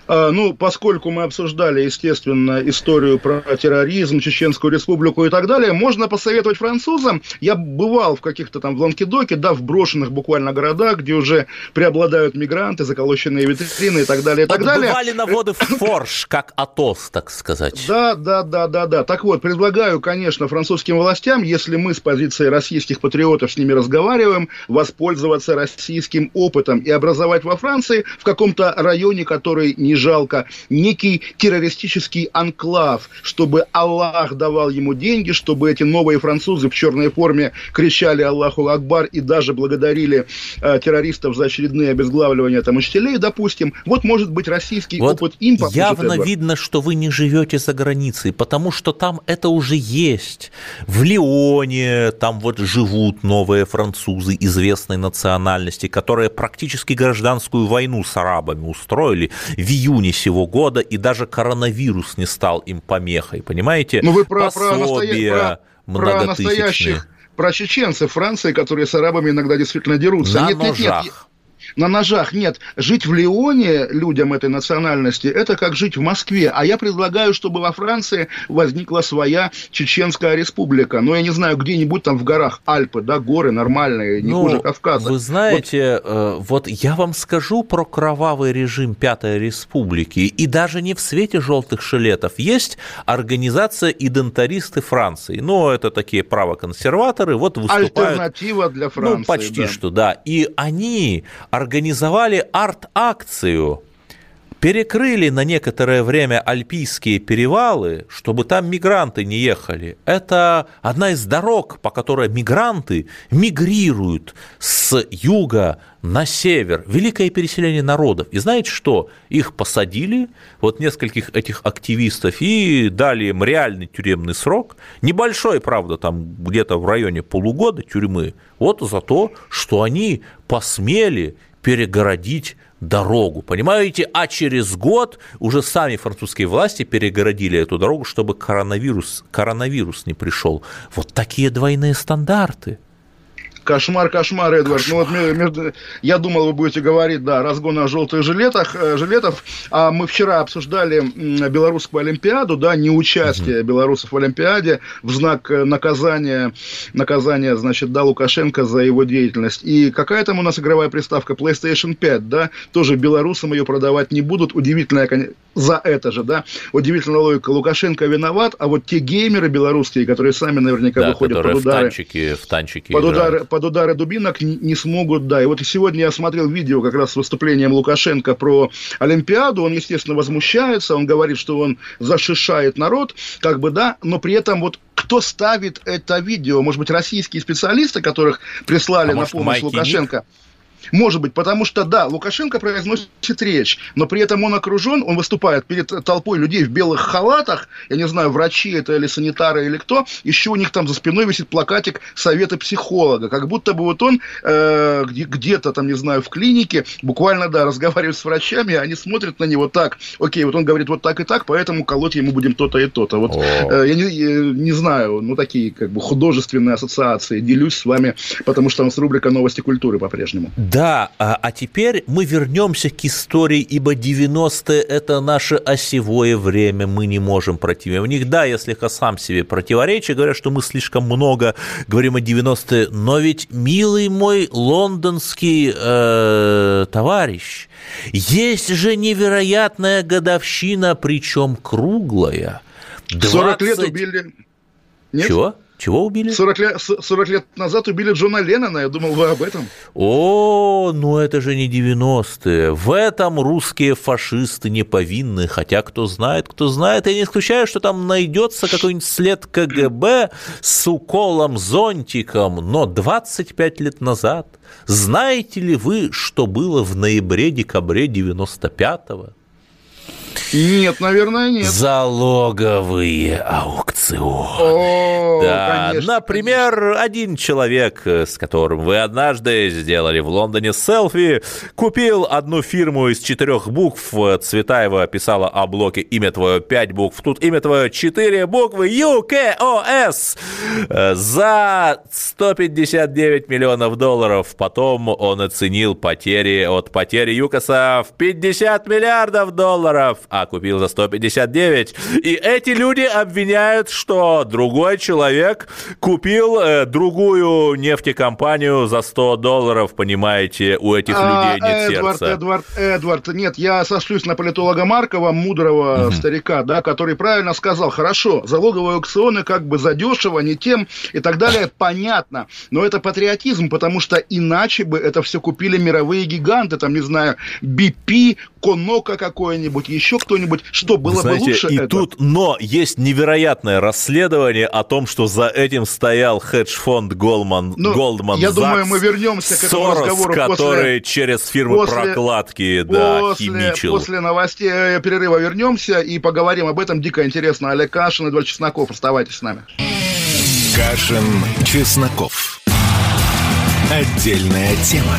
Speaker 1: А, ну, поскольку мы обсуждали, естественно, историю про терроризм, Чеченскую республику и так далее, можно посоветовать французам. Я бывал в каких-то там в Ланкедоке, да, в брошенных буквально городах, где уже преобладают мигранты, заколоченные витрины и так далее, и так далее.
Speaker 2: Бывали на воды в форш, как Атос, так сказать.
Speaker 1: Да, да, да, да, да. Так вот, предлагаю, конечно, французским властям, если мы с позиции российских патриотов с ними разговариваем, воспользоваться российским опытом и образовать во Франции в каком-то районе, который не жалко, некий террористический анклав, чтобы Аллах давал ему деньги, чтобы эти новые французы в черной форме кричали Аллаху Акбар и даже благодарили э, террористов за очередные обезглавливания там учителей, допустим. Вот может быть российский вот опыт им
Speaker 2: поможет. Явно Эдвард. видно, что вы не живете за границей, потому что там это уже есть. В Лионе там вот живут новые французы известной национальности, которые практически гражданскую войну с арабами устроили. В июне сего года, и даже коронавирус не стал им помехой, понимаете?
Speaker 1: Ну вы про, Пособия про, про настоящих, про чеченцев Франции, которые с арабами иногда действительно дерутся.
Speaker 2: На нет, ножах. Нет, нет,
Speaker 1: на ножах. Нет, жить в Лионе людям этой национальности, это как жить в Москве. А я предлагаю, чтобы во Франции возникла своя Чеченская республика. Но я не знаю, где-нибудь там в горах Альпы, да, горы нормальные, не ну, хуже Кавказа.
Speaker 2: Вы знаете, вот... Э, вот я вам скажу про кровавый режим Пятой Республики. И даже не в свете желтых шилетов. Есть организация «Идентаристы Франции». Ну, это такие правоконсерваторы. Вот выступают...
Speaker 1: Альтернатива для Франции.
Speaker 2: Ну, почти да. что, да. И они организовали арт-акцию перекрыли на некоторое время альпийские перевалы, чтобы там мигранты не ехали. Это одна из дорог, по которой мигранты мигрируют с юга на север. Великое переселение народов. И знаете что? Их посадили, вот нескольких этих активистов, и дали им реальный тюремный срок. Небольшой, правда, там где-то в районе полугода тюрьмы. Вот за то, что они посмели перегородить дорогу, понимаете? А через год уже сами французские власти перегородили эту дорогу, чтобы коронавирус, коронавирус не пришел. Вот такие двойные стандарты.
Speaker 1: Кошмар, кошмар, Эдвард. Кошмар. Ну вот между, я думал, вы будете говорить, да, разгон о желтых жилетах, э, жилетов. А мы вчера обсуждали белорусскую Олимпиаду, да, неучастие угу. белорусов в Олимпиаде в знак э, наказания, наказания, значит, да, Лукашенко за его деятельность. И какая там у нас игровая приставка PlayStation 5, да, тоже белорусам ее продавать не будут. Удивительная, за это же, да, удивительная логика. Лукашенко виноват, а вот те геймеры белорусские, которые сами наверняка да, выходят под удары.
Speaker 2: В танчики, в танчики
Speaker 1: под удары, под удары дубинок не смогут, да. И вот сегодня я смотрел видео как раз с выступлением Лукашенко про Олимпиаду. Он, естественно, возмущается, он говорит, что он зашишает народ, как бы, да, но при этом вот кто ставит это видео? Может быть, российские специалисты, которых прислали а на помощь Лукашенко? Ник? Может быть, потому что, да, Лукашенко произносит речь, но при этом он окружен, он выступает перед толпой людей в белых халатах, я не знаю, врачи это или санитары или кто, еще у них там за спиной висит плакатик совета психолога, как будто бы вот он э, где-то там, не знаю, в клинике, буквально, да, разговаривает с врачами, они смотрят на него так, окей, вот он говорит вот так и так, поэтому колоть ему будем то-то и то-то. Вот э, я не, не знаю, ну, такие как бы художественные ассоциации, делюсь с вами, потому что у нас рубрика «Новости культуры» по-прежнему.
Speaker 2: Да, а, а теперь мы вернемся к истории, ибо 90-е – это наше осевое время, мы не можем противиться в них. Да, я слегка сам себе противоречу, говорят, что мы слишком много говорим о 90-е, но ведь, милый мой лондонский э, товарищ, есть же невероятная годовщина, причем круглая.
Speaker 1: 20... 40 лет убили.
Speaker 2: Нет? Чего? Чего убили?
Speaker 1: 40 лет, 40 лет назад убили Джона Леннона, я думал, вы об этом.
Speaker 2: О, ну это же не 90-е. В этом русские фашисты не повинны, хотя кто знает, кто знает. Я не исключаю, что там найдется какой-нибудь след КГБ с уколом-зонтиком, но 25 лет назад. Знаете ли вы, что было в ноябре-декабре 95-го?
Speaker 1: Нет, наверное, нет.
Speaker 2: Залоговые аукционы. О, да, конечно, например, один человек, с которым вы однажды сделали в Лондоне селфи, купил одну фирму из четырех букв, Цветаева писала о блоке имя твое пять букв, тут имя твое четыре буквы, UKOS, за 159 миллионов долларов. Потом он оценил потери от потери ЮКОСа в 50 миллиардов долларов а купил за 159. И эти люди обвиняют, что другой человек купил э, другую нефтекомпанию за 100 долларов, понимаете, у этих а, людей нет
Speaker 1: Эдвард,
Speaker 2: сердца.
Speaker 1: Эдвард, Эдвард, нет, я сошлюсь на политолога Маркова, мудрого угу. старика, да, который правильно сказал, хорошо, залоговые аукционы как бы задешево, не тем и так далее, понятно, но это патриотизм, потому что иначе бы это все купили мировые гиганты, там, не знаю, BP, Конока какое-нибудь, еще кто-нибудь, что было знаете, бы лучше
Speaker 2: и
Speaker 1: это?
Speaker 2: тут, но есть невероятное расследование о том, что за этим стоял хедж-фонд Goldman, ну, Goldman
Speaker 1: Я Sachs, думаю, мы вернемся к этому
Speaker 2: Сорос,
Speaker 1: разговору
Speaker 2: который после, через фирмы после, прокладки, да,
Speaker 1: после, химичил. После новостей э, перерыва вернемся и поговорим об этом. Дико интересно. Олег Кашин, Эдвард Чесноков. Оставайтесь с нами.
Speaker 3: Кашин, Чесноков. Отдельная тема.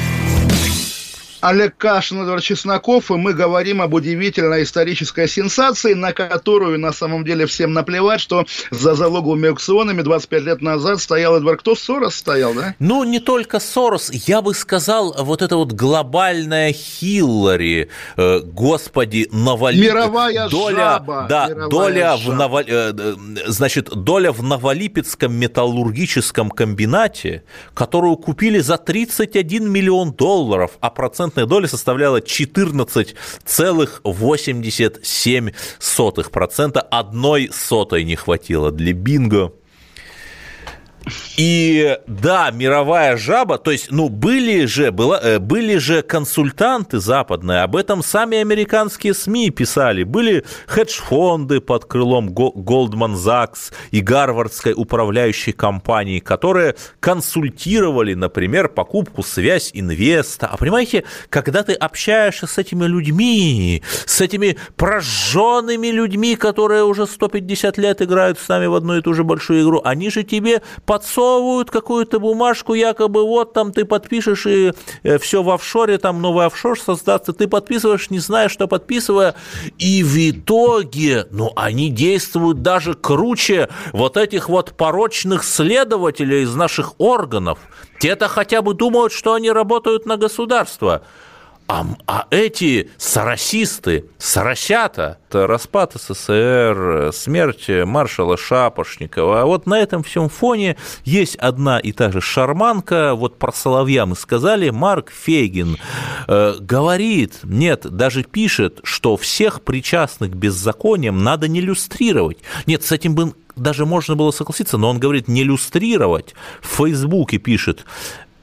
Speaker 1: Олег Кашин, Эдвард Чесноков, и мы говорим об удивительной исторической сенсации, на которую на самом деле всем наплевать, что за залоговыми аукционами 25 лет назад стоял Эдвард. Кто? Сорос стоял, да?
Speaker 2: Ну, не только Сорос, я бы сказал, вот это вот глобальная Хиллари, э, господи, навали...
Speaker 1: Мировая
Speaker 2: доля,
Speaker 1: жаба.
Speaker 2: Да,
Speaker 1: Мировая
Speaker 2: доля
Speaker 1: жаба.
Speaker 2: в Ново- э, э, значит, доля в Новолипецком металлургическом комбинате, которую купили за 31 миллион долларов, а процентная доля составляла 14,87%. Одной сотой не хватило для бинго. И да, мировая жаба, то есть, ну, были же, была, э, были же консультанты западные, об этом сами американские СМИ писали. Были хедж-фонды под крылом Goldman Sachs и Гарвардской управляющей компании, которые консультировали, например, покупку связь инвеста. А понимаете, когда ты общаешься с этими людьми, с этими прожженными людьми, которые уже 150 лет играют с нами в одну и ту же большую игру, они же тебе подсовывают какую-то бумажку, якобы вот там ты подпишешь, и все в офшоре, там новый офшор создастся, ты подписываешь, не зная, что подписывая, и в итоге, ну, они действуют даже круче вот этих вот порочных следователей из наших органов. Те-то хотя бы думают, что они работают на государство. А, а эти соросисты, соросята, это распад СССР, смерть маршала Шапошникова. А вот на этом всем фоне есть одна и та же шарманка. Вот про Соловья мы сказали. Марк Фейгин э, говорит, нет, даже пишет, что всех причастных к беззакониям надо не люстрировать. Нет, с этим бы даже можно было согласиться, но он говорит не люстрировать. В Фейсбуке пишет,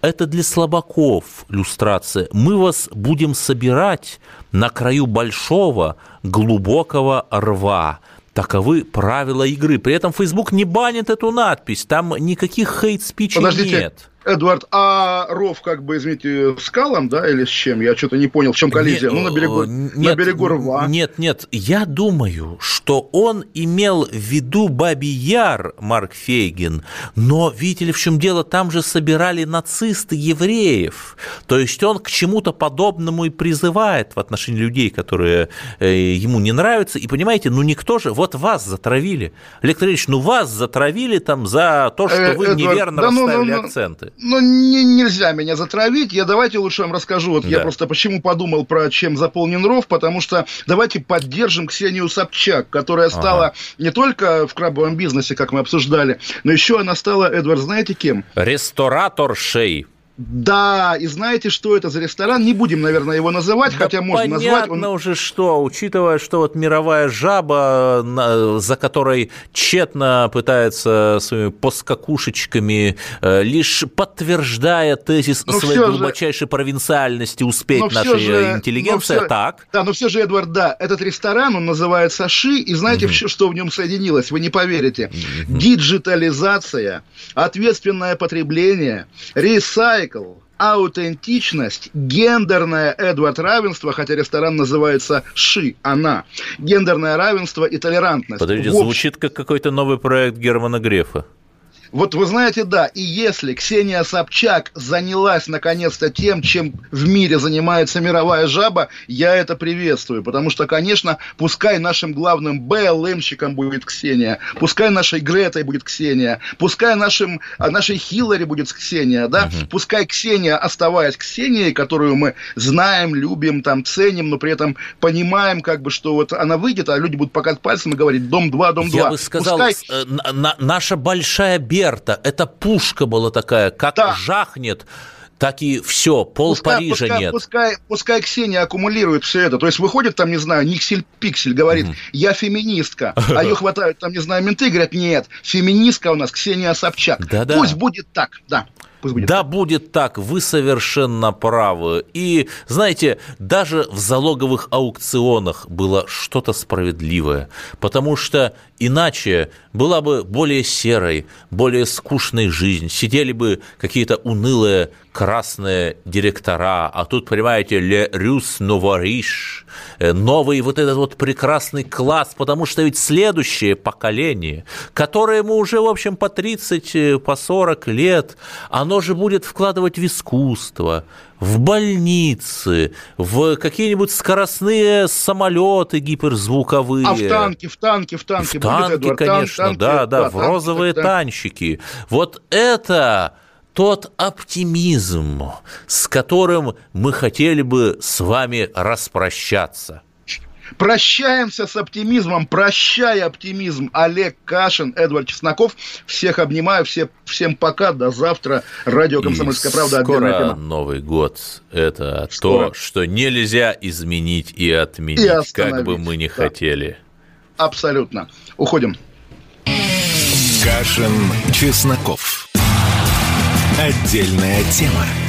Speaker 2: это для слабаков люстрация. Мы вас будем собирать на краю большого глубокого рва. Таковы правила игры. При этом Facebook не банит эту надпись. Там никаких хейт-спичей нет.
Speaker 1: Эдвард, а ров, как бы, извините, скалом, да, или с чем? Я что-то не понял, в чем коллизия.
Speaker 2: Не-
Speaker 1: ну, на берегу,
Speaker 2: э,
Speaker 1: на берегу рва.
Speaker 2: Нет, нет, я думаю, что он имел в виду Бабий Яр, Марк Фейгин, но видите ли, в чем дело, там же собирали нацисты евреев, то есть он к чему-то подобному и призывает в отношении людей, которые э, ему не нравятся, и понимаете, ну никто же, вот вас затравили, Олег Андреевич, ну вас затравили там за то, что
Speaker 1: Э,
Speaker 2: вы
Speaker 1: Эдвард,
Speaker 2: неверно
Speaker 1: да ну, ну,
Speaker 2: расставили
Speaker 1: ну.
Speaker 2: акценты.
Speaker 1: Ну, не- нельзя меня затравить. Я давайте лучше вам расскажу. Вот я
Speaker 2: Да.
Speaker 1: просто почему подумал про чем заполнен ров, потому что давайте поддержим Ксению Собчак, которая стала не только в крабовом бизнесе, как мы обсуждали, но еще она стала, Эдвард, знаете кем?
Speaker 2: Ресторатор шей.
Speaker 1: Да, и знаете, что это за ресторан? Не будем, наверное, его называть, хотя
Speaker 2: Да
Speaker 1: можно назвать.
Speaker 2: понятно уже что, учитывая, что вот мировая жаба, за которой тщетно пытается своими поскакушечками, э, лишь подтверждая тезис
Speaker 1: Ну,
Speaker 2: своей
Speaker 1: всё же-
Speaker 2: глубочайшей провинциальности успеть
Speaker 1: Но всё
Speaker 2: нашей
Speaker 1: же-
Speaker 2: э, интеллигенции,
Speaker 1: но всё-
Speaker 2: так?
Speaker 1: Да, но все же, Эдвард, да, этот ресторан, он называется Ши, и знаете, вш- что в нем соединилось? Вы не поверите. Диджитализация, ответственное потребление, ресайкл, аутентичность, гендерное, Эдвард, равенство, хотя ресторан называется Ши, она, гендерное равенство и толерантность. Общем,
Speaker 2: звучит как какой-то новый проект Германа Грефа.
Speaker 1: Вот вы знаете, да, и если Ксения Собчак занялась наконец-то тем, чем в мире занимается мировая жаба, я это приветствую, потому что, конечно, пускай нашим главным БЛМщиком будет Ксения, пускай нашей Гретой будет Ксения, пускай нашим, а нашей Хиллари будет Ксения, да, пускай Ксения, оставаясь Ксенией, которую мы знаем, любим, там, ценим, но при этом понимаем, как бы, что вот она выйдет, а люди будут показывать пальцем и говорить «Дом 2, Дом 2».
Speaker 2: Я бы сказал,
Speaker 1: Пускай-
Speaker 2: э, на- на- наша большая Берта, это пушка была такая, как
Speaker 1: Да.
Speaker 2: жахнет, так и все, пол
Speaker 1: Пускай,
Speaker 2: Парижа
Speaker 1: пускай,
Speaker 2: нет.
Speaker 1: Пускай, пускай Ксения аккумулирует все это. То есть выходит там, не знаю, Никсель-Пиксель, говорит, я феминистка. А ее хватают там, не знаю, менты, говорят, нет, феминистка у нас Ксения Собчак.
Speaker 2: Да-да.
Speaker 1: Пусть будет так, да. Пусть будет
Speaker 2: да
Speaker 1: так.
Speaker 2: будет так, вы совершенно правы. И, знаете, даже в залоговых аукционах было что-то справедливое, потому что иначе была бы более серой, более скучной жизнь, сидели бы какие-то унылые красные директора, а тут, понимаете, ле рюс новориш, э, новый вот этот вот прекрасный класс, потому что ведь следующее поколение, которое ему уже, в общем, по 30, э, по 40 лет, оно же будет вкладывать в искусство, в больницы, в какие-нибудь скоростные самолеты гиперзвуковые.
Speaker 1: А в танки, в танки, в танки.
Speaker 2: В танки,
Speaker 1: будет, Эдуард,
Speaker 2: конечно,
Speaker 1: танки,
Speaker 2: да, да, в
Speaker 1: танки,
Speaker 2: розовые
Speaker 1: так,
Speaker 2: танчики. Вот это тот оптимизм, с которым мы хотели бы с вами распрощаться.
Speaker 1: Прощаемся с оптимизмом. Прощай, оптимизм. Олег Кашин, Эдвард Чесноков. Всех обнимаю. Все, всем пока. До завтра. Радио «Комсомольская
Speaker 2: И
Speaker 1: правда».
Speaker 2: Скоро
Speaker 1: тема.
Speaker 2: Новый год. Это
Speaker 1: Скоро.
Speaker 2: то, что нельзя изменить и отменить,
Speaker 1: И
Speaker 2: как бы мы ни
Speaker 1: да.
Speaker 2: хотели.
Speaker 1: Абсолютно. Уходим.
Speaker 3: Кашин, Чесноков. Отдельная тема.